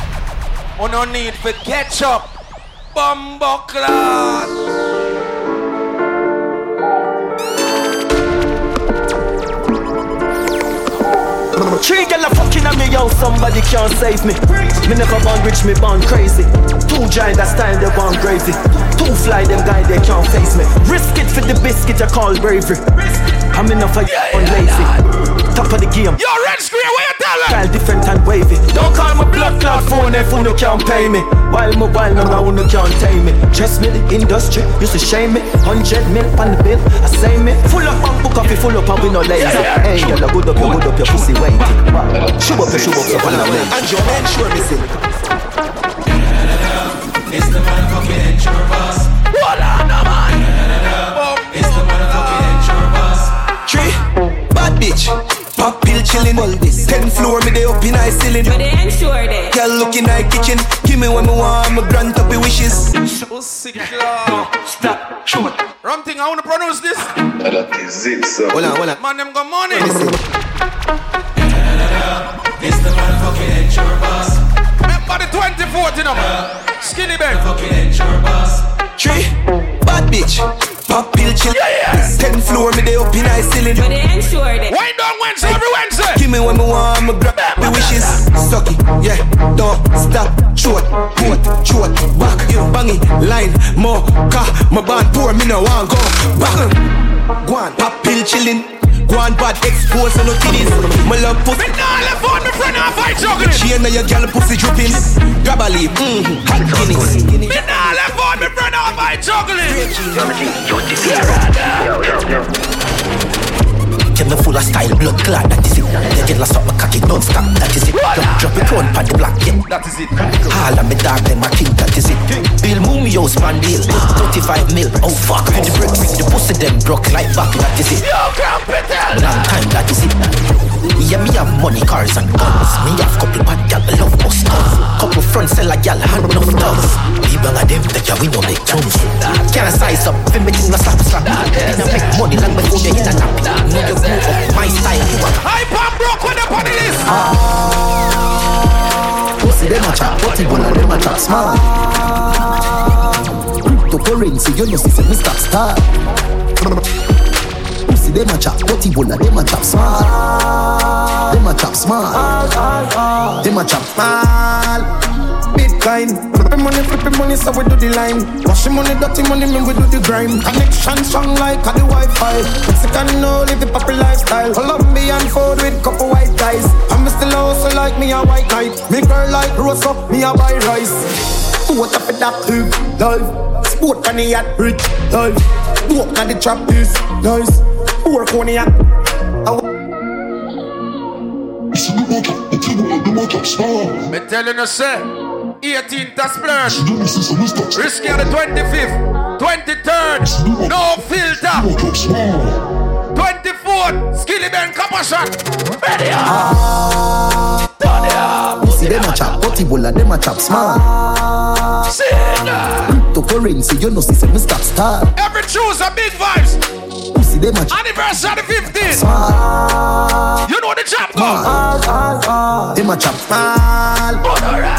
We no need for ketchup. Bumbo class. Three girl a fucking at me, yo, somebody can't save me. Me never born rich, me born crazy. Two giant that style, they born crazy. Two fly, them guy, they can't face me. Risk it for the biscuit, I call bravery. I'm enough for yeah, on lazy. Top of the game. Yo, red screen, where you tell her? Style different and wavy. Don't call my blood clot phone if you can't pay me. While my while no now you can't tame me. Trust me, the industry used to shame me. Hundred mil on the bill, I say me. Full up and book coffee, full up and we no lazy. Hey, girl, you good up, you good up, your pussy wait. Shoot up, you shoot up, your pan away. And your men sure me sing It's the motherfucking intro boss. Hold on, no man. It's the motherfucking intro boss. Three, bad bitch Pop pill chillin' all this Ten floor me dey up in high ceiling But they ensure that. Girl look in high kitchen Give me what me want, me grant up your wishes Pussy claw. Stop, show it Wrong thing, I want to pronounce this. That is it, so. Hold on, hold on Man, them got money. It's the motherfucking intro boss. Remember the 24th, you know. Skinny Ben. Fucking intro boss. Three, bad bitch pop pill chill. Yeah, yeah. Ten floor, me they up in high ceiling. But they ensure that. Wind down Wednesday, every Wednesday. Give me when me want, me grab me wishes. Suck it, yeah, don't stop. Short, coat, short, back, bang it, line, more, car, my band poor, me no want go back. Go on, pop pill chillin'. Go on, bad expose on no titties. My love pussy. Me nah left out me friend off I juggling. She and your girl pussy dripping. Grab a leaf, mmm, hot Guinness. Me nah left out me friend off I juggling. Get me full of style, blood clot, that is it. Girl a suck my cocky, don't stop, that is it. Drop, drop it on pan the block, yeah. That is it. All of me dog, them my king, that is it. Bill Mooney house, man deal. 35 mil, oh fuck, for the bricks. The pussy them broke like back, that is it. Long time, that is it. Yeah, me have money, cars and guns. Me have couple bad gal, love bust guns. Couple front sell a gal, hand enough dogs. We bang a them, that ya we no make chance. Can't size up, fi me thing no slap slap. Inna make money long before you in a nap. Know you grew up, my style, you ah. a I pop broke when up on the list. Pussy dem a chop, butty bun dem a chop small. Cryptocurrency, you know see say me stop star. Dem a chop, butty bun dem a chop small. Dem a chop small. Dem a chop small. Bitcoin. Flipping money, flipping money, so we do the line. Washing money, dirty money, me we do the grime. Connection strong like a the Wi-Fi. Mexican no live the proper lifestyle. Colombian food with couple white guys. I'm still also like me a white knight. Me girl like roast up, me a buy rice. What up in that life. Sport on the yacht, rich, life. Walk on the trap, is nice. Work on the yacht. Me telling you, say, 18th to splash. Risky on the 25th, 23rd, no filter. 24th, Skilly Ben Copper Shot. Ready up. Turn it up. Pussy dem a chop, butty bun dem a chop small. Ah. Cryptocurrency, you know see say me stop star. Every Tuesday, big vibes. Pussy dem a chop Anniversary 15th. small. You know the chop go. Dem a chop small.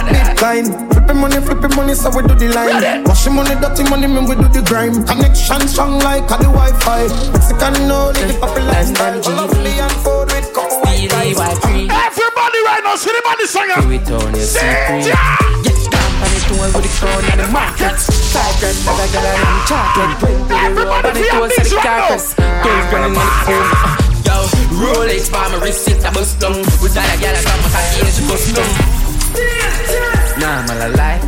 Bitcoin. Flipping money, flipping money, so we do the line. Washing money, dirty money, me we do the grime. Connection strong like a the Wi-Fi. Mexican no live the proper lifestyle. Colombian food with couple white guys. Everybody right now, see the body singer. Do it on your secret. Get down on the tour with the crown and the markets. Five grand, never get a damn chocolate. Twenty the road and the toes of the carcass. Twelve grand in the phone. Yo, Rolex for my wrist, it a bust down. With that a gal, I got my cocky and she bust down. Nah, I'm a lie.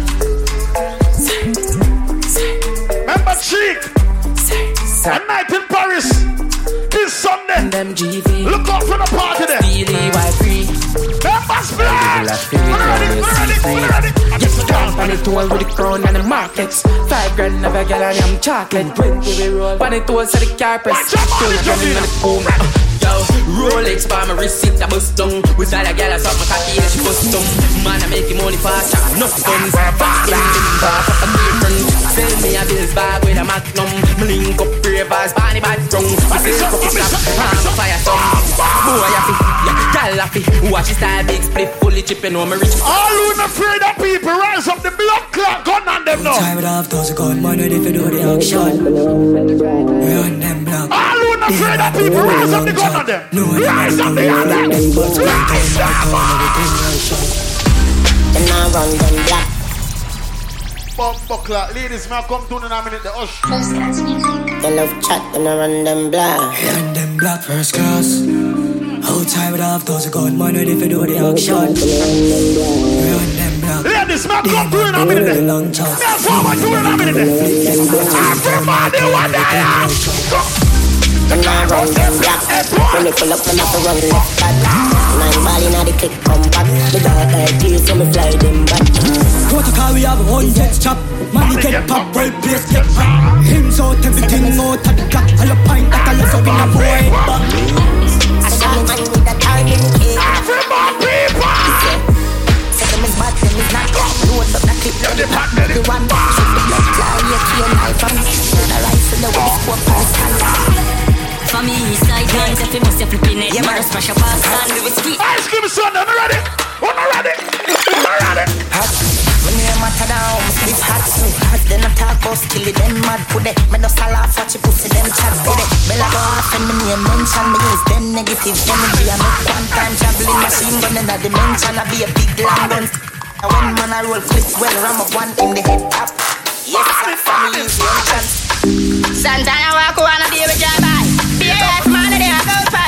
Remember Cheek. A night in Paris. This Sunday. Them Look out for the party there. Steely white free. Remember Splash. Get down on the tour with the crown and the markets. Five grand never get on them chocolate. Twenty we roll on the toes of the carpets. Twelve grand in the boom. Yo, Rolex for my receipt, I bust down. With all the gal, I suck my cocky and she bust down. Man, I make money fast, enough funds. Fast in the bar, up a different. Sell me a bills bag with a magnum. Me link up ravers, Barney bad strong. Me silk up the flap, I'm a fire some. Boy, I feel, yeah, gal I feel. Watch his style, big split, fully chipping on me rich. All who not afraid of people, rise up the blood clot gun on them now. Time it off, those gun money if you do the action. Run them block. All who not afraid of people, rise up the gun on them. Rise up the gun on them. Rise Then I run them black. Bumper clock. Ladies, may I come to in a minute? The hush. They love chat, then I run them black. Run them black first class. Whole time it off, those gun money if you do the action. Run them black. Ladies, may I come to in a minute? Long chance. May I forward to in a minute? Everybody want that. Then I run them black. When they pull up, them have to run left back. Nine ball inna the click, come back. The dark eye tears, so me fly them back. Protocol we have one jet chop. Money get pop, well place get hot. Side guns, you must have flipping it, man, smash up past and do it sweet. Ice cream son, I'm ready. I'm ready. I'm ready. When me and my matter down. Swift hot so hot, then I talk about kill it, them mad put it. Me no laugh watch you pussy, them chat put it. Bella go off and me name mention me use them negative energy. I make one time traveling machine gun in a dimension. I be a big long gun. When man I roll quick, well ram up one in the head top. Yes, I'm family is the entrance. Santana walk wanna be with your boy. Be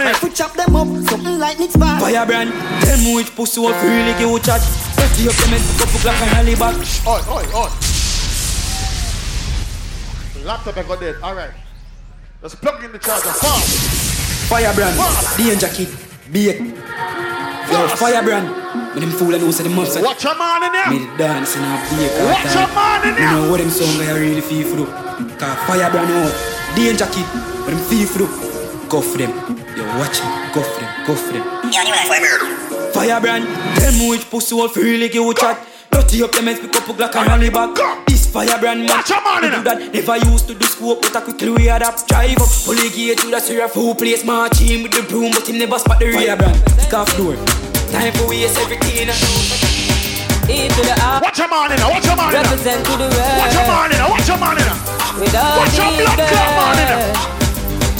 in the morning. Foot chop them up, something like Nick's band. Firebrand, tell me which pussy will really give you chat. Dirty up them head, pick up a Glock and rally back. Oi, oi, oi. Laptop I got dead. All right. Let's plug in the charger. Fast. Firebrand, danger kid, be it. Yo, Firebrand, me them fool and know say them upset. Watch your man in there. Me the dance in a bake. Watch your man in there. You know what them song I really feel for do. Cause Firebrand out, danger kid, what them feel for do. Go for them. Yo, watch them, go for them, go for them. Firebrand, tell me which pussy will really give you chat. Dirty up them heads, pick up a Glock and rally back. This Firebrand man, Watch your man do that. Never used to do scope, but I quickly we adapt. Drive up, pull the gate to the syrup, full place, march in with the broom, but him never spot the. Firebrand, kick off door. Time for waste everything. E to the R. Watch your man in there. Watch your man in there. Represent to the world. Watch your man in there. Watch your man in there. Without Watch your blood clot man in there.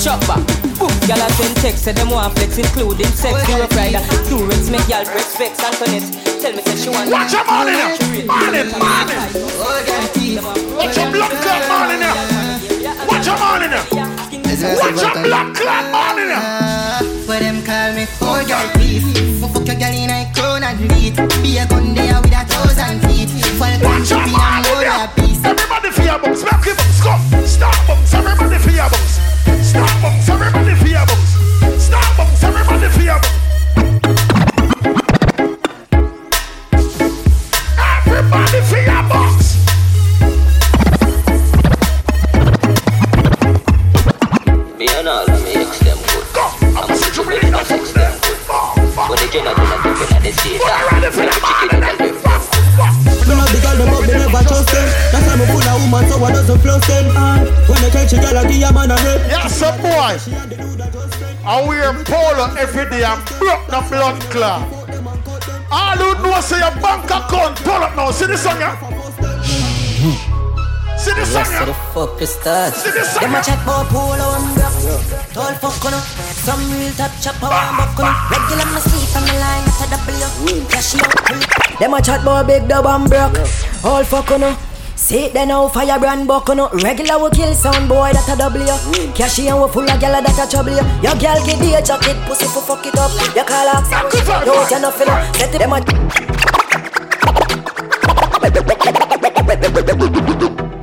Chop back. Boom. Gyal a send text, say them want flex, including sex. You a rider. Durance make gyal breast vex. Antoinette, tell me say she want. Watch your man in there. Man in, man in. Watch your blood clot man in there. Watch your man in there. Watch your blood clot man in there. Where them call me four girl thief Fuck fuck your girl in a crown and beat Be a gun there with a thousand feet Fall Watch your in a man in more there. a piece Everybody for your bumps. Make your bumps go. Stop bumps. Everybody for your bumps. Stop bumps. Everybody for your bumps. Stop bumps. Everybody for your. Everybody for your. Me and all of me ex them good. I'm a situation of sex them good. When they get out of the in the state, when the chicken in the them but me never trust them. That's why me full of woman, so I doesn't floss them. And when they catch a girl, I give a man a rep. Yes, sir, boy. I wear polo every day and broke the blood clot. All who know say your bank account pull up now. See this song, yeah? See this song, Yes, so the yeah? fuck is that? See this song, Them a yeah? chat about polo and block Tall fuck on Some real top chopper and buck on Regular me sleep on the line at a W Flashy out pull it Them a chat about big dub and broke. All fuck on no. See it then now firebrand buck on no. Regular we kill sound boy that a double a W. Cashy and we full of gyal that a trouble you. Your girl get the jacket pussy for fuck it up. You call her. Don't you nothing up. Set it them a.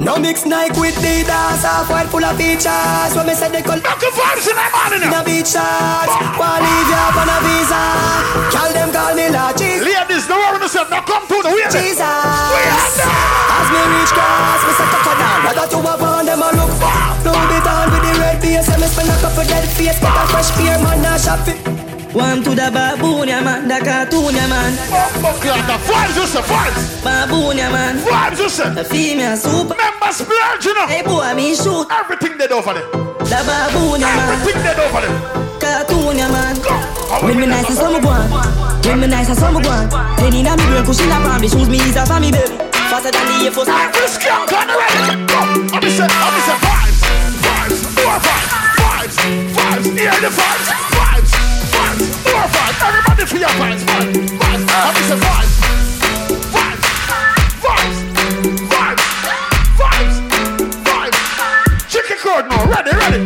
No mix Nike with the dance off white full of features. When me say they call your vibes in that man in a beach shots. Wanna leave you up on a visa? Call them call me La. Ladies, the world yourself. Now come to the way. Jesus. We are. As me reach cross, me say cock down. Got to a on them a look. Blow it on with the red base. And me spend a couple dead face. Get a fresh beer, man, now shop it. One to the baboon, yeah man, the cartoon, yeah man. The vibes, you say, vibes. Baboon, yeah man. Vibes, you say. The female super. Members splurge, you know. Hey boy, me shoot. Everything they do for them. The baboon, yeah man. Everything they do for them. Cartoon, yeah man. Go. When me nice and some go on. When me nice and some go on. Penny na me brain, cushion na palm. The shoes me is a me baby. Faster than the Air Force. Every skunk on the ready. Go. I'm say, I'm say, vibes, vibes, more vibes, vibes, vibes. Hear the vibes, Everybody your vibes, vibes, vibes. I'm say, vibes, vibes, vibes, vibes, vibes. Chicken cord now, ready, ready.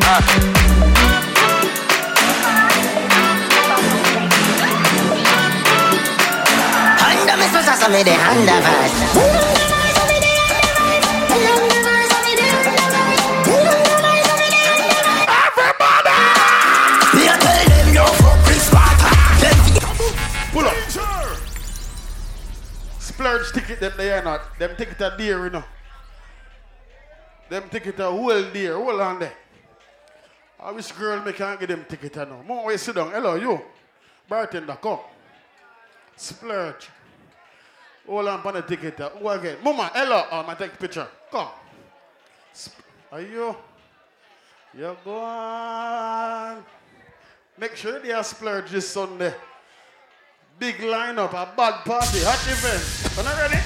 So me the Honda ticket them are not. Them ticket are dear, you know. Them ticket are well there, hold on there. I wish girl me can't get them ticket now. More way sit down. Hello, you. Bartender, come. Splurge. Hold on for the ticket. Who again? Mama, hello. Oh, I take picture. Come. Sp- Are you? You go on. Make sure they are splurge this Sunday. Big lineup, a bad party, hot event. Are you ready?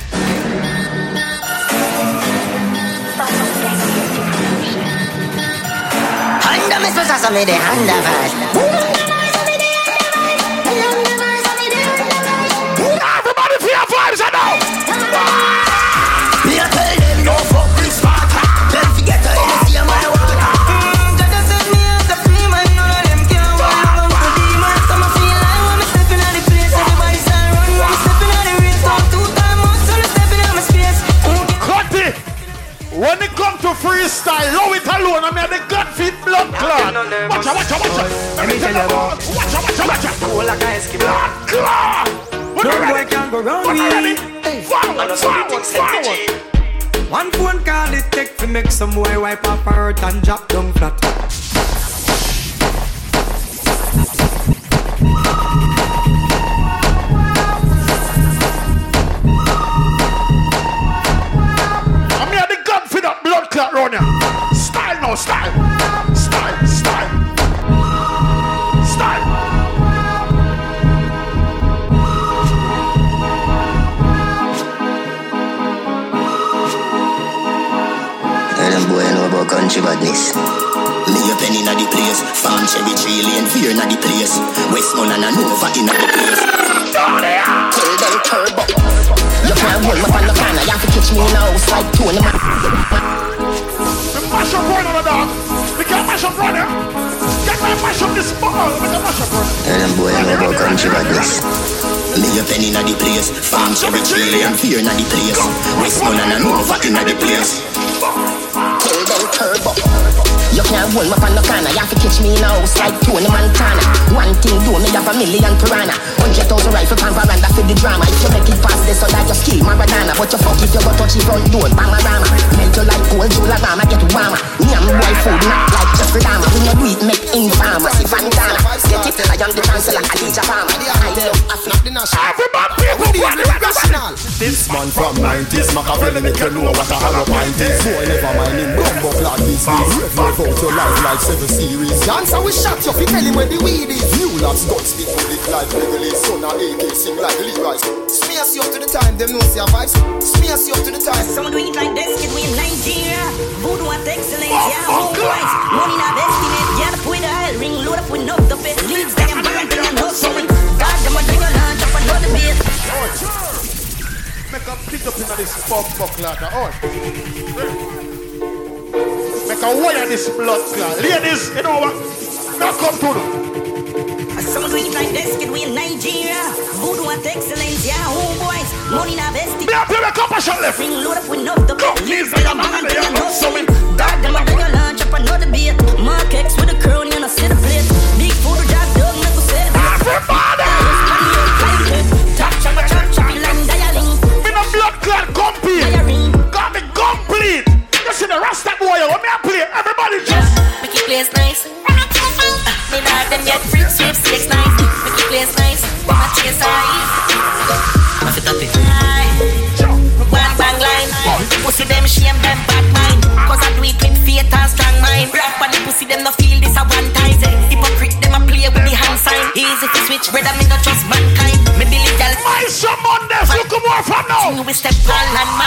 Honda me so so me the vibe. Everybody freestyle, low it alone, I mean the God feet blood clot. Watch out, watch out, watch out. Let me tell you about. Watch out, watch out, watch out. Cool like a Eskimo. Blood clot. No boy can go round me. Forward, forward, forward. One phone call it take to make some boy wipe up her hurt and drop down flat. Clot round here. Style now, style. Style, style. Style. Tell them boy know country badness. Me a penny inna the place, farm cherry tree lane, fear inna the place. Westmount and a Nova inna the place. Tell them turbo. You can't hold me on the corner, you have to catch me in a house like Tony Man. Me mash up of the dog. We can mash up here. Get my mash up this ball. We can mash up. Tell them boy know about country badness. Me a penny inna the place, farm cherry tree lane, fear inna the place. Westmount and Nova inna the place. Tell them turbo. You can't hold me on the corner, you have to catch me in a house like Tony Montana. One thing do me have a million piranha. Hundred thousand rifle pan veranda for the drama. If you make it past this, so that you skill Maradona. But you fuck if you go touch it front door, Bamarama. Melt you like cold, Jula Rama, get warmer. Nyam boy food, not like Jeffrey Dahmer. We no do it, make informer. See Vandana, get it, I am the chancellor, Adidja Palmer. I love Africa. Everybody, Rational. This man from 90s, Machiavelli make you know what a hollow pint is. So I never mind him, bumbo clad business. Rev out your life like seven series. Dance how we shot you, fi tell him where the weed is. New lads got speak bullet like Beverly, son of AK, sing like Levi's. Smear you up to the time, them know see vibes. Smear you up to the time. Some do it like this, kid, we in Nigeria. Voodoo at excellence, oh, yeah, home rights. Money not estimate, yeah, the oil ring, load up with enough the best. Leads, burn, they am not sewing. God, them a drink a lunch, up another beer. Make a pick up in this bump clot. Oh. Make a wire this blood clot. Ladies, you know what? Now come to them. Some do it like this, kid, we in Nigeria. Voodoo at excellence, yeah, oh home boys. Money not estimate. Me up here, a couple shot left. Ring, load up with enough the best. Leads, they am burn, they am not. Down, God, them a a lunch, up another beer. Mark X with a crown, you know, see the plate. Big food, job, dog, never say it. Everybody! We step on land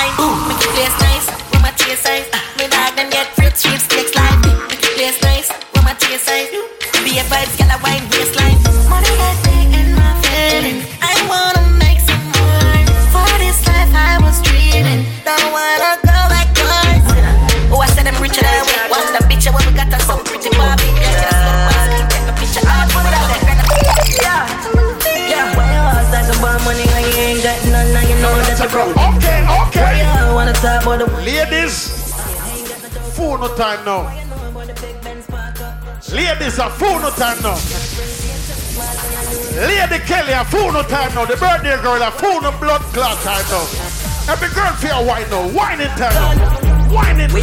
no time now. Ladies, a fool no time now. Lady Kelly, a fool no time now. The birthday girl, a fool no blood clot time now. Every girl feel wine now. Wine in time now. Whining We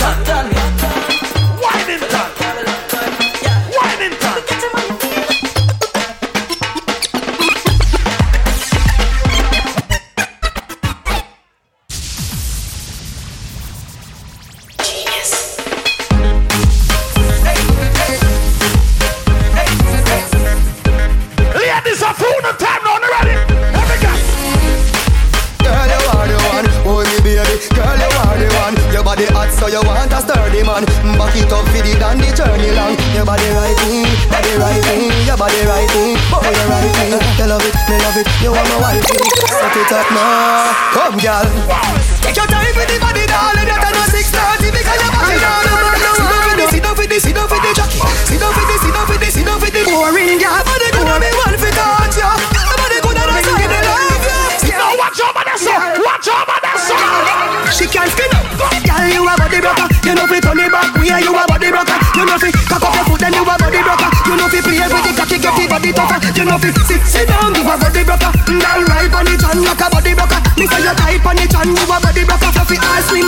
and you a body broker. So fi ask me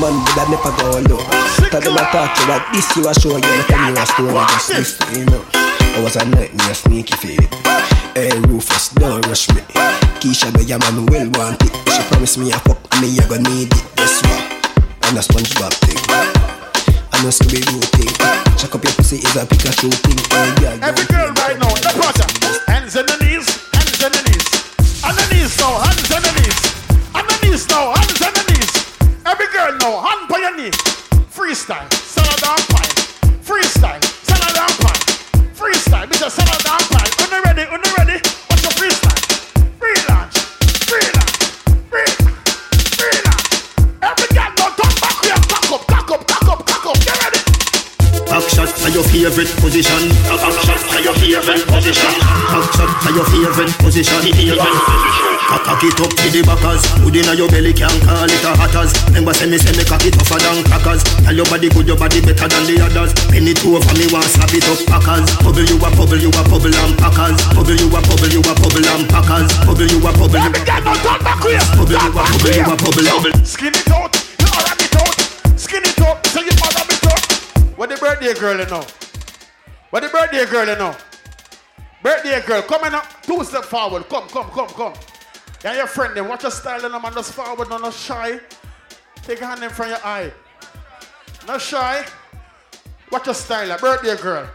man, but I never go low. Tell them I talk to you like this, you a show you. Look at me a story, just listen, you know. I was a nightmare, sneaky fade. Hey, Rufus, don't rush me. Keisha, the I'm well want it. She promised me a fuck, and me, you gonna need it. Guess what? I'm a SpongeBob thing. I know Scooby Doo thing. Check up your pussy is a Pikachu thing. Every girl right now, the brother. Hands on the knees, Back your favorite position. Back shot for your favorite position. Back shot for your favorite position. Cock it up to the backers. Good inna your belly can call it a hatters. Remember say me say me cock it tougher than crackers. Tell your body good, your body better than the others. Penny two over me want slap it up packers. Bubble you a bubble, you a bubble and packers. Bubble you a bubble, you a bubble and packers. Bubble you a bubble, you a bubble. Bubble you a bubble, you a bubble. Skin it birthday girl you know? What the birthday girl you know? Birthday girl, come in up, two step forward. Come, come, come, come. Yeah, your friend them. Watch your style and man just forward, no, no shy. Take a hand in front of your eye. No shy. Watch your style, yeah. birthday girl.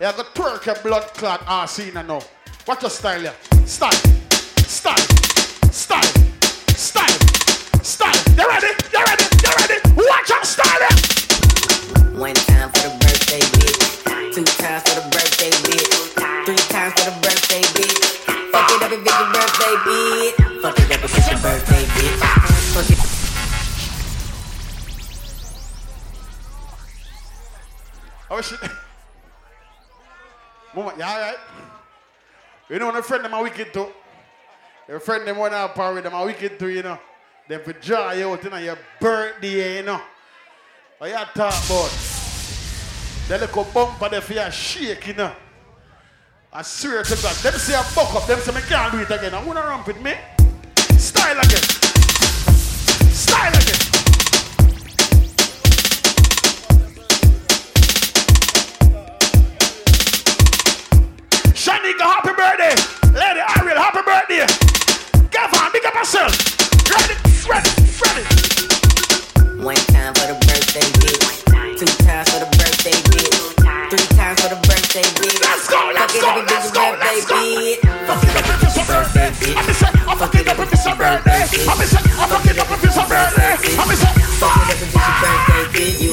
Yeah, go twerk your blood clot ah, ass in now. Watch your style, yeah. Style, style, style, style, style. You ready? You ready? You ready? Watch your style, yeah. One time for the. Two times for the birthday bitch. Three times for the birthday bitch. Fuck it up if it's your birthday bitch. Fuck it up if it's your birthday bitch. Fuck it. Oh shit. Mama, you alright? You know when a friend them are wicked too. Your friend them wanna party them are wicked too, you know. Them for you out, know, your birthday, you know. What you talk about? They little bumper there for your shake, you know. I swear to God, them say I buck up, them say me can't do it again. I wanna ramp with me. Style again. Style again. Shanika, happy birthday. Lady Ariel, happy birthday. Gavin, big up yourself. Ready, ready, ready. One birthday bitch. Let's go, let's Fuck it up, it's your birthday bitch. Fuck it up, it's your birthday bitch. Fuck it up, it's your birthday bitch. Fuck it up, it's your birthday bitch. Fuck it up, it's your birthday bitch.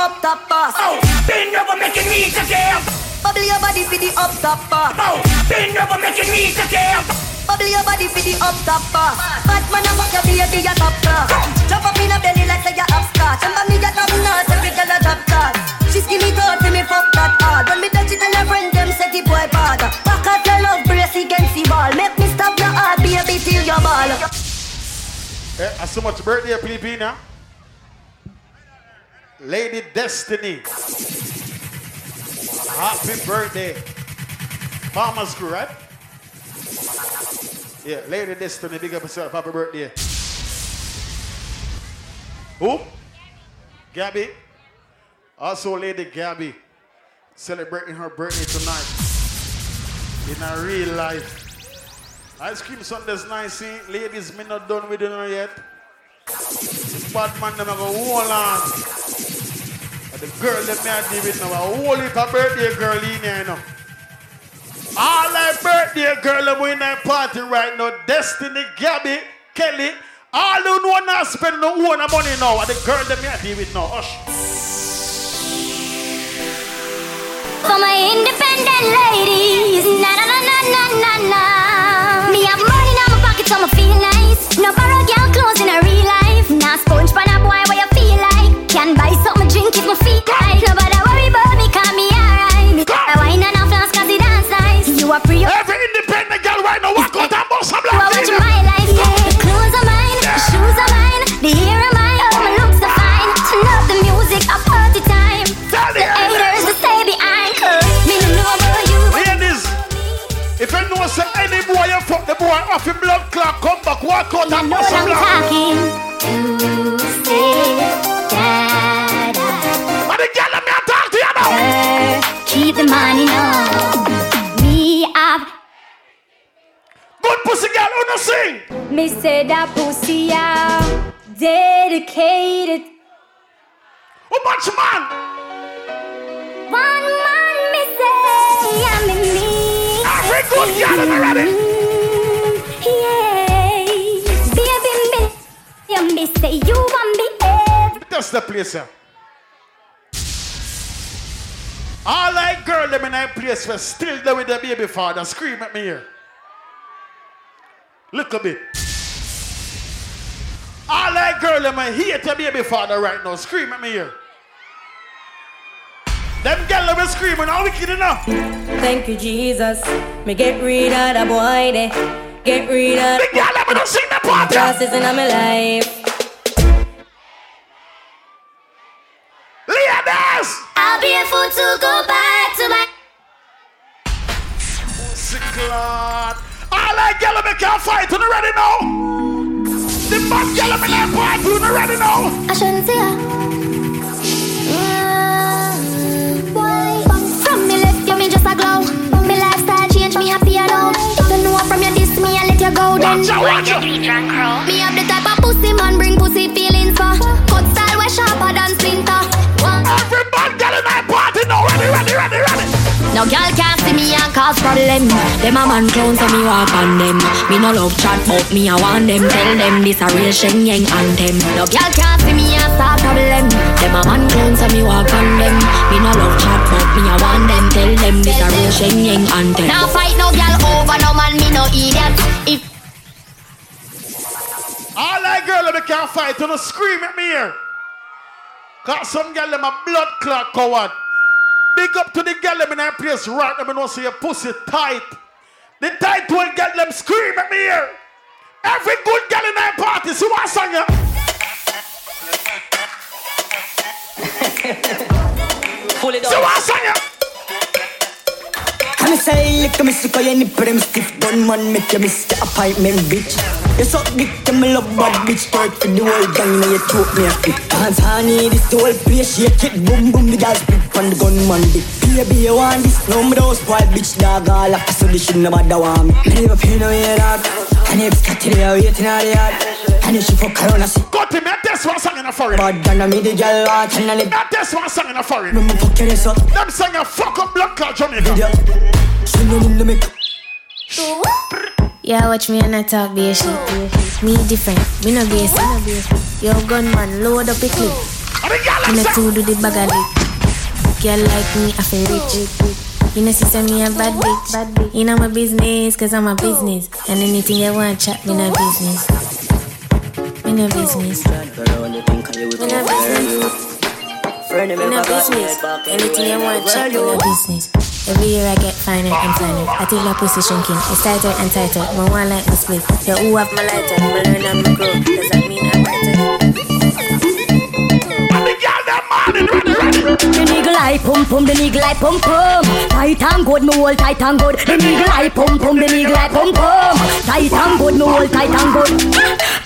Fuck top pass. Oh, bend over, making me to give. Bubble your body for the up top pass. Oh, bend over, making me to give. Bubble your body for the up top pass. Fat man, I fuck your baby, your top class. Jump up in a belly like say you have scotch. And me get top notch, every girl a drop card. She skinny tall, see me fuck that hard. When me touch it, and her friend them say the boy bad. Back out your love, brace against the ball. Make me stop your heart, baby, till your ball. Eh, I so much birthday, Filipina. Lady Destiny. Happy birthday. Mama's crew, right? Yeah, Lady Destiny, big up yourself. Happy birthday. Who? Gabby. Also, Lady Gabby celebrating her birthday tonight in a real life. Ice cream Sunday's nice, see? Ladies, me not done with dinner yet. Bad man, them go on. The girl that me deal with now, a whole little birthday girl in here, know. All that birthday girl them in that party right now. Destiny, Gabby, Kelly, all who know not spend no own money now. The girl that I deal with now. Hush. For my independent ladies, na na na na na na Every independent girl right now, walk out and bust some You are watching my life, yeah. The clothes are mine, the shoes are mine, the hair are mine, oh my looks are fine. Turn up the music, a party time. The haters will stay behind, 'cause me no know about you. Ladies, if you know say any boy you fuck the boy off your blood clot, come back, walk out and know what I'm talking to say that But the girl let me talk to you now. keep the money now. Good pussy girl, who no sing? me say that pussy out dedicated. How much man? One man me say I'm in me. Every good girl in already. Yeah, baby me, you me say you want me every. That's the place, yeah. All like girl them in that place were still there with the baby father. Scream at me here. Look a bit. All like girl them I hate the baby father right now. Scream at me here. Them girl them is screaming. How wicked enough? Thank you, Jesus. Me get rid of the boy there. Get rid of the girl them don't sing the part. Crosses in my life. Ladies! I'll be a fool to go back to my. Sickland. All like girl them can't fight. You ready now? The bad girl them in that part. You ready now? I shouldn't say her. Mm, Why? From me left, you me just a glow. Me lifestyle change, me happy alone. If you know from your diss me, I let you go then. Watch out, watch out. Me have the type of pussy man bring pussy feelings for. Cut style way sharper than splinter. One. Every bad girl in my party now. Ready, ready, ready, ready. No girl can't see me and cause problem. Them a man clown so me walk on them. Me no love chat but me I want them. Tell them this a real Shen Yeng anthem. No girl can't see me and start problem. Them a man clown so me walk on them. Me no love chat but me I want them. Tell them this a real Shen Yeng anthem. Now fight no girl over no man me no idiot. If All that girl that can't fight, know, scream at me here. Cause some girl them a blood clot coward. Big up to the girl them in that place right now, know see your pussy tight. The tight one girl them scream at me here. Every good girl in that party, see what song ya? Pull it See what song ya? I'm say lick me sick of your nipple them stiff Gun man make you miss the appointment bitch. You suck dick to me love bad bitch Twerk for the whole gang now you choke me a fit Dance honey this the whole place shake it Boom boom the gal split on the gun man dick Baby you want this No me don't spoil bitch dog all up so this shit nobody want. Me Me never pay no way dog. And if got to the waiting out the yard And if she fuck around I see Got him, that's one song in a foreign. Bad than me the gal want and I live That's one song in a foreign. Me fuck you this up Them song a fuck up blood clot Jamaica. She know in the make Yeah, watch me and I talk be a shit. Me different, me no basic. Yo, gunman, load up the clip. Me no two do the bag of girl like me, I feel rich. You know, sister, me a bad bitch. Bad bitch. You know my business, cause I'm a business. And anything you want, chat, me no business. Me no business. No business. Me no business. Anything you want, chat, me no business. Every year I get finer and finer. I take my pussy shrinking. It's tighter and tighter. My one like my split. The who have my lighter. My learn I'm the grow. Does that mean I'm better? The nigga like pum pum, the nigga like pum pum. Tight and good, me hold tight and good. The nigga like pum pum, the nigga like pum pum. Tight and good, me hold tight and good.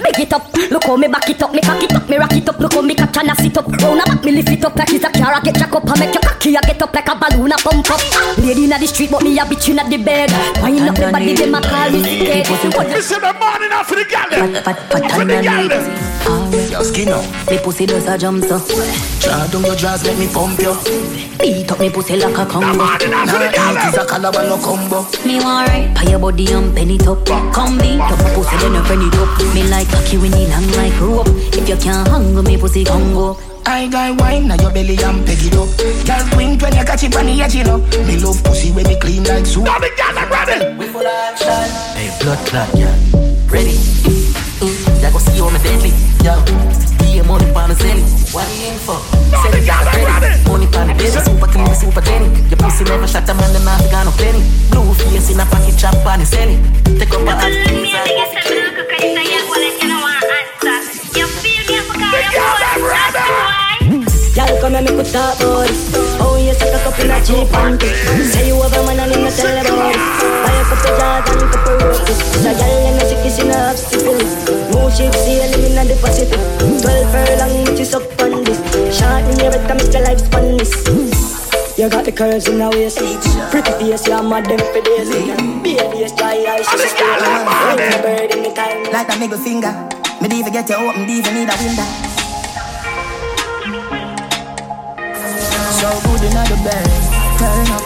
Big it up, look how me back it up, me cock it up, me rock it up, look how me catch and I sit up. Round a back, me lift it up like it's a car. I get jack up, I make your cocky, I get up like a balloon, I pump up. Lady inna the street, but me a bitch inna the bed. Wind up me body, them a call me sick. This is the morning after the gal. For the gal. Your skin up, me pussy does a jump so. Draw down your drawers, let me pump you. Beat up me pussy like a combo. Nah, it is a caliber no combo. Me want right. Pay your body and penny top. Come beat up my pussy, then you bring it up. Me like cocky when it long like rope. If you can't hang with me pussy Congo. I got wine now your belly and peg it up. Girl wink when you catch it on the edge, you know. Me love pussy when me clean like soup. Now the gal are ready. We full of action. Hey, blood clot, yeah. Ready? Mm, yeah, go see you on the deadly. Yo, be a money pan zelly. What you in for? Send it down ready. Money pan the belly. Super clean, super Jenny. Your pussy never shut a man, the man got no penny. Blue face in a pocket chop on the selling. Take up a hand. Y'all come and make we talk about. Oh, you suck a cup in a cheap panty. Say you have a man and not tell about it. Buy a couple jars and couple roses. So y'all and a sick in a half syphilis. No ship sailing in the Pacific. Twelve furlong, which is up on this. Shot in your head, make your life span this. You got the curves in the waist Pretty face, you're mad them for days Baby, it's dry eyes, she's still When the bird in the time Like a middle finger. Me diva get you open, diva need a window. So good in the bed. Turn up,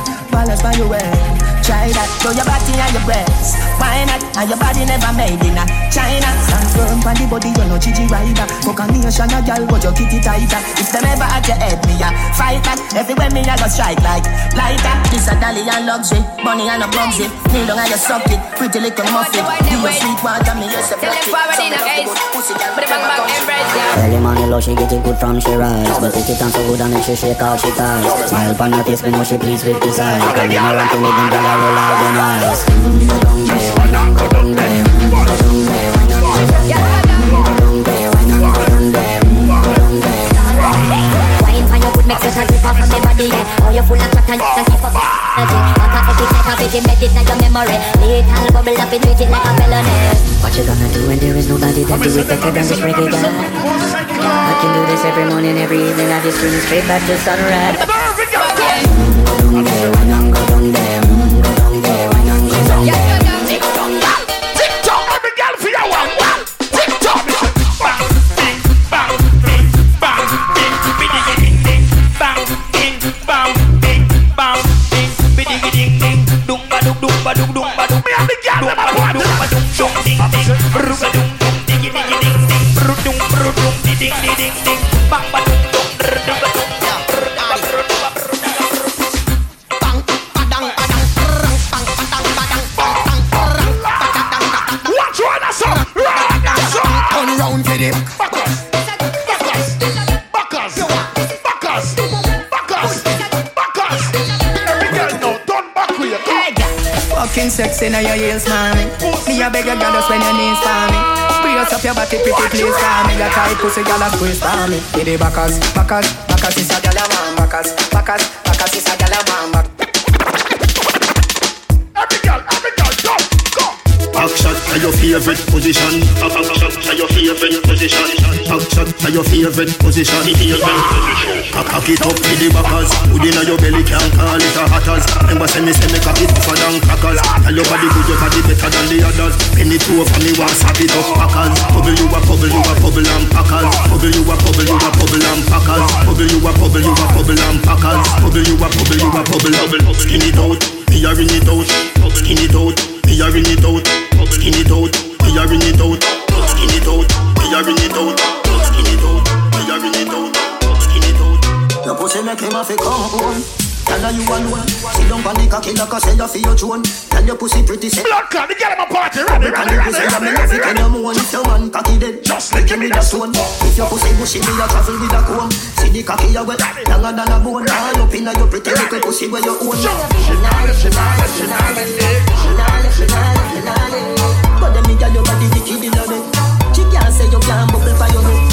balance by your way. Try that, show your body and your breasts. Why not? And your body never made in a China. Stand firm on the body, you're no chichi rider. Fuck a nation, a gal, but your kitty tighter. If them ever at your head, me a fight back. Everywhere me a go strike like lighter. This a dolly and luxury, money and a bugsy. Kneel down and you suck it, pretty little muffin. Do your sweet water, me just a block it. Some of the good pussy gal, but I'm a Early money low, she get it good from she rise But it it on so good and then she shake out she ties Smile on her face, me know she pleased with this Cause me to live in girl, I roll out there Wine for good makes you grip off of body yeah. Oh, you full of chat and you can keep up energy I got epic like a big embedded in your memory Little bubble up in with it like a felony What you gonna do when there is nobody that do it better than this reggae guy? I can do this every morning, every evening I just scream straight back to sunrise ding, ding, ding, bang, ba Sexy now your heels, mommy. Me a beg you, girl, just when your knees for me. Brace up your body, pretty please for me. Your tight pussy, girl, a squeeze for me. Give the backers, backers, backers is a girl a want. Backers, backers, backers is a girl a want. Back- favorite position. Shot to your favorite position. Shot to your favorite position. Cock it up to the backers. Put inna your belly, can't call it a hatters. Remember say me say me cock it tougher than crackers. Tell your body good, your body better than the others. Penny two for me, want sap it up packers. Bubble you a bubble, you a bubble and packers. Bubble you a bubble, you a bubble and packers. Bubble you a bubble, you a bubble and packers. Bubble you a bubble, you a bubble. Skin it out, me a ring it out. Skin it out, me a ring it out. Skin it out, me a ring it out. Skin it out, me a ring it out. Skin it out, me a ring it out. Skin it out. Your pussy make him have to come home. Tell her you alone. Sit down on the cocky like I say you feel your drone. Tell your pussy pretty say. Blood clot, girl in my party, ready, ready, ready, ready, ready, ready. You moan if your man cocky dead. Just like him with a stone. If your pussy bushy, me a travel with a comb. See the cocky you wet, longer than a bone. All up inna your pretty little pussy where you own. She let, she let, she she nah she nah she nah. But them me girl your body wicked inna bed. She can't say you can't bubble for your head.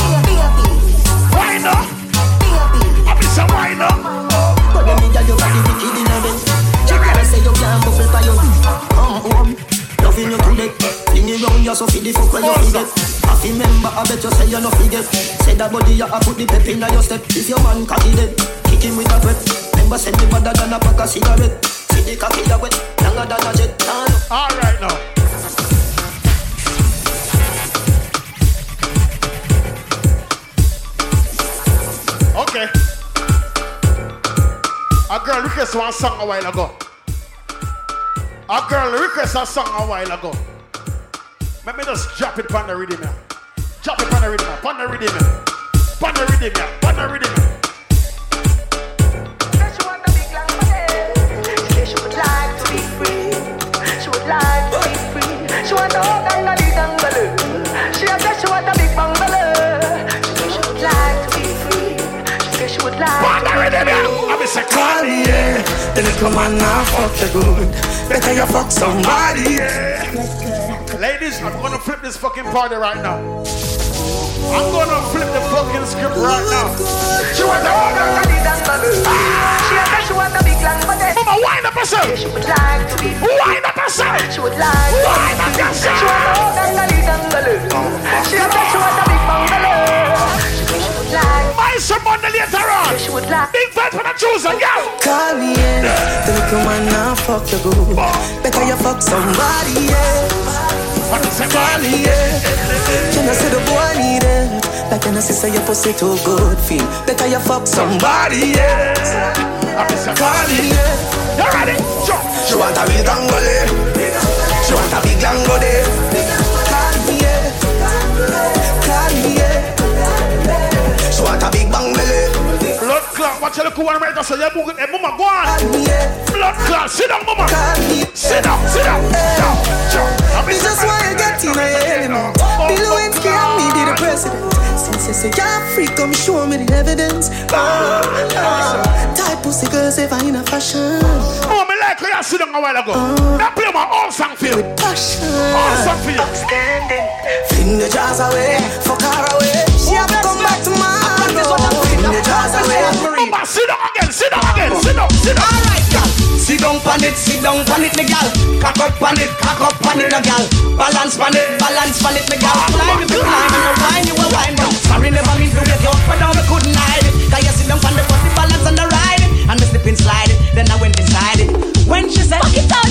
Why not? I be some why not? But them me girl your body wicked inna bed. She can't say you can't bubble for head. Come home. Loving you to Fling it round you so feed the fuck when you forget. I feel remember I bet you say you no forget. Say that body you a put the pep in your step. If your man cocky dead Kick him with a threat. Remember send me better than a pack of cigarette. See the cocky you wet Longer than a jet. Alright now. Okay. A girl requested one song a while ago. A girl requested a song a while ago. Let me just drop it on the rhythm here. Drop it on the rhythm here. On the rhythm here. On the rhythm here. On the rhythm here. She would like to be free. She would like to be free. She a hug I'm a Call yeah. The little man now fuck you good. Better you fuck somebody, yeah. Ladies, I'm gonna flip this fucking party right now. I'm gonna flip the fucking script right now. She want big bungalow. She say she want a big land for them. Mama, wind up yourself. She would like to be. Wind up yourself. She would like fuck you good. Better you fuck somebody, yeah. Me, yeah. Can I say the boy need it? Like when I say your pussy too good, feel better you fuck somebody, yeah. Me, yeah. You ready? Sure. She want a big angole. She want a big angole. Clot, watch your little one right now. You move it. Hey, mama, go on. Blood clot, sit down, mama. Sit down, sit down. Down, down. This is why I get in my element. Lewinsky and me be the oh, oh, oh. president. Since you say you're free, come show me the evidence. Oh, oh. Type pussy girls ever in a fashion. Oh, me like you sit down a while ago. Ah. That play my own song for you. Passion. Own song for you. Outstanding. Fling the jars away, fuck her Fling the jars away. Mama, sit down again, sit down again, sit down, sit down. Alright, girl. Sit down on it, sit down on it, me gal. Cock up on it, cock up on it, no gal. Balance on it, balance on it, me gal. Climb you climb, and you wine, you a wine. But sorry, never mean to get you up and down, I couldn't hide it. Cause you sit down on the body, balance and the ride it. And me slip and slide it, then I went inside it. When she said, Fuck it Tony.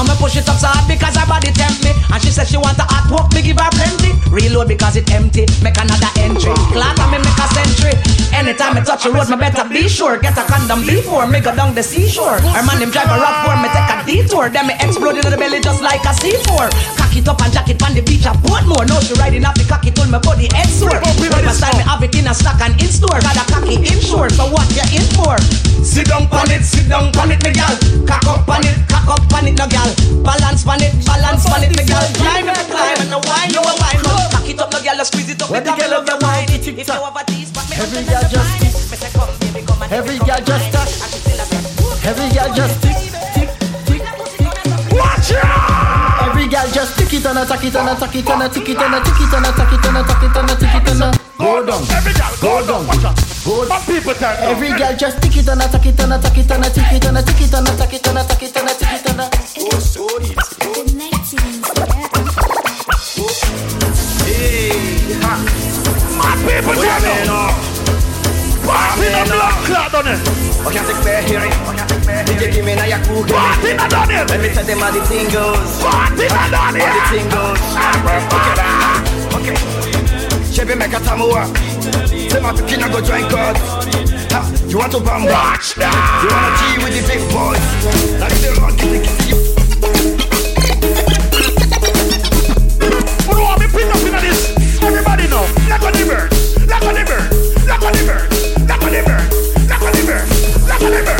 Now me push it up so hard because her body tempt me. And she said she want a hot walk, me give her plenty. Reload because it empty, make another entry. Clock and me make a century. Anytime me touch the road, me better be sure. Get a condom before me go down the seashore. Her man him drive a rough for me take a detour. Then me explode in the belly just like a C4. Cock it up and jack it on the beach, I put more. Now she riding off the cocky till my body head sore. Whatever style me have it in a stock and in store. Got a cocky insured, so what you in for? Sit down on it, sit down on it, me gal. Cock up on it, cock up on it, no gal. Balance on it, balance on it, me gal. Climb and climb and no wine, no wine. Cock it up, no gal, squeeze it up. When the girl of the wine, it tick tock. Every girl just tick. Every girl just touch. Every girl just tick, tick, tick, tick. Watch out! Every girl just tick it and a tack it and a tack it and a tick it and a tick it and a tack it and a tack it and a tick it and a go down, Every girl, go down, go Some people tell me. Every girl just tick it and a tack it and a tack it and a tick it and a tick it and a tack it and a tack it and a tick it and a go so My people tell me. Party in the blood clot on it. Okay, take me here. DJ give me now your cool Party not done it. Let me tell them how the thing goes. Party not done it. How the thing goes. Okay, okay. Chevy make a tamua. Say my pikin go join God. Ha, You want to bamba? Watch now. You wanna G with the big boys? Like the rock in the do want me pick up in this? Everybody know. Look on the bird. Look on the bird. Look on the bird. Look on the bird. Look on the bird. Hey, we never used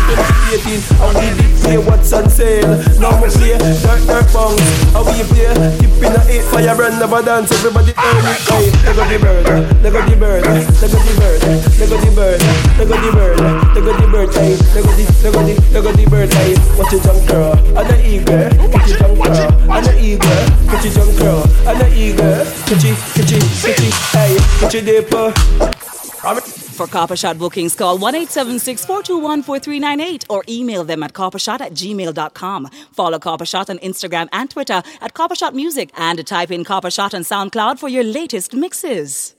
from 2018 and we did play what's on sale. Now we play dirt dirt bongs and we play dip in a eight fire brand never dance. Everybody earn it. Hey, let go the bird, let go the bird, let go the bird, let go the bird, let go the bird, let go the bird. Hey, let go the let go the let go the bird. Hey, watch it jump girl, and the eagle, watch it jump girl, and the eagle, watch it jump girl, and the eagle, catch it, catch it, catch it. Hey, catch it dipper. For Copper Shot bookings, call 1 421 4398 or email them at coppershot at gmail.com. Follow Copper Shot on Instagram and Twitter at Copper Shot Music and type in Copper Shot on SoundCloud for your latest mixes.